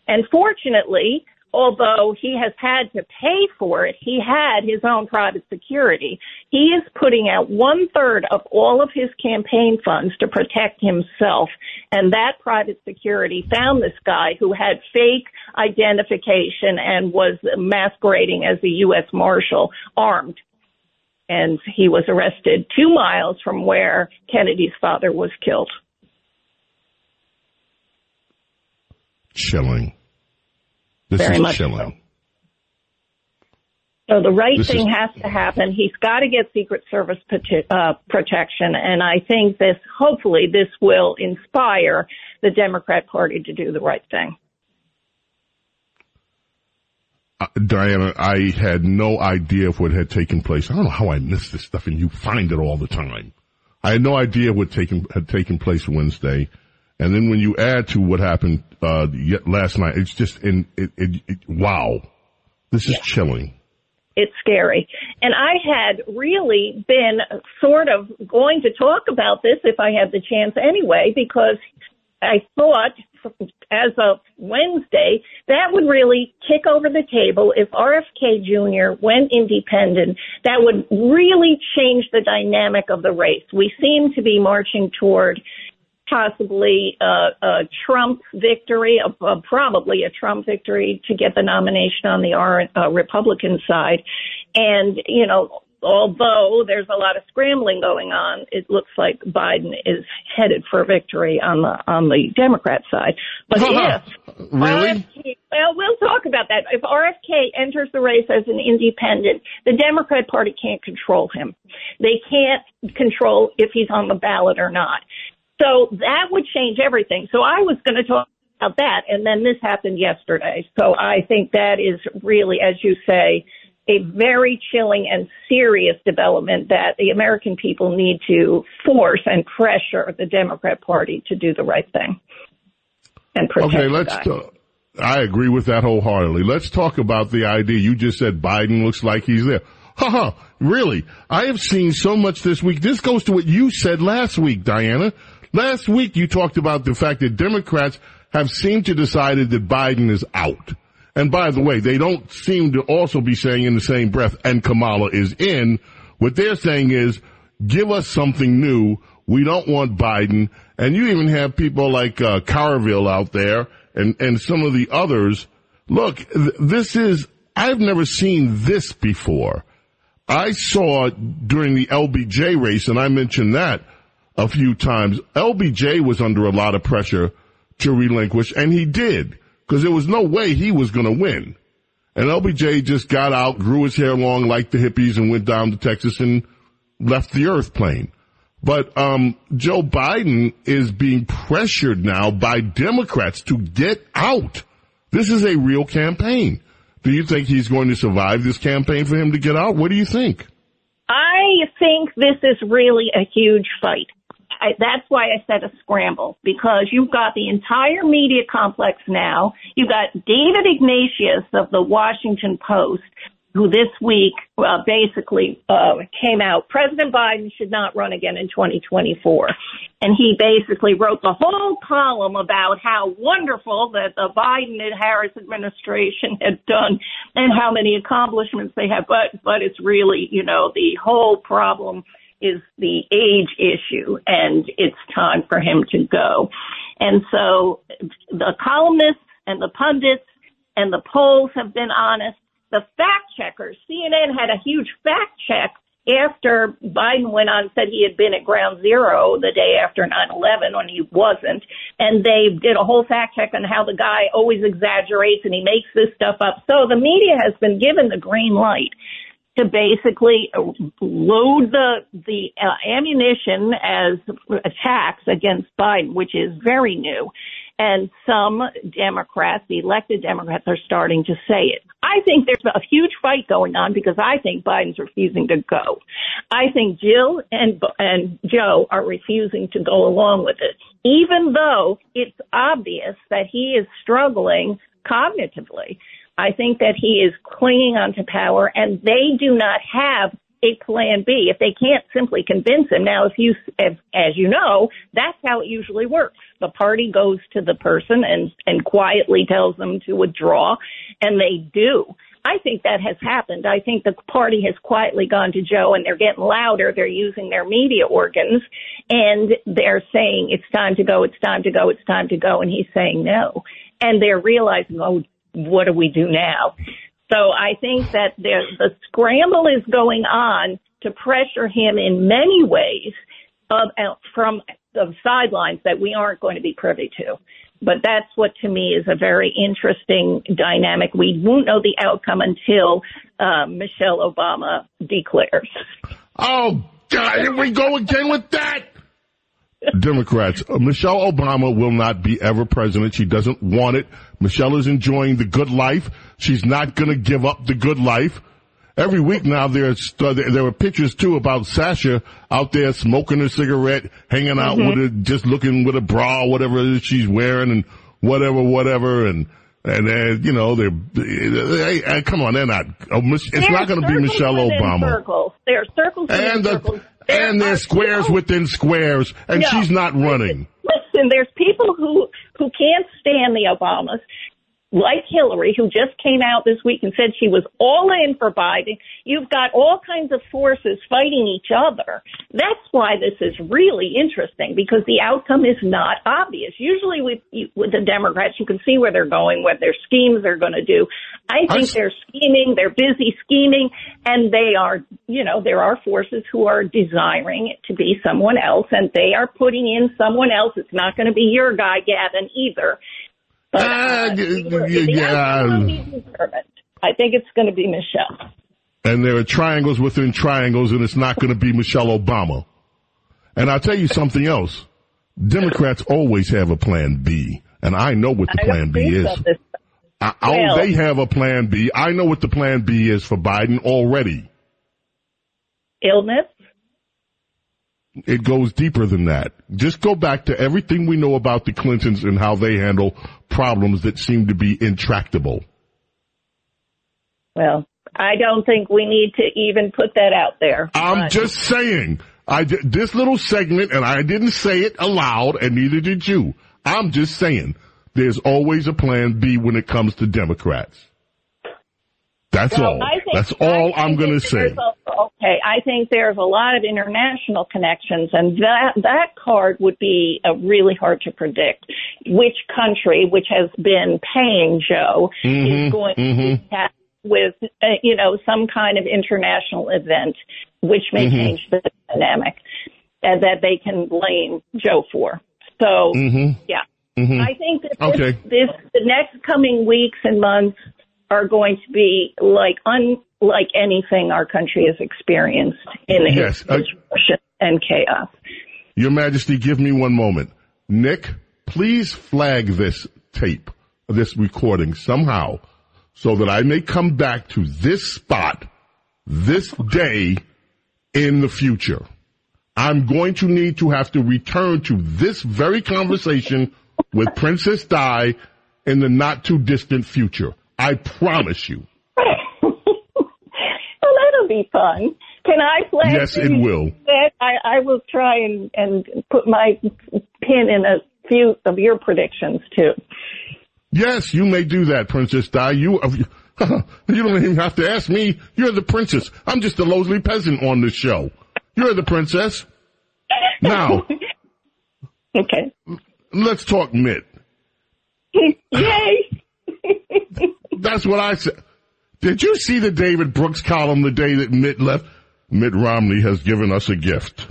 And fortunately, although he has had to pay for it, he had his own private security. He is putting out one third of all of his campaign funds to protect himself. And that private security found this guy who had fake identification and was masquerading as a U.S. Marshal armed. And he was arrested two miles from where Kennedy's father was killed. Chilling. This Very is much chilling. So the right This thing is- has to happen. He's got to get Secret Service uh, protection, and I think this, hopefully, this will inspire the Democrat Party to do the right thing. Uh, Diana, I had no idea of what had taken place. I don't know how I missed this stuff, and you find it all the time. I had no idea what taken, had taken place Wednesday. And then when you add to what happened uh, yet last night, it's just in it, it, it, wow, this is chilling. It's scary. And I had really been sort of going to talk about this if I had the chance anyway, because I thought as of Wednesday, that would really kick over the table if RFK Jr. went independent. That would really change the dynamic of the race. We seem to be marching toward possibly a, a Trump victory, a, probably a Trump victory to get the nomination on the R, uh, Republican side. And, you know, although there's a lot of scrambling going on, it looks like Biden is headed for victory on the on the Democrat side. But uh-huh. if really, RFK, well, we'll talk about that. If RFK enters the race as an independent, the Democrat Party can't control him. They can't control if he's on the ballot or not. So that would change everything. So I was going to talk about that, and then this happened yesterday. So I think that is really, as you say, a very chilling and serious development that the American people need to force and pressure the Democrat Party to do the right thing and protect Okay, let's. Uh, I agree with that wholeheartedly. Let's talk about the idea. You just said Biden looks like he's there. Haha, really? I have seen so much this week. This goes to what you said last week, Diana. Last week you talked about the fact that Democrats have seemed to decided that Biden is out. And by the way, they don't seem to also be saying in the same breath, and Kamala is in. What they're saying is, give us something new. We don't want Biden. And you even have people like uh, Carville out there and, and some of the others. Look, th- this is, I've never seen this before. I saw during the LBJ race, and I mentioned that a few times, LBJ was under a lot of pressure to relinquish, and he did, because there was no way he was going to win. And LBJ just got out, grew his hair long like the hippies, and went down to Texas and left the earth plane. But um, Joe Biden is being pressured now by Democrats to get out. This is a real campaign. Do you think he's going to survive this campaign for him to get out? What do you think? I think this is really a huge fight. I, that's why I said a scramble because you've got the entire media complex now. You've got David Ignatius of the Washington Post, who this week uh, basically uh, came out. President Biden should not run again in 2024, and he basically wrote the whole column about how wonderful that the Biden and Harris administration had done and how many accomplishments they have. But but it's really you know the whole problem is the age issue and it's time for him to go. And so the columnists and the pundits and the polls have been honest. The fact checkers, CNN had a huge fact check after Biden went on and said he had been at ground zero the day after 9-11 when he wasn't. And they did a whole fact check on how the guy always exaggerates and he makes this stuff up. So the media has been given the green light to basically load the the uh, ammunition as attacks against Biden, which is very new. And some Democrats, the elected Democrats, are starting to say it. I think there's a huge fight going on because I think Biden's refusing to go. I think Jill and and Joe are refusing to go along with it, even though it's obvious that he is struggling cognitively. I think that he is clinging onto power and they do not have a plan B if they can't simply convince him. Now, if you, if, as you know, that's how it usually works. The party goes to the person and, and quietly tells them to withdraw and they do. I think that has happened. I think the party has quietly gone to Joe and they're getting louder. They're using their media organs and they're saying it's time to go. It's time to go. It's time to go. And he's saying no. And they're realizing, oh, what do we do now? So I think that there, the scramble is going on to pressure him in many ways of, uh, from the sidelines that we aren't going to be privy to. But that's what to me is a very interesting dynamic. We won't know the outcome until uh, Michelle Obama declares. Oh, God, here we go again with that. Democrats, uh, Michelle Obama will not be ever president. She doesn't want it. Michelle is enjoying the good life. She's not going to give up the good life. Every week now, there's uh, there were pictures too about Sasha out there smoking a cigarette, hanging out Mhm. with it, just looking with a bra, whatever it is she's wearing, and whatever, whatever, and and uh, you know they're hey, hey, come on, they're not. Oh, it's There not going to be Michelle Obama. Circles. There are circles And the, circles. and there's squares within squares, and No. she's not running. Listen, there's people who who can't stand the Obamas, like Hillary, who just came out this week and said she was all in for Biden. You've got all kinds of forces fighting each other. That's why this is really interesting because the outcome is not obvious. Usually with with the Democrats, you can see where they're going, what their schemes are going to do. I think they're scheming, they're busy scheming, and they are, you know, there are forces who are desiring it to be someone else, and they are putting in someone else. It's not going to be your guy, Gavin, either. But uh, the yeah. outcome will be determined. I think it's going to be Michelle. and there are triangles within triangles, and it's not going to be Michelle Obama. And I'll tell you something else. Democrats always have a plan B, and I know what the I plan B is. so I, oh, Well- they have a plan B. I know what the plan B is for Biden already. Illness? It goes deeper than that. Just go back to everything we know about the Clintons and how they handle problems that seem to be intractable. Well, I don't think we need to even put that out there. I'm But- just saying. I this little segment, and I didn't say it aloud, and neither did you. I'm just saying. There's always a plan B when it comes to Democrats. That's Well, all. Think- That's all I I'm going to say. a- okay, I think there's a lot of international connections, and that that card would be uh, really hard to predict. Which country, which has been paying Joe, Mhm, is going to mhm. be tasked with uh, you know some kind of international event, which may Mhm. change the dynamic, and that they can blame Joe for. So, Mhm. yeah. Mhm. I think that this, Okay. this the next coming weeks and months are going to be like unlike anything our country has experienced in Yes, its uh, and chaos. Your Majesty, give me one moment. Nick, please flag this tape, this recording somehow, so that I may come back to this spot, this day in the future. I'm going to need to have to return to this very conversation with Princess Di in the not too distant future. I promise you. Well, that'll be fun. Can I play? Yes, it will. I, I will try and, and put my pin in a few of your predictions too. Yes, you may do that, Princess Di. You, uh, you don't even have to ask me. You're the princess. I'm just a lowly peasant on this show. You're the princess. Now, Okay. let's talk Mitt. Yay! That's what I said. Did you see the David Brooks column the day that Mitt left? Mitt Romney has given us a gift.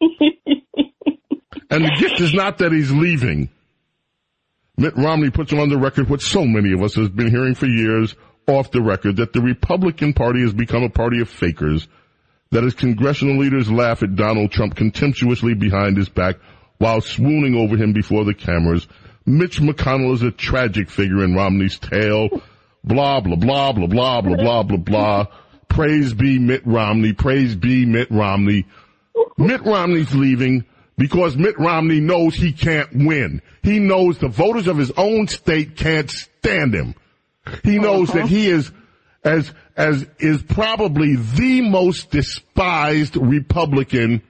and the gift is not that he's leaving. Mitt Romney puts on the record what so many of us have been hearing for years off the record that the Republican Party has become a party of fakers, that as congressional leaders laugh at Donald Trump contemptuously behind his back while swooning over him before the cameras, Mitch McConnell is a tragic figure in Romney's tale. Blah, blah, blah, blah, blah, blah, blah, blah, blah. Praise be Mitt Romney. Praise be Mitt Romney. Mitt Romney's leaving because Mitt Romney knows he can't win. He knows the voters of his own state can't stand him. He knows that he is as as is probably the most despised Republican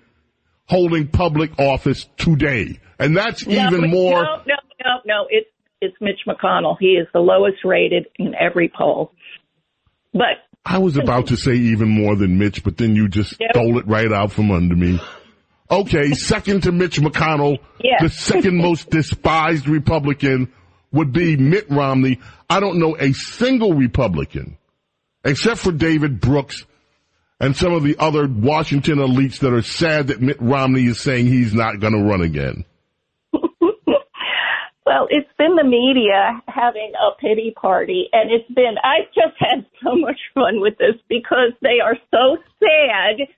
holding public office today. And that's No, even more No, no, no, no. It's it's Mitch McConnell. He is the lowest rated in every poll. But I was about to say even more than Mitch, but then you just Yep. stole it right out from under me. Okay, second to Mitch McConnell, Yeah. the second most despised Republican would be Mitt Romney. I don't know a single Republican, except for David Brooks and some of the other Washington elites that are sad that Mitt Romney is saying he's not going to run again. Well, it's been the media having a pity party, and it's been. I've just had so much fun with this because they are so sad.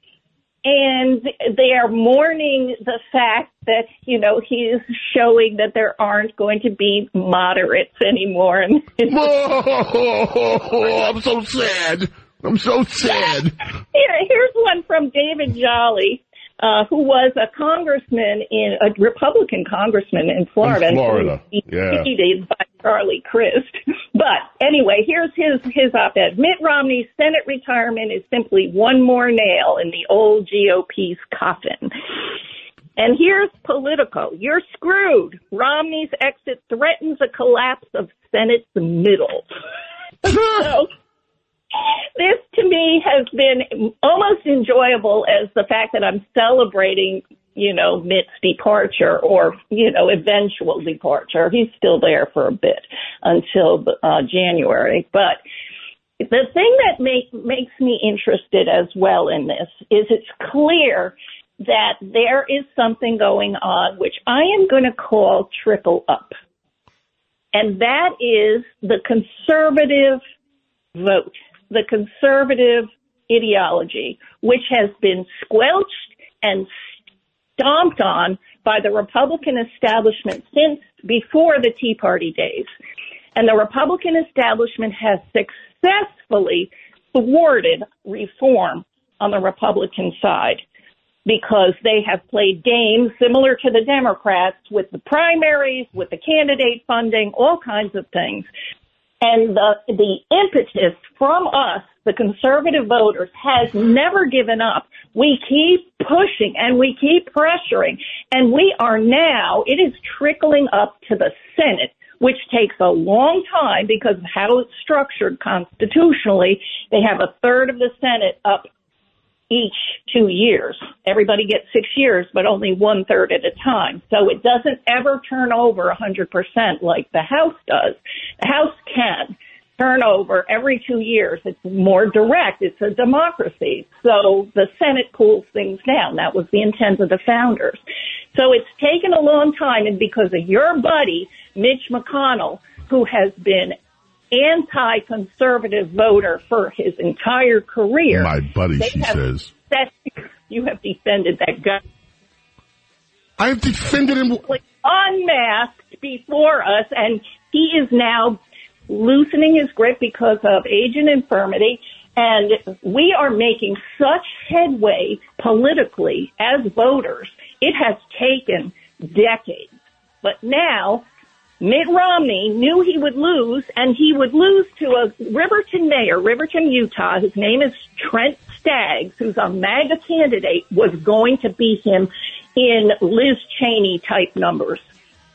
And they are mourning the fact that, you know, he's showing that there aren't going to be moderates anymore. And Oh, I'm so sad. I'm so sad. Here, here's one from David Jolly, uh, who was a congressman in a Republican congressman in Florida. In Florida, He was yeah. defeated by Charlie Crist. But anyway, here's his his op-ed. Mitt Romney's Senate retirement is simply one more nail in the old GOP's coffin. And here's Politico. You're screwed. Romney's exit threatens a collapse of Senate's middle. so, this to me has been almost enjoyable as the fact that I'm celebrating, you know, Mitt's departure or, you know, eventual departure. He's still there for a bit until uh, January. But the thing that make, makes me interested as well in this is it's clear that there is something going on which I am going to call triple up. And that is the conservative vote, the conservative ideology, which has been squelched and stomped on by the Republican establishment since before the Tea Party days. And the Republican establishment has successfully thwarted reform on the Republican side because they have played games similar to the Democrats with the primaries, with the candidate funding, all kinds of things. And the, the impetus from us, the conservative voters, has never given up. We keep pushing and we keep pressuring. And we are now, it is trickling up to the Senate, which takes a long time because of how it's structured constitutionally. They have a third of the Senate up each two years. Everybody gets six years, but only one third at a time. So it doesn't ever turn over 100% like the House does. The House can turn over every two years. It's more direct. It's a democracy. So the Senate cools things down. That was the intent of the founders. So it's taken a long time and because of your buddy, Mitch McConnell, who has been anti-conservative voter for his entire career. My buddy, They she says. You have defended that guy I have defended him. unmasked before us, and he is now loosening his grip because of age and infirmity. And we are making such headway politically as voters. It has taken decades. But now, Mitt Romney knew he would lose, and he would lose to a Riverton mayor, Riverton, Utah. His name is Trent Staggs, who's a MAGA candidate, was going to beat him in Liz Cheney type numbers.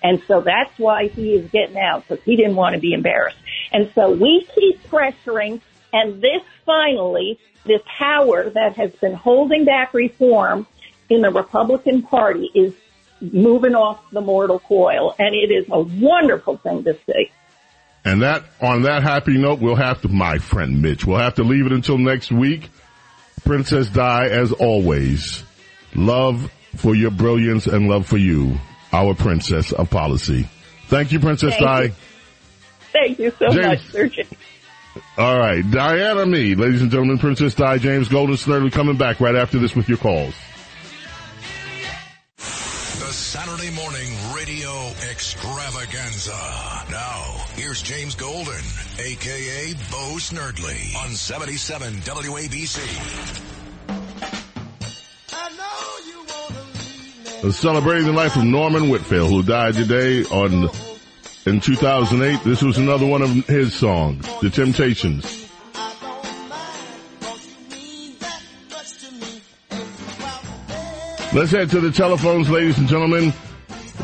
And so that's why he is getting out, because he didn't want to be embarrassed. And so we keep pressuring, and this finally, this power that has been holding back reform in the Republican Party is moving off the mortal coil, and it is a wonderful thing to see. And that, on that happy note, we'll have to, my friend Mitch, we'll have to leave it until next week. Princess Di, as always, love for your brilliance and love for you, our princess of policy. Thank you, Princess Thank Di. you. Thank you so James. much, Sir. All right, Diana Me, ladies and gentlemen, Princess Di, James Golden Snerdley coming back right after this with your calls. Extravaganza. Now, here's James Golden, aka Bo Snerdley, on 77 WABC. Celebrating the life of Norman Whitfield, who died today on in 2008. This was another one of his songs, The Temptations. Let's head to the telephones, ladies and gentlemen.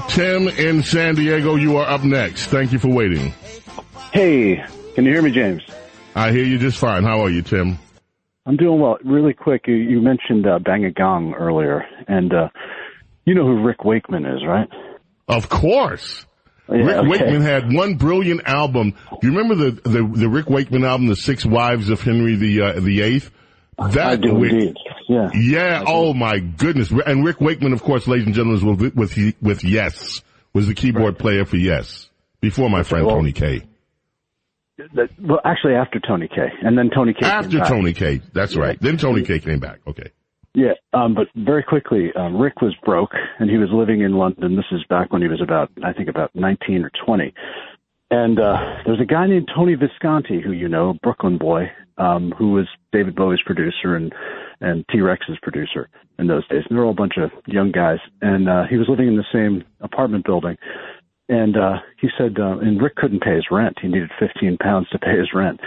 Tim in San Diego, you are up next. Thank you for waiting. Hey, can you hear me, James? I hear you just fine. How are you, Tim? I'm doing well. Really quick, you, you mentioned uh, Bang a Gong earlier, and uh, you know who Rick Wakeman is, right? Of course. Yeah, Rick okay. Wakeman had one brilliant album. Do you remember the, the, the Rick Wakeman album, The Six Wives of Henry the, uh, the Eighth? That I do indeed. Yeah. Yeah. Oh my goodness. And Rick Wakeman, of course, ladies and gentlemen, was with, with, with Yes, was the keyboard player for Yes before my friend well- Tony Kaye. That- well, actually, after Tony Kaye, and then Tony Kaye. came After. Tony Kaye. That's right. Then Tony Kaye came back. Okay. Yeah, um, but very quickly, um, Rick was broke, and he was living in London. This is back when he was about, I think, about 19 or 20. And uh, there's a guy named Tony Visconti, who you know, Brooklyn boy, um, who was David Bowie's producer and and T Rex's producer in those days. And they were all a bunch of young guys, and uh, he was living in the same apartment building. And uh, he said, uh, and Rick couldn't pay his rent. He needed 15 pounds to pay his rent,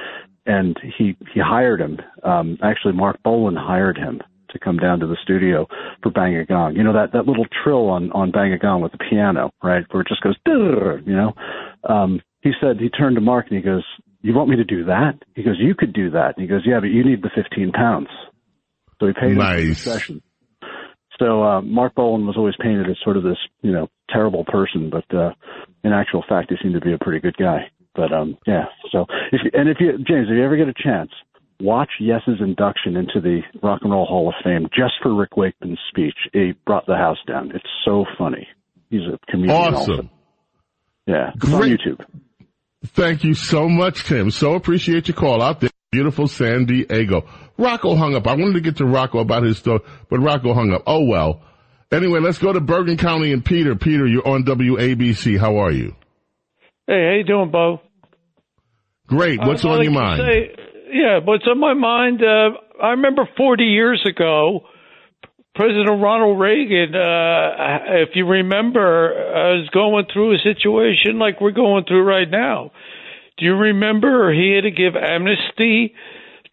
and he he hired him. Um, actually, Marc Bolan hired him to come down to the studio for Bang a Gong. You know that that little trill on on Bang a Gong with the piano, right? Where it just goes, you know. Um, he said he turned to Marc and he goes, "You want me to do that?" He goes, "You could do that." And he goes, "Yeah, but you need the 15 pounds." So he paid him for the session. So uh, Marc Bolan was always painted as sort of this, you know, terrible person, but uh, in actual fact, he seemed to be a pretty good guy. But um, yeah. So if you, and if you, James, if you ever get a chance, watch Yes's induction into the Rock and Roll Hall of Fame just for Rick Wakeman's speech. He brought the house down. It's so funny. He's a comedian. Awesome. Also. Yeah, on YouTube. Thank you so much, Tim. So appreciate your call out there. Beautiful San Diego. Rocco hung up. I wanted to get to Rocco about his story, but Rocco hung up. Oh well. Anyway, let's go to Bergen County and Peter. Peter, you're on WABC. How are you? Hey, how you doing, Bo? Great. What's on like your mind? say- yeah, what's on my mind? Uh, I remember 40 years ago, President Ronald Reagan, uh, if you remember, uh, was going through a situation like we're going through right now. Do you remember he had to give amnesty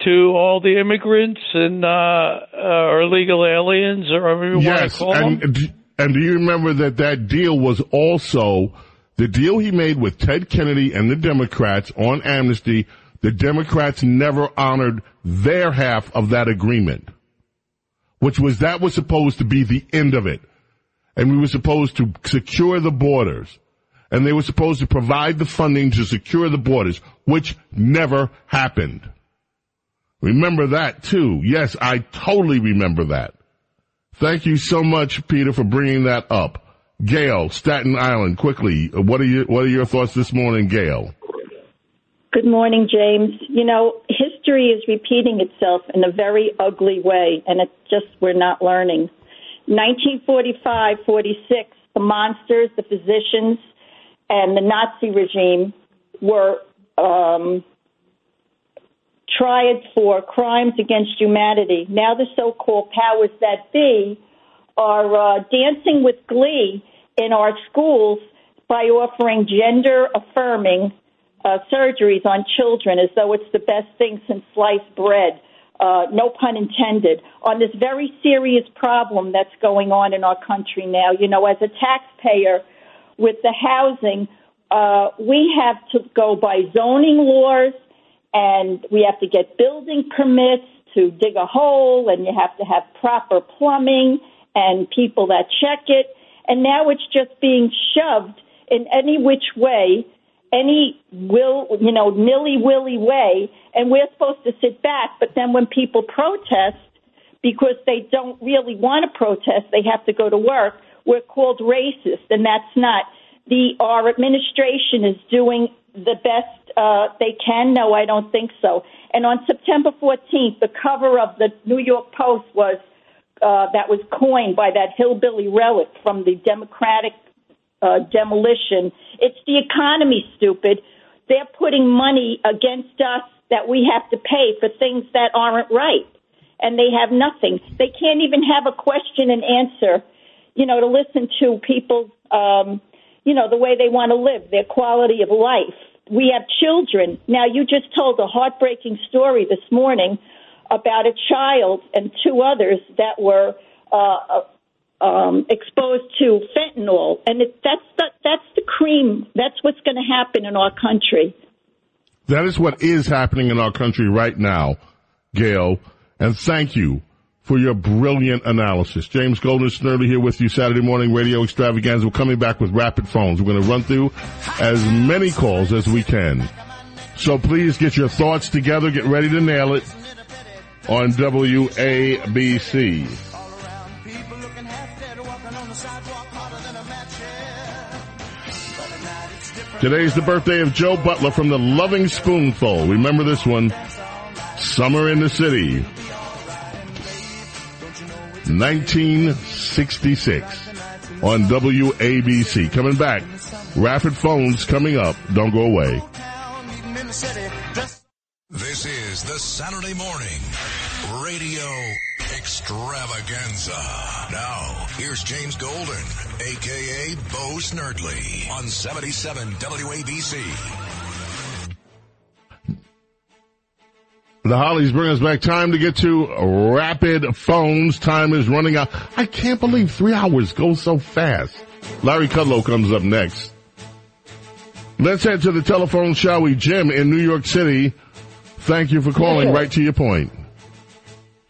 to all the immigrants and uh, uh, or illegal aliens or whatever you want yes, to call and d- and do you remember that that deal was also the deal he made with Ted Kennedy and the Democrats on amnesty? The Democrats never honored their half of that agreement, which was that was supposed to be the end of it, and we were supposed to secure the borders, and they were supposed to provide the funding to secure the borders, which never happened. Remember that too. Yes, I totally remember that. Thank you so much, Peter, for bringing that up. Gail, Staten Island, quickly. What are your What are your thoughts this morning, Gail? Good morning, James. You know, history is repeating itself in a very ugly way, and it's just we're not learning. 1945, 46, the monsters, the physicians, and the Nazi regime were um, tried for crimes against humanity. Now the so-called powers that be are uh, dancing with glee in our schools by offering gender affirming uh, surgeries on children as though it's the best thing since sliced bread. Uh, no pun intended, on this very serious problem that's going on in our country now. You know, as a taxpayer with the housing, uh, we have to go by zoning laws and we have to get building permits to dig a hole and you have to have proper plumbing and people that check it. And now it's just being shoved in any which way, any will, you know, nilly willy way. And we're supposed to sit back. But then when people protest because they don't really want to protest, they have to go to work. We're called racist and that's not. The, our administration is doing the best uh, they can. No, I don't think so. And on September 14th, the cover of the New York Post was uh, that was coined by that hillbilly relic from the Democratic uh, demolition. It's the economy, stupid. They're putting money against us that we have to pay for things that aren't right, and they have nothing. They can't even have a question and answer. You know, to listen to people. Um, you know, the way they want to live, their quality of life. We have children. Now, you just told a heartbreaking story this morning about a child and two others that were uh, um, exposed to fentanyl, and it, that's the, that's the cream. That's what's going to happen in our country. That is what is happening in our country right now, Gail. And thank you for your brilliant analysis. James Golden Snerdley here with you Saturday morning radio extravaganza. We're coming back with rapid phones. We're going to run through as many calls as we can. So please get your thoughts together. Get ready to nail it on WABC. Today's the birthday of Joe Butler from the Lovin' Spoonful. Remember this one? Summer in the City. 1966 on WABC. Coming back. Rapid phones coming up. Don't go away. This is the Saturday morning radio extravaganza. Now, here's James Golden, aka Bo Snerdley, on 77 WABC. The Hollies bring us back. Time to get to rapid phones. Time is running out. I can't believe three hours go so fast. Larry Kudlow comes up next. Let's head to the telephone, shall we? Jim in New York City. Thank you for calling. Yeah. Right to your point.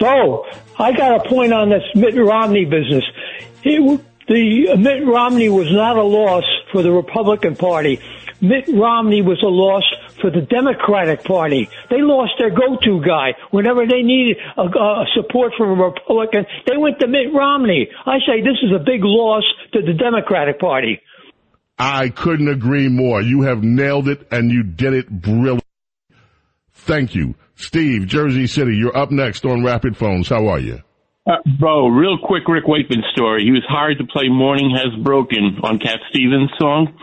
So, I got a point on this Mitt Romney business. The uh, Mitt Romney was not a loss for the Republican Party. Mitt Romney was a loss for the Democratic Party. They lost their go-to guy. Whenever they needed a, a support from a Republican, they went to Mitt Romney. I say this is a big loss to the Democratic Party. I couldn't agree more. You have nailed it and you did it brilliantly. Thank you. Steve, Jersey City, you're up next on Rapid Phones. How are you? Uh, Bo, real quick Rick Wakeman story. He was hired to play Morning Has Broken on Cat Stevens' song.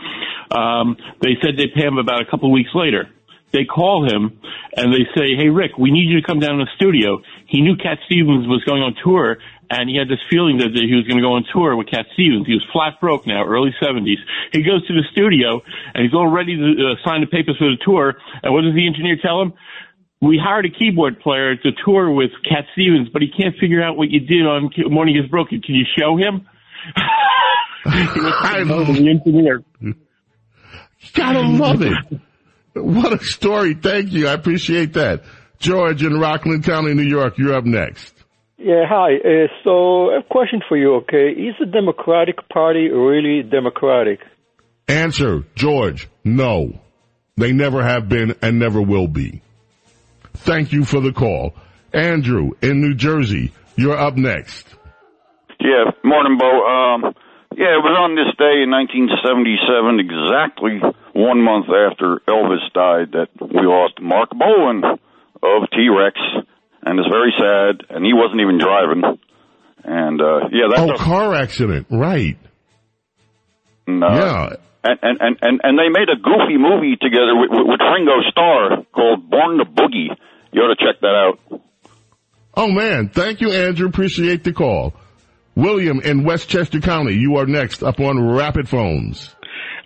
Um, they said they'd pay him about a couple weeks later. They call him and they say, "Hey, Rick, we need you to come down to the studio." He knew Cat Stevens was going on tour, and he had this feeling that he was going to go on tour with Cat Stevens. He was flat broke now, early seventies. He goes to the studio and he's all ready to uh, sign the papers for the tour. And what does the engineer tell him? We hired a keyboard player to tour with Cat Stevens, but he can't figure out what you did on Morning Is Broken. Can you show him? I love the engineer. Gotta love it. What a story. Thank you. I appreciate that. George in Rockland County, New York, you're up next. Yeah, hi. Uh, so, a question for you, okay? Is the Democratic Party really democratic? Answer, George, no. They never have been and never will be. Thank you for the call. Andrew in New Jersey, you're up next. Yeah, morning, Bo. Um, yeah, it was on this day in 1977, exactly one month after Elvis died, that we lost Marc Bolan of T-Rex, and it's very sad. And he wasn't even driving. And uh, yeah, that's Oh, car accident, right. And, uh, Yeah. And, and, and, and, and they made a goofy movie together with, with, with Ringo Starr called Born to Boogie. You ought to check that out. Oh man, thank you, Andrew. Appreciate the call. William in Westchester County, you are next up on Rapid Phones.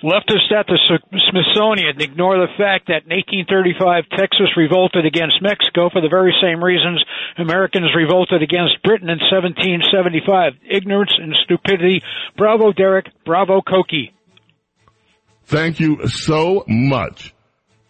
Leftists at the S- Smithsonian ignore the fact that in 1835 Texas revolted against Mexico for the very same reasons Americans revolted against Britain in 1775. Ignorance and stupidity. Bravo, Derek. Bravo, Koki. Thank you so much.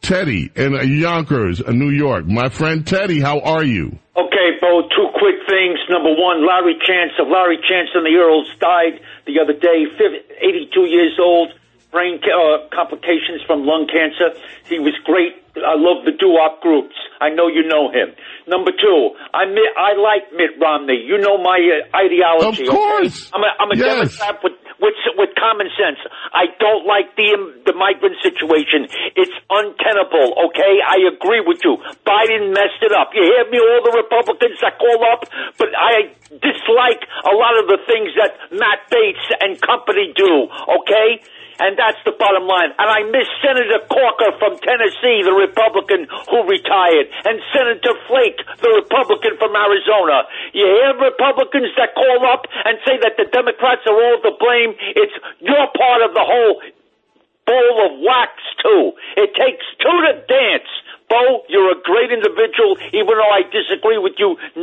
Teddy in Yonkers, uh, New York. My friend Teddy, how are you? Okay, Bo, two quick things. Number one, Larry Chance of Larry Chance and the Earls died the other day, fif- 82 years old, brain uh, complications from lung cancer. He was great. I love the doo-wop groups. I know you know him. Number two, I I like Mitt Romney. You know my uh, ideology. Of course. Okay? I'm a, I'm a Yes. Democrat with, with with common sense. I don't like the the migrant situation. It's untenable. Okay, I agree with you. Biden messed it up. You hear me? All the Republicans that call up, but I dislike a lot of the things that Matt Gaetz and company do. Okay. And that's the bottom line. And I miss Senator Corker from Tennessee, the Republican who retired, and Senator Flake, the Republican from Arizona. You hear Republicans that call up and say that the Democrats are all to blame? It's you're part of the whole bowl of wax too. It takes two to dance. Bo, you're a great individual, even though I disagree with you 90%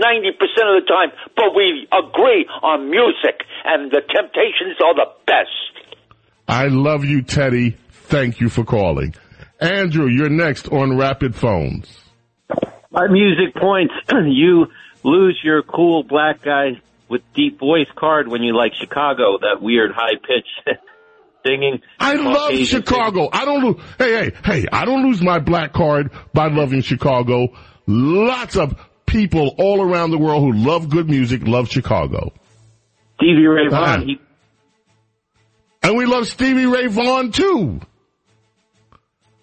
of the time, but we agree on music, and the Temptations are the best. I love you, Teddy. Thank you for calling. Andrew, you're next on Rapid Phones. My music points. you lose your cool black guy with deep voice card when you like Chicago, that weird high pitch singing. I love Caucasian Chicago. I don't lose. Hey, hey, hey! I don't lose my black card by loving Chicago. Lots of people all around the world who love good music love Chicago. Stevie Ray. Vaughan. He, And we love Stevie Ray Vaughan too.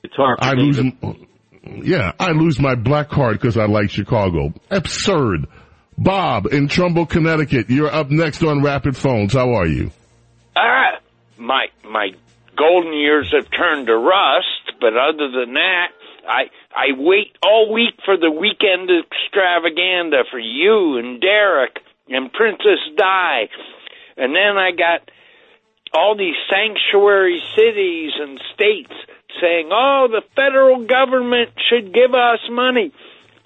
guitar. I lose. Yeah, I lose my black card because I like Chicago. Absurd. Bob in Trumbull, Connecticut. You're up next on Rapid Phones. How are you? Ah, my my golden years have turned to rust, but other than that, I I wait all week for the weekend extravaganza for you and Derek and Princess Di, and then I got all these sanctuary cities and states saying, "Oh, the federal government should give us money."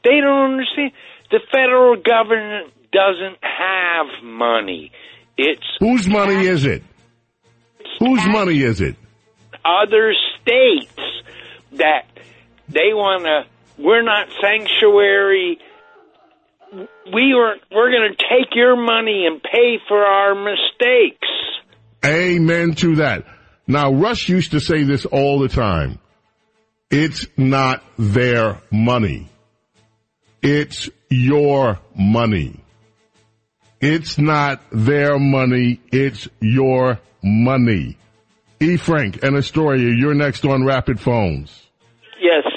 They don't understand. The federal government doesn't have money. It's Whose money is it? Whose money is it? other states that they want to. We're not sanctuary. We were. We're going to take your money and pay for our mistakes. Amen to that. Now, Rush used to say this all the time. It's not their money. It's your money. It's not their money. It's your money. E. Frank and Astoria, you're next on Rapid Phones.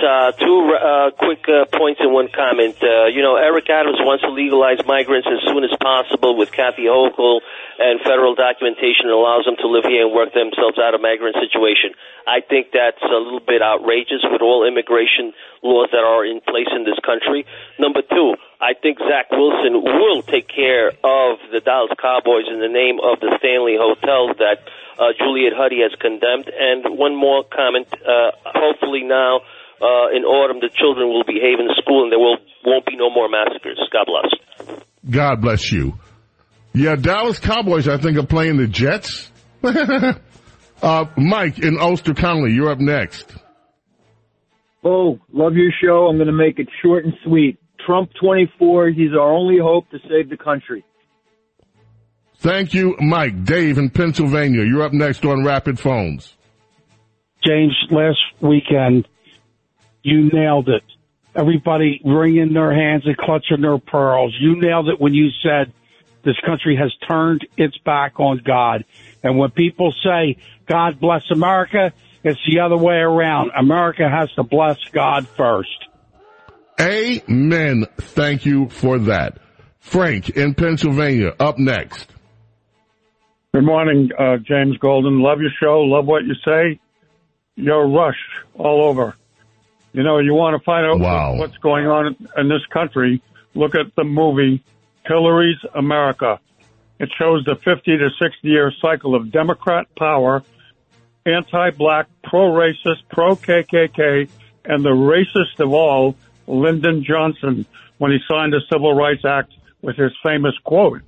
Uh, two uh, quick uh, points and one comment. Uh, you know, Eric Adams wants to legalize migrants as soon as possible with Kathy Hochul and federal documentation that allows them to live here and work themselves out of migrant situation. I think that's a little bit outrageous with all immigration laws that are in place in this country. Number two, I think Zach Wilson will take care of the Dallas Cowboys in the name of the Stanley Hotel that uh, Juliet Huddy has condemned. And one more comment. Uh, hopefully now, uh, in autumn, the children will behave in school and there will, won't be no more massacres. God bless. God bless you. Yeah, Dallas Cowboys, I think, are playing the Jets. uh, Mike in Ulster County, you're up next. Oh, love your show. I'm going to make it short and sweet. Trump 24, he's our only hope to save the country. Thank you, Mike. Dave in Pennsylvania, you're up next on Rapid Phones. James, last weekend, you nailed it. Everybody wringing their hands and clutching their pearls. You nailed it when you said this country has turned its back on God. And when people say, God bless America, it's the other way around. America has to bless God first. Amen. Thank you for that. Frank in Pennsylvania, up next. Good morning, uh, James Golden. Love your show. Love what you say. You're Rush all over. You know, you want to find out Wow. what's going on in this country. Look at the movie Hillary's America. It shows the 50 to 60 year cycle of Democrat power, anti-black, pro-racist, pro-KKK, and the racist of all, Lyndon Johnson, when he signed the Civil Rights Act with his famous quote.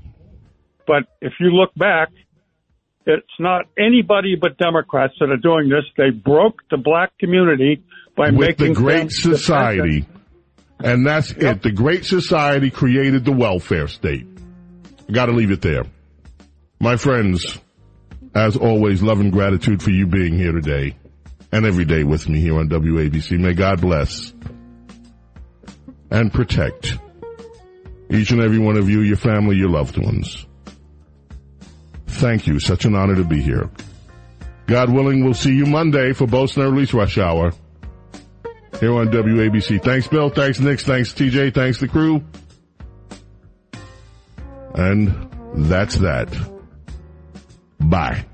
But if you look back, it's not anybody but Democrats that are doing this. They broke the black community by With the Great Society. And that's it. The Great Society created the welfare state. Gotta leave it there. My friends, as always, love and gratitude for you being here today and every day with me here on WABC. May God bless and protect each and every one of you, your family, your loved ones. Thank you. Such an honor to be here. God willing, we'll see you Monday for Bo Snerdley's Rush Hour here on WABC. Thanks, Bill. Thanks, Nick. Thanks, TJ. Thanks, the crew. And that's that. Bye.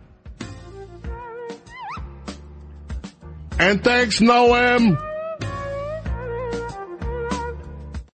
And thanks, Noam.